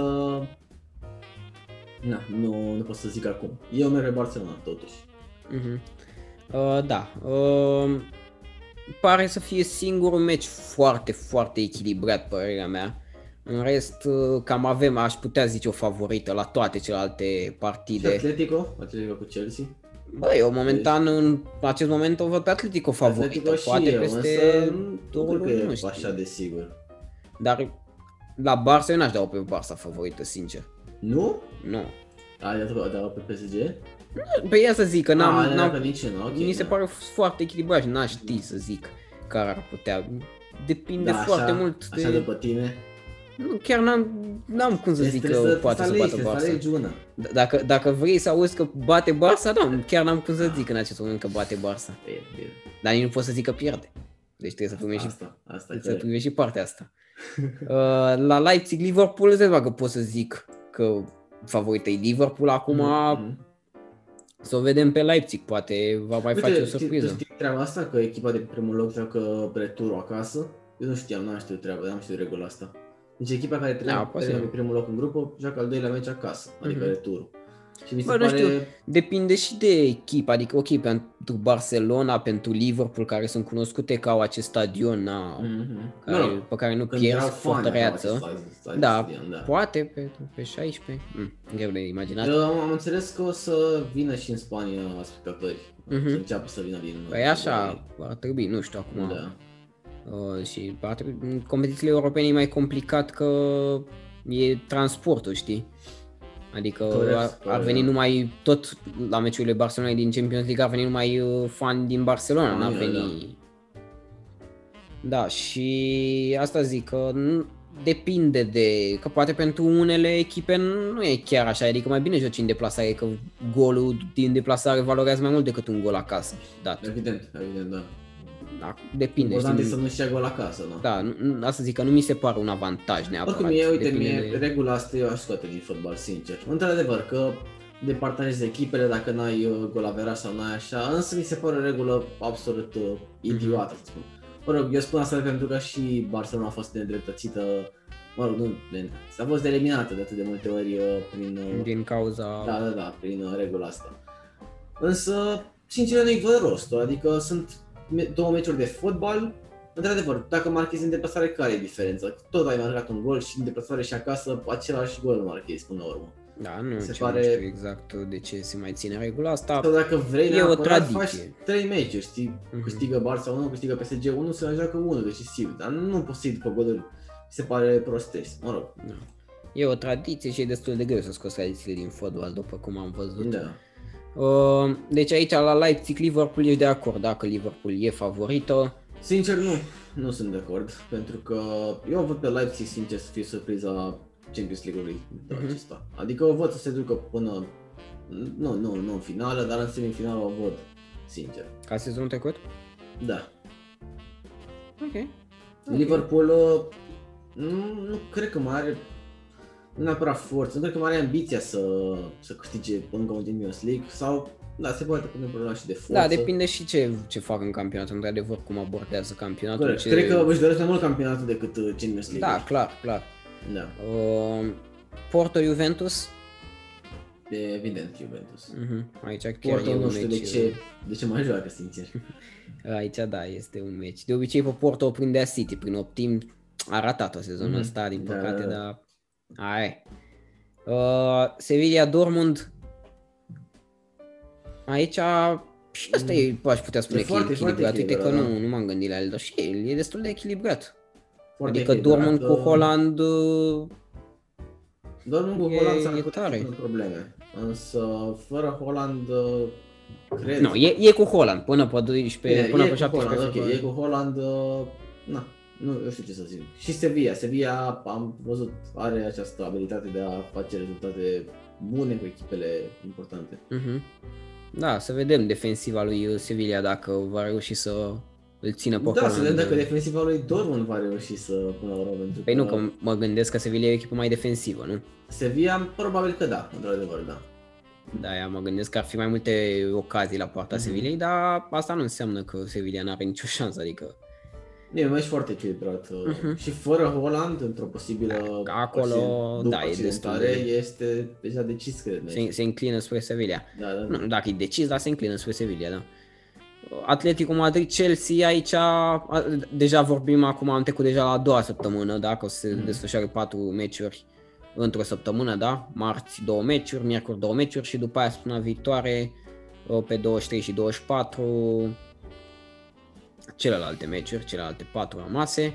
Na, nu, nu pot să zic acum. Eu merg pe Barcelona totuși. Mhm. Uh, da. Uh, pare să fie singurul meci foarte, foarte echilibrat, părerea mea. În rest, uh, cam avem, aș putea zice, o favorită la toate celelalte Și partide. Atletico, Atletico cu Chelsea. Bă, eu momentan, în acest moment, o văd pe Atletico favorită. Atletico și Poate eu, peste însă nu două cred că luni, e nu știu. așa de sigur. Dar la Barça eu n-aș da-o pe Barça favorită, sincer. Nu? Nu. Ai dat, dat pe PSG? Pe ea să zic că n-am, Ah, n-am, că nici nu, ok. mi se da. pare foarte echilibrat și n-aș ști să zic care ar putea. Depinde da, foarte așa, mult Așa de... după tine. Nu, chiar n-am, n-am cum să zic Trebuie că să- poate să alegi, bată trebuie să Barça. alegi una. D- Dacă, dacă vrei să auzi că bate Barça, da, chiar n-am cum să zic în acest moment că bate Barça. Bine, bine. Dar nici nu pot să zic că pierde. Deci trebuie să primești și, Asta, asta e trebuie să corect. primești și partea asta. (laughs) Uh, la Leipzig-Liverpool, îți dai seama că pot să zic că favorită e Liverpool acum, Mhm. Să o vedem pe Leipzig, poate va mai Uite, face o știi- surpriză. Tu știi treaba asta? Că echipa de primul loc joacă returul acasă? Eu nu știam, n-am știut treaba, n-am știut regula asta. Deci echipa care Da, trebuie posibil. pe primul loc în grupă joacă al doilea meci acasă, adică Mhm. returul. Și mi se Bă, nu pare... știu, Depinde și de echipă, adică ok, pentru Barcelona, pentru Liverpool, care sunt cunoscute că au acest stadion na, Mhm. care, Mă rog, pe care nu când pierzi, erau fani, fortăreață. aveau acest stadion, Da, stadion, da. poate pe, pe 16, mm, greu de imaginat. Eu am am înțeles că o să vină și în Spania spectatori. Mhm. Să înceapă să vină din... Păi așa ar trebui, nu știu acum. Da. Uh, și ar trebui, în competițiile europene e mai complicat că e transportul, știi? Adică Corect, ar, ar corect, veni da. numai, tot la meciurile Barcelona din Champions League ar veni numai uh, fani din Barcelona, Fani, n-ar da, veni... Da, și asta zic că nu- depinde de, că poate pentru unele echipe nu e chiar așa, adică mai bine joci în deplasare, că golul din deplasare valorează mai mult decât un gol acasă. Da, Evident, evident, da. Da depinde. Important e știi? să nu-și ia gol acasă, da. Da, nu- nu- asta zic că nu mi se pare un avantaj neapărat. Oricum, e, uite, depinde mie, de- regula asta eu aș scoate din fotbal, sincer. Într-adevăr, că departajezi echipele dacă n-ai uh, golavera sau n-ai așa, însă mi se pare o regulă absolut uh, idiotă, să spun. Mă rog, eu spun asta pentru că și Barcelona a fost nedreptățită, mă rog, nu, nedreptățită, a fost eliminată de atât de multe ori uh, prin, uh, din cauza... da, da, da, prin uh, regula asta. Însă, sincer, nu-i văd rostul, adică sunt me- două meciuri de fotbal, Într-adevăr, dacă marchezi în deplasare, care e diferența? Tot ai marcat un gol și în deplasare și acasă, același gol marchezi până la urmă. Da, nu, Se ce pare- nu știu exact de ce se mai ține regula asta. Sau dacă vrei E o neapărat, tradiție. faci trei meciuri, știi? Mhm. Câștigă Barça 1, câștigă PSG 1, se mai joacă 1 decisiv, dar nu poți să iei după goluri. Mi se pare prostesc, mă rog. Da. E o tradiție și e destul de greu să scoți tradițiile din fotbal, după cum am văzut. Da. Uh, deci aici la Leipzig, Liverpool e de acord dacă Liverpool e favorită. Sincer, nu. Nu sunt de acord, pentru că eu văd pe Leipzig, sincer, să fie surpriza Champions League-ului de Mhm. acesta. Adică o văd să se ducă până, nu, nu, nu în finală, dar în semifinală o văd, sincer. Ca sezonul trecut? Da. Ok. Liverpool uh, nu, nu cred că mai are nu neapărat forță, nu cred că mai are ambiția să, să câștige încă un Champions League sau da, se poate pune problema și de forță. Da, depinde și ce, ce fac în campionat, într-adevăr, cum abordează campionatul. Corect. Ce... Cred că își doresc mai mult campionatul decât uh, Champions League. Da, clar, clar. da. Uh, Porto-Juventus, E evident Juventus. uh-huh. aici chiar Porto e un nu știu de meci. ce, de ce mai joacă, sincer. (laughs) Aici da, este un meci. De obicei pe Porto o prindea City prin optim. A ratat-o sezonul Mhm. ăsta, din Da, păcate, da, da. dar... Aia e. Uh, Sevilla Dortmund. Aici și asta e, aș putea spune E că e foarte, echilibrat. foarte Uite că echilibrat, nu, da. nu m-am gândit la el, dar și el e destul de echilibrat. Foarte adică echilibrat, Dortmund cu uh, Holland uh, Dortmund cu e- Holland s-ar e putea tare. să pună probleme. Însă, fără Holland, uh, cred... Nu, e, e cu Holland până pe 12, Bine, până e pe cu 17 Holland, ok, februarie. e cu Holland, uh, na, nu, eu știu ce să zic. Și Sevilla, Sevilla am văzut, are această abilitate de a face rezultate bune cu echipele importante. Mhm. Da, să vedem defensiva lui uh, Sevilla dacă va reuși să îl țină pe Da, Holland. să vedem dacă defensiva lui Dortmund va reuși să pună la urmă, pentru Păi nu, că mă gândesc că Sevilla e o echipă mai defensivă, nu? Sevilla, probabil că da, într-adevăr, da. Da, ea mă gândesc că ar fi mai multe ocazii la poarta Mhm. Sevillei, dar asta nu înseamnă că Sevilla n-are nicio șansă, adică E un meci foarte echilibrat Mhm. și fără Holland, într-o posibilă Acolo, accident- după da, e destul accidentare, de- este deja decis, cred. se, se înclină spre Sevilla. Da, da, Nu, da. dacă e decis, dar se înclină spre Sevilla, da. Atletico Madrid, Chelsea, aici a, deja vorbim acum, am trecut deja la a doua săptămână, da, că o să se Mhm. desfășoare patru meciuri într-o săptămână, da, marți două meciuri, miercuri două meciuri și după aia săptămâna viitoare uh, pe 23 și 24 celelalte meciuri, celelalte patru rămase.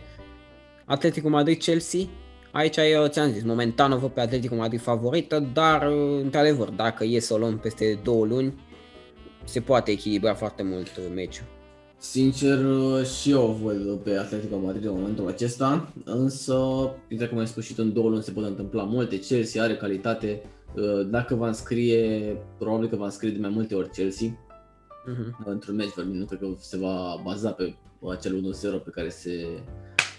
Atletico Madrid-Chelsea, aici eu ți-am zis, momentan o văd pe Atletico Madrid favorită, dar uh, într-adevăr, dacă e să o luăm peste două luni, se poate echilibra foarte mult uh, meciul. Sincer, uh, și eu o văd pe Atletico Madrid în momentul acesta, însă, exact cum ai spus și tu, în două luni se pot întâmpla multe. Chelsea are calitate, uh, dacă va înscrie, probabil că va înscrie de mai multe ori Chelsea, Uh-huh. într-un meci vorbim, nu cred că se va baza pe acel 1-0 pe care se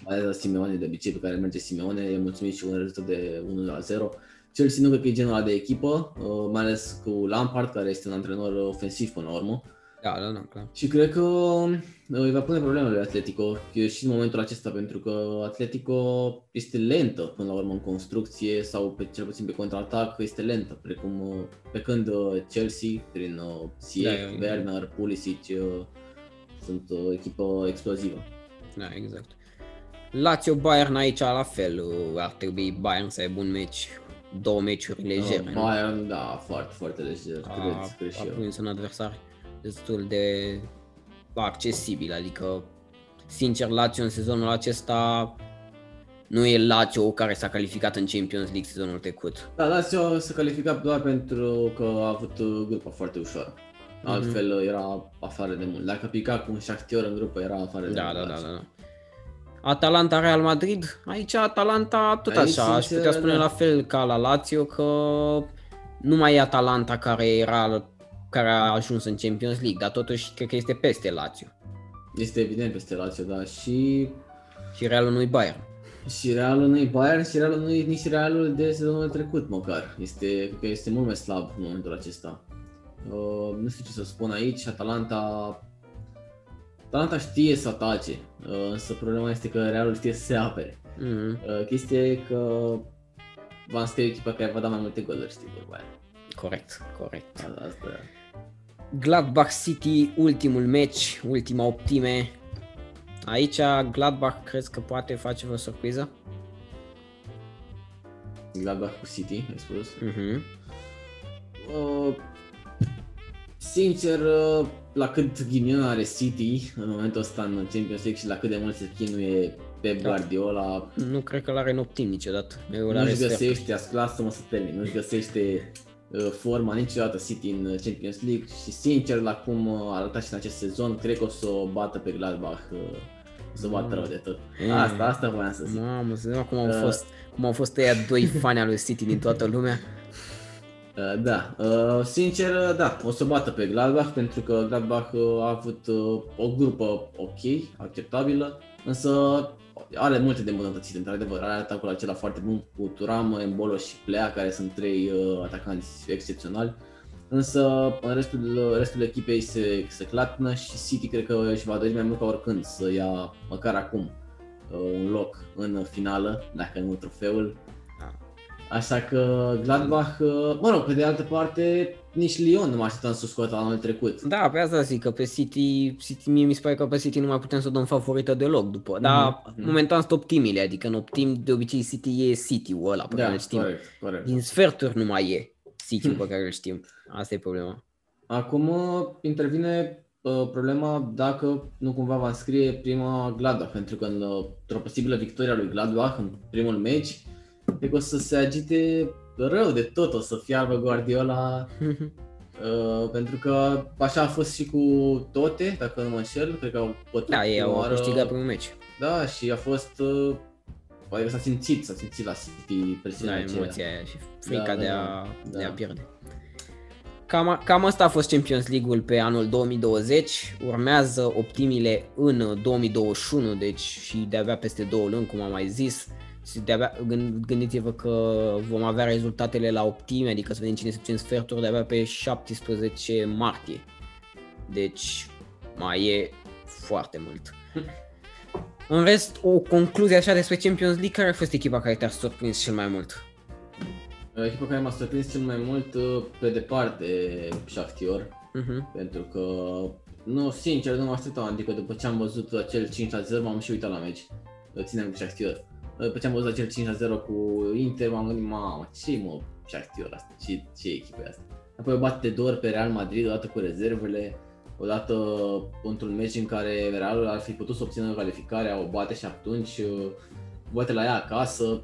bazează Simeone de obicei, pe care merge Simeone, e mulțumit și un rezultat de 1-0. Chelsea nu cred că e genul ăla de echipă, uh, mai ales cu Lampard, care este un antrenor ofensiv până la urmă. Da, da, da, clar. Și cred că uh, îi va pune probleme lui Atletico și în momentul acesta, pentru că Atletico este lentă până la urmă în construcție sau pe, cel puțin pe contraatac este lentă, precum uh, pe când uh, Chelsea, prin uh, Ziyech, Da, e- Werner, Pulisic, uh, sunt o echipă explozivă. Da, exact. Lazio Bayern aici la fel, uh, ar trebui Bayern să aibă un meci, două meciuri legere. Uh, nu? Bayern, da, foarte, foarte lejer, a, cred, cred și a eu. prins un adversar destul de accesibil, adică sincer Lazio în sezonul acesta Nu e Lazio care s-a calificat în Champions League sezonul trecut. Da, Lazio s-a calificat doar pentru că a avut uh, grupa foarte ușoară. Mhm. Altfel uh, era afară de mult. Dacă pica cu un Shakhtar în grupă era afară de Da, mult. da, da, Lazio. da. da. Atalanta Real Madrid, aici Atalanta tot Aici, așa, aș sincer, putea spune da. la fel ca la Lazio că nu mai e Atalanta care era care a ajuns în Champions League, dar totuși cred că este peste Lazio. Este evident peste Lazio, da. Și, Și Realul nu-i Bayern. și Realul nu-i Bayern și Realul nu-i nici Realul de sezonul trecut măcar. Este, cred că este mult mai slab în momentul acesta. Uh, nu știu ce să spun aici, Atalanta Atalanta știe să atace, uh, însă problema este că Realul știe să se apere. Mm-hmm. Uh, chestia e că va înscrie echipa care va da mai multe goluri, știi, vorba aia. Corect, corect. Asta, asta e. Gladbach City, ultimul match, ultima optime. Aici Gladbach crezi că poate face o surpriză? Gladbach cu City, ai spus. Mhm. Uh, sincer, uh, la cât ghinion are City în momentul ăsta în Champions League și la cât de mult se chinuie pe Da. Guardiola, Nu cred că l-are în optim niciodată. Eu l-are nu-și sfert. găsește, as- lasă-mă să termin, nu-și găsește uh, forma niciodată City în uh, Champions League și sincer, la cum uh, a arătat și în acest sezon, cred că o să o bată pe Gladbach, uh, o să o bată rău de tot. Mm. Asta, asta voiam să zic. Mamă, să vedem cum au Uh. fost, cum au fost ăia doi (laughs) fani al lui City din toată lumea. Uh, Da, uh, sincer, uh, da, o să bată pe Gladbach pentru că Gladbach uh, a avut uh, o grupă ok, acceptabilă, însă are multe de îmbunătățit, într-adevăr, are atacul acela foarte bun cu Turam, Embolo și Plea, care sunt trei uh, atacanți excepționali, însă în restul, restul echipei se, se clatină și City cred că își va dori mai mult ca oricând să ia măcar acum uh, un loc în finală, dacă nu trofeul, Așa că Gladbach, uh, mă rog, pe de altă parte, nici Lyon nu mă așteptam să o scoată anul trecut. Da, pe asta zic că pe City, City mie mi se pare că pe City nu mai putem să o dăm favorită deloc după. Dar Mhm, mhm. momentan sunt optimile, adică în optim de obicei City e City-ul ăla pe care Da, îl știm. corect, corect. Din sferturi nu mai e City-ul pe care îl știm. Asta e problema. Acum uh, intervine uh, problema dacă nu cumva va înscrie prima Gladbach, pentru că în, uh, într-o posibilă victoria lui Gladbach în primul meci, cred că o să se agite rău de tot, o să fiarbă Guardiola, (laughs) uh, pentru că așa a fost și cu Tote, dacă nu mă înșel, cred că au pătut da, ei prima au oară- câștigat primul meci. Da, și a fost... Uh, Adică s-a simțit, s-a simțit la City Da, presiunea aceea. emoția aia și frica Da, da, de, a, da. de a pierde. Cam, a- cam asta a fost Champions League-ul pe anul 2020. Urmează optimile în 2021, deci și de-abia peste două luni, cum am mai zis. Și de-abia, gând- gândiți-vă că vom avea rezultatele la optime, adică să vedem cine se duce în sferturi de-abia pe 17 martie. Deci mai e foarte mult. (laughs) În rest, o concluzie așa despre Champions League, care a fost echipa care te-a surprins cel mai mult? Echipa care m-a surprins cel mai mult, uh, pe departe, Shakhtar, Mhm. pentru că, nu, sincer, nu mă așteptam, adică după ce am văzut acel 5-0, m-am și uitat la meci, Uh, ținem cu Shakhtar. Uh, După ce am văzut acel 5-0 cu Inter, m-am gândit, mamă, ce mă, Shakhtar asta, ce, ce echipă e asta? Apoi o bate de două ori pe Real Madrid, odată cu rezervele, odată într-un meci în care Realul ar fi putut să obțină calificarea, o bate și atunci uh, bate la ea acasă.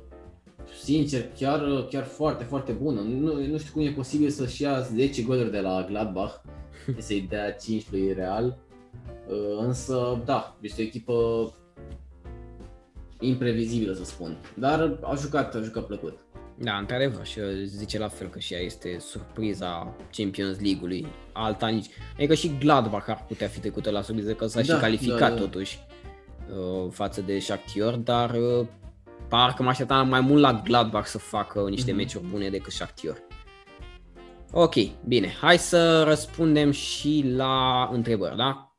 Sincer, chiar, chiar foarte, foarte bună. Nu, nu știu cum e posibil să-și ia 10 goluri de la Gladbach și (laughs) să-i dea 5 lui Real. Uh, Însă, da, este o echipă imprevizibilă, să spun. Dar a jucat, a jucat plăcut. Da, într-adevăr, și eu zice la fel că și ea este surpriza Champions League-ului. Alta nici... Adică și Gladbach ar putea fi trecută la surpriză, că s-a Da, și calificat da, da. totuși uh, față de Shakhtar, dar uh, parcă mă așteptam mai mult la Gladbach să facă niște Mhm. meciuri bune decât Shakhtar. Ok, bine, hai să răspundem și la întrebări, da?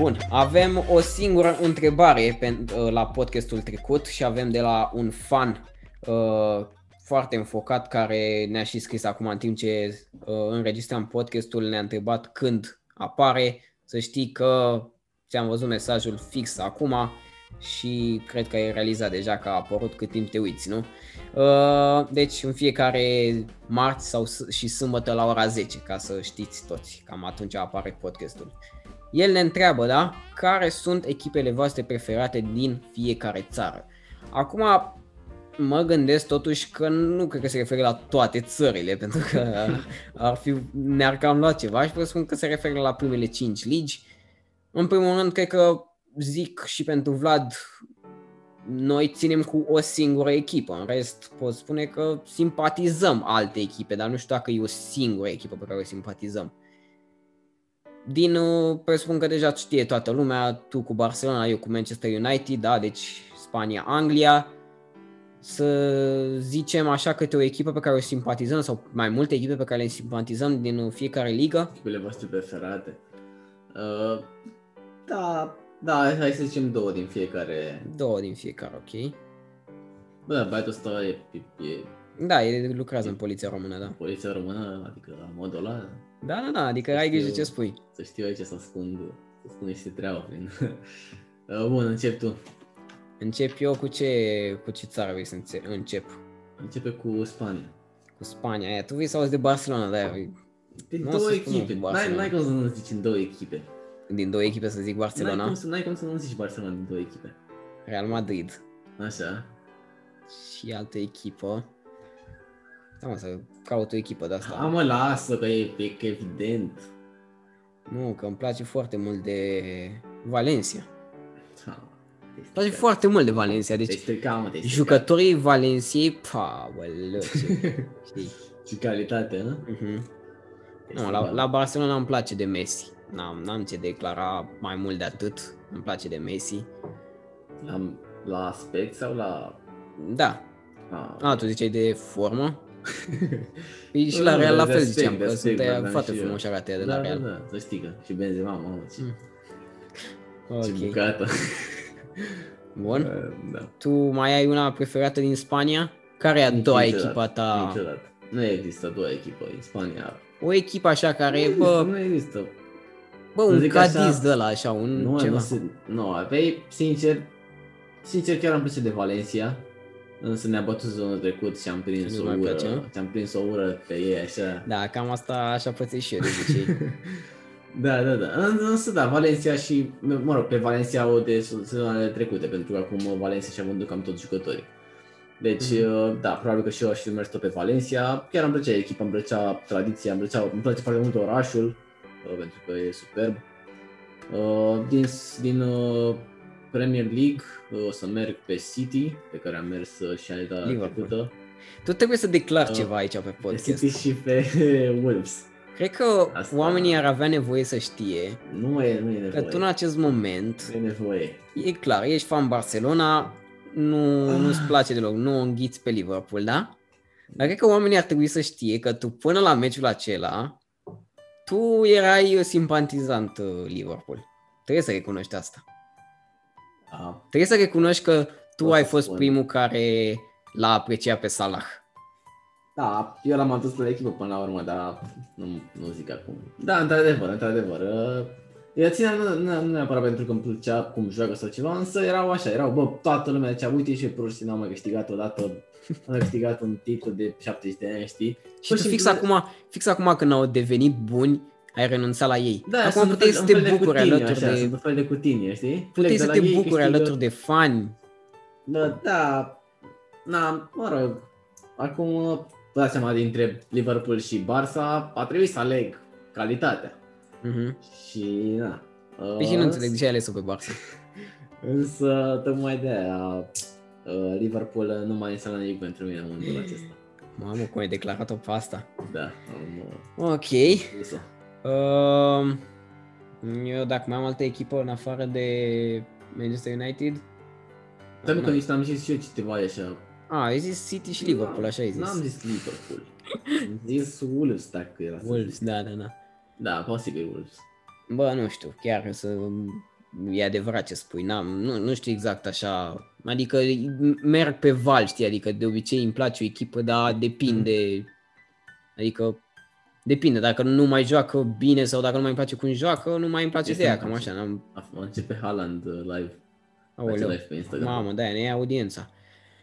Bun, avem o singură întrebare pe, uh, la podcastul trecut și avem de la un fan uh, foarte înfocat care ne-a și scris acum în timp ce uh, înregistram podcastul, ne-a întrebat când apare, să știi că ți-am văzut mesajul fix acum și cred că ai realizat deja că a apărut cât timp te uiți, nu? Uh, deci în fiecare marți sau s- și sâmbătă la ora 10, ca să știți toți, cam atunci apare podcastul. El ne întreabă, da, care sunt echipele voastre preferate din fiecare țară. Acum, mă gândesc totuși că nu cred că se referă la toate țările, (laughs) pentru că ar fi, ne-ar cam lua ceva și vă spun că se referă la primele 5 ligi. În primul rând, cred că zic și pentru Vlad, noi ținem cu o singură echipă. În rest, pot spune că simpatizăm alte echipe, dar nu știu dacă e o singură echipă pe care o simpatizăm. Din, uh, presupun că deja știe toată lumea, tu cu Barcelona, eu cu Manchester United, da, deci Spania, Anglia, să zicem așa câte o echipă pe care o simpatizăm sau mai multe echipe pe care le simpatizăm din fiecare ligă? Echipele voastre preferate. Uh, da, da, hai să zicem două din fiecare. Două din fiecare, ok. Bă, da, băiatul ăsta e, e, e Da, el lucrează în poliția română, da. poliția română, adică la modul ăla, Da, da, da, adică Să ai grijă știu. ce spui. să știu aici să ascund, să ascund niște treabă prin... (laughs) Uh, Bun, încep tu. Încep eu cu ce, cu ce țară vrei să înțe- încep? Începe cu Spania. Cu Spania. Aia, tu vrei să auzi de Barcelona, da, Din Nu o două să spun echipe. cu N-ai, Barcelona. n-ai cum să nu zici în două echipe. din două echipe să zic N-ai Barcelona, cum, să, n-ai cum să nu zici Barcelona din două echipe. Real Madrid Așa. și altă echipă. Da, mă, să caut o echipă de asta. Ha, mă, lasă că e, e că e evident. Nu, că îmi place foarte mult de Valencia. Ha, te-ai Îmi place stricat. foarte mult de Valencia, Te-ai deci stricat, mă, te-ai stricat. jucătorii Valenciei, pa, bălă, ce, (laughs) știi? Și calitate, nu? Mhm. Te-ai Nu, la, stricat. la Barcelona îmi place de Messi. N-am, n-am ce declara mai mult de atât. Îmi place de Messi. La, la aspect sau la... Da. A, A, tu ziceai de formă? Păi (laughs) și Nu, la nu, Real la de fel aspect, ziceam, de că aspect, sunt aia vorbeam foarte și eu. frumoși arată de da, la da, Real. da, să știi că și Benzema, mamă, ce, Mm. ce Ok. bucată. (laughs) Bun. da. Tu mai ai una preferată din Spania? Care e a doua Niciodată, echipa ta? Niciodată. Nu există a doua echipă în Spania. O echipă așa care, nu, bă, există, nu există. bă, să un zic așa, Cadiz de la așa, un Nu, ceva. nu, se, nu, aveai, sincer, sincer chiar am plăcut de Valencia, însă ne-a bătut zonul trecut și am prins Nu o mai ură, place, nu? și am prins o ură pe ei așa. Da, cam asta așa pățesc și eu de obicei. (laughs) Da, da, da. În- Însă da, Valencia și, mă rog, pe Valencia o de sezonele trecute, pentru că acum Valencia și-a vândut cam toți jucătorii. Deci, Mhm. da, probabil că și eu aș fi mers tot pe Valencia. Chiar îmi plăcea echipa, îmi plăcea tradiția, îmi, plăcea, îmi place foarte mult orașul, uh, pentru că e superb. Uh, Din, din uh, Premier League uh, o să merg pe City, pe care am mers uh, și anul Liverpool. trecută. tu trebuie să declari Uh, ceva aici pe Pe podcast. City și pe (laughs) Wolves. Cred că Asta- oamenii ar avea nevoie să știe Nu e, nu e că nevoie. tu în acest moment, Nu e nevoie. e clar, ești fan Barcelona, nu, Ah. nu-ți place deloc, nu o înghiți pe Liverpool, da? Dar cred că oamenii ar trebui să știe că tu până la meciul acela, tu erai simpatizant uh, Liverpool. Trebuie să recunoști asta. Da. Trebuie să recunoști că tu O să ai fost spun. primul care l-a apreciat pe Salah. Da, eu l-am adus la echipă până la urmă, dar nu, nu zic acum. Da, într-adevăr, într-adevăr. uh, Eu țin nu, nu, nu neapărat pentru că îmi plăcea cum joacă sau ceva, însă erau așa, erau, bă, toată lumea zicea, uite și pur și simplu am mai câștigat odată, am mai câștigat un titlu de 70 de ani, știi? Și Pur tu și fix simplu- acum, fix acum când au devenit buni, ai renunțat la ei. Da, acum sunt un puteai fel- să un te fel de bucuri cutini, alături așa, de... Sunt un fel de cutinie, știi? Puteai Plec să de te la ei, bucuri câștigă- alături de fani. Da, da, na, mă rog, acum vă dați seama dintre Liverpool și Barça, a trebuit să aleg calitatea. Mhm. Și, na. Păi și nu înțeleg de ce ai ales-o pe Barça. (laughs) Însă, tocmai de aia, uh, Liverpool nu mai înseamnă nimic pentru mine în momentul acesta. Mamă, cum ai declarat-o pe asta. Da, am uh, Ok. zis-o. Um, eu dacă mai am altă echipă în afară de Manchester United... Pentru că nici n-am zis și eu ceva așa. A, ai zis City și Liverpool, așa ai zis. N-am zis Liverpool. (laughs) Am zis Wolves, dacă era să Wolves, zic. da, da, da. Da, posibil Wolves. Bă, nu știu, chiar să... E adevărat ce spui, n-am, nu, nu știu exact așa, adică merg pe val, știi, adică de obicei îmi place o echipă, dar depinde, adică depinde, dacă nu mai joacă bine sau dacă nu mai îmi place cum joacă, nu mai îmi place Este de ea, în cam place. așa, n-am, A- Începe Haaland uh, live. Face aoleu, live pe Instagram. mamă, de-aia ne ia audiența.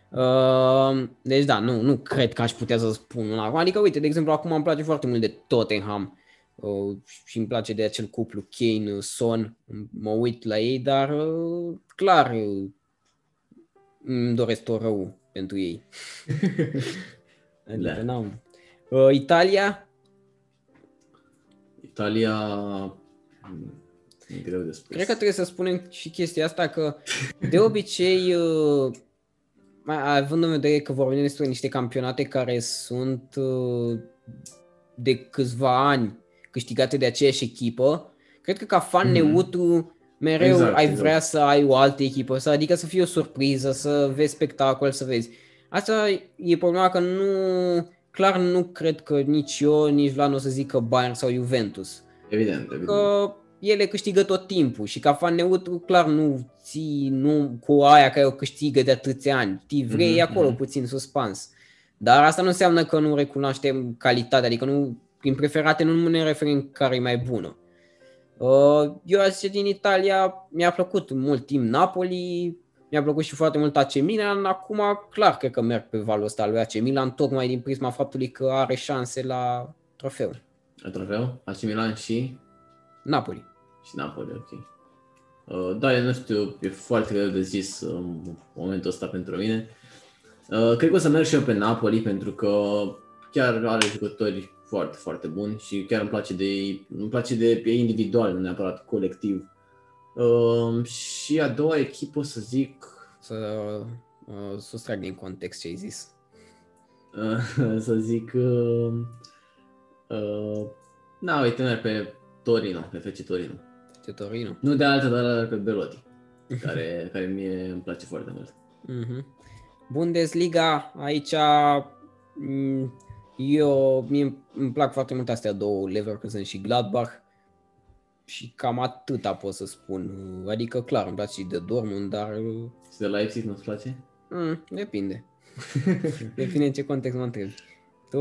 Uh, deci da, nu, nu cred că aș putea să spun una acum, adică uite, de exemplu, acum îmi place foarte mult de Tottenham, uh, și îmi place de acel cuplu Kane-Son, mă uit la ei, dar uh, clar uh, îmi doresc tot rău pentru ei. (laughs) adică Da. n-am. Uh, Italia, Italia... mm, E greu de spus. Cred că trebuie să spunem și chestia asta că de obicei, (laughs) uh, mai- având în vedere că vorbim despre niște campionate care sunt uh, de câțiva ani câștigate de aceeași echipă, cred că ca fan Mhm. neutru mereu Exact, ai exact. vrea să ai o altă echipă, să, adică să fie o surpriză, să vezi spectacol, să vezi. Asta e problema că nu, clar nu cred că nici eu, nici Vlad nu o să zică Bayern sau Juventus Evident, evident. că ele câștigă tot timpul și ca fan neutru clar nu ții nu cu aia care o câștigă de atâția ani. Ti vrei Mhm, acolo mhm. puțin suspans. Dar asta nu înseamnă că nu recunoaștem calitatea, adică nu, prin preferate nu ne referim care e mai bună. Uh, Eu aș zice din Italia, mi-a plăcut mult timp Napoli, mi-a plăcut și foarte mult AC Milan, acum clar cred că merg pe valul ăsta al lui AC Milan, tocmai din prisma faptului că are șanse la trofeu. La trofeu? AC Milan și... Napoli. Și Napoli, ok. Uh, da, eu nu știu, e foarte greu de zis uh, în momentul ăsta pentru mine. Uh, cred că o să merg și eu pe Napoli pentru că chiar are jucători foarte, foarte buni și chiar îmi place de ei, îmi place de ei individual, nu neapărat colectiv. Uh, și a doua echipă, o să zic, Să uh, sustrag din context ce ai zis. uh, (laughs) să zic, uh, uh, na, uite, merg pe Torino, pe FC Torino. Ce Torino. Nu de altă, dar pe Belotti, (laughs) care, care mie îmi place foarte mult. Mhm. Bundesliga, aici m, eu, mie îmi plac foarte mult astea două, Leverkusen și Gladbach. Și cam atâta pot să spun. Adică, clar, îmi place și de Dortmund, dar Și de Leipzig nu-ți place? mm, depinde. (laughs) Depinde în ce context mă întrebi. Tu?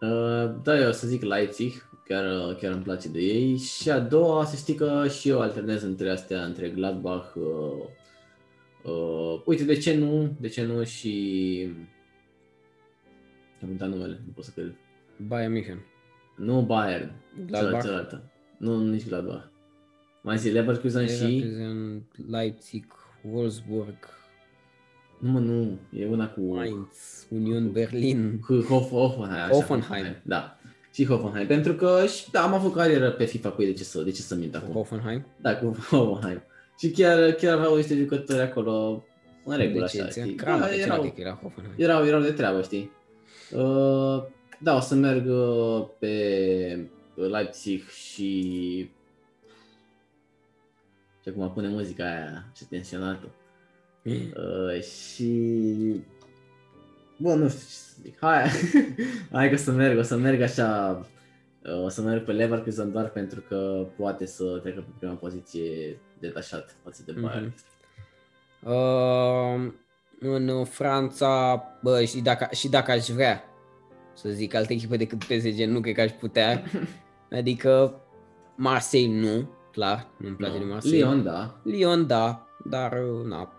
Uh, da, eu o să zic Leipzig, chiar, chiar îmi place de ei. Și a doua, să știi că și eu alternez între astea, între Gladbach. Uh, uh, uite, de ce nu? De ce nu și... Am uitat numele, nu pot să cred. Bayern München. Nu Bayern, Gladbach. cealaltă. Nu, nici Gladbach. Mai zi Leverkusen și... Leverkusen, Leipzig, Wolfsburg, Nu, mă, nu, e una cu... Mainz, Union Berlin. Cu Hof, Hoffenheim. așa, Hoffenheim. Da. Și Hoffenheim. Pentru că și, da, am avut carieră pe FIFA cu ei, de ce să, de ce să mint acum? Hoffenheim. Da, cu Hoffenheim. Și chiar, chiar aveau niște jucători acolo în regulă, De ce așa, ți-a știi? cram Da, pe erau, că era Hoffenheim. erau, erau de treabă, știi? Uh, da, o să merg uh, pe Leipzig și... Și acum pune muzica aia, ce tensionată. Uh, și... Bă, nu știu ce să zic. Hai, (laughs) hai că o să merg, o să merg așa... uh, O să merg pe Leverkusen doar pentru că poate să treacă pe prima poziție detașat față de Bayern. Mhm. Uh, în Franța, bă, și dacă, și dacă aș vrea să zic altă echipă decât PSG, nu cred că aș putea. (laughs) Adică Marseille nu, clar, nu-mi place de Marseille. Lyon, da. Lyon, da, dar uh, na,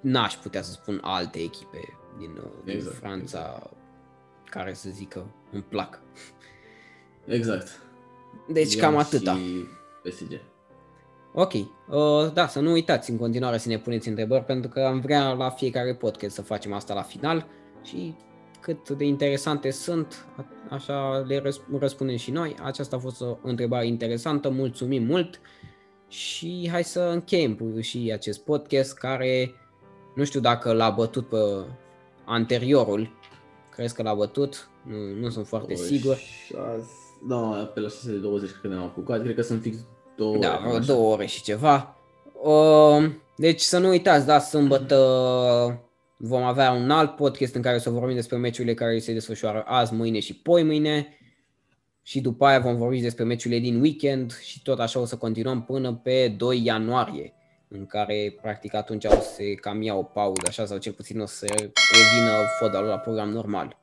n-aș putea să spun alte echipe din, uh, din Exact, Franța care să zică îmi plac. Exact. Deci Lyon cam atâta. Și PSG. Ok, uh, da, să nu uitați în continuare să ne puneți întrebări pentru că am vrea la fiecare podcast să facem asta la final și cât de interesante sunt, a- așa le răsp- răspundem și noi. Aceasta a fost o întrebare interesantă, mulțumim mult și hai să încheiem și acest podcast care nu știu dacă l-a bătut pe anteriorul, crezi că l-a bătut, nu, nu sunt foarte sigur. Șase... Da, pe la 6 de 20 cred că ne-am apucat. Cred că sunt fix două Da, ore, vreo așa. două ore și ceva. Uh, deci să nu uitați, da, sâmbătă vom avea un alt podcast în care să vorbim despre meciurile care se desfășoară azi, mâine și poi mâine. Și după aia vom vorbi despre meciurile din weekend și tot așa o să continuăm până pe 2 ianuarie, în care practic atunci o să se cam ia o pauză așa sau cel puțin o să revină fotbalul la program normal.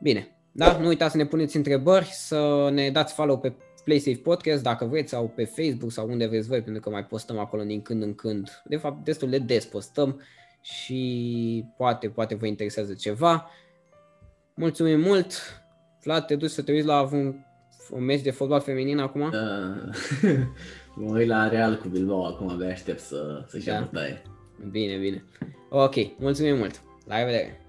Bine, da, nu uitați să ne puneți întrebări, să ne dați follow pe PlaySafe Podcast dacă vreți sau pe Facebook sau unde vreți voi, pentru că mai postăm acolo din când în când. De fapt, destul de des postăm și poate, poate vă interesează ceva. Mulțumim mult! Vlad, te duci să te uiți la un un meci de fotbal feminin acum? Da. (laughs) mă uit la Real cu Bilbao acum, abia aștept să, să-și Da. ia bătaie. Bine, bine. Ok, mulțumim mult. La revedere.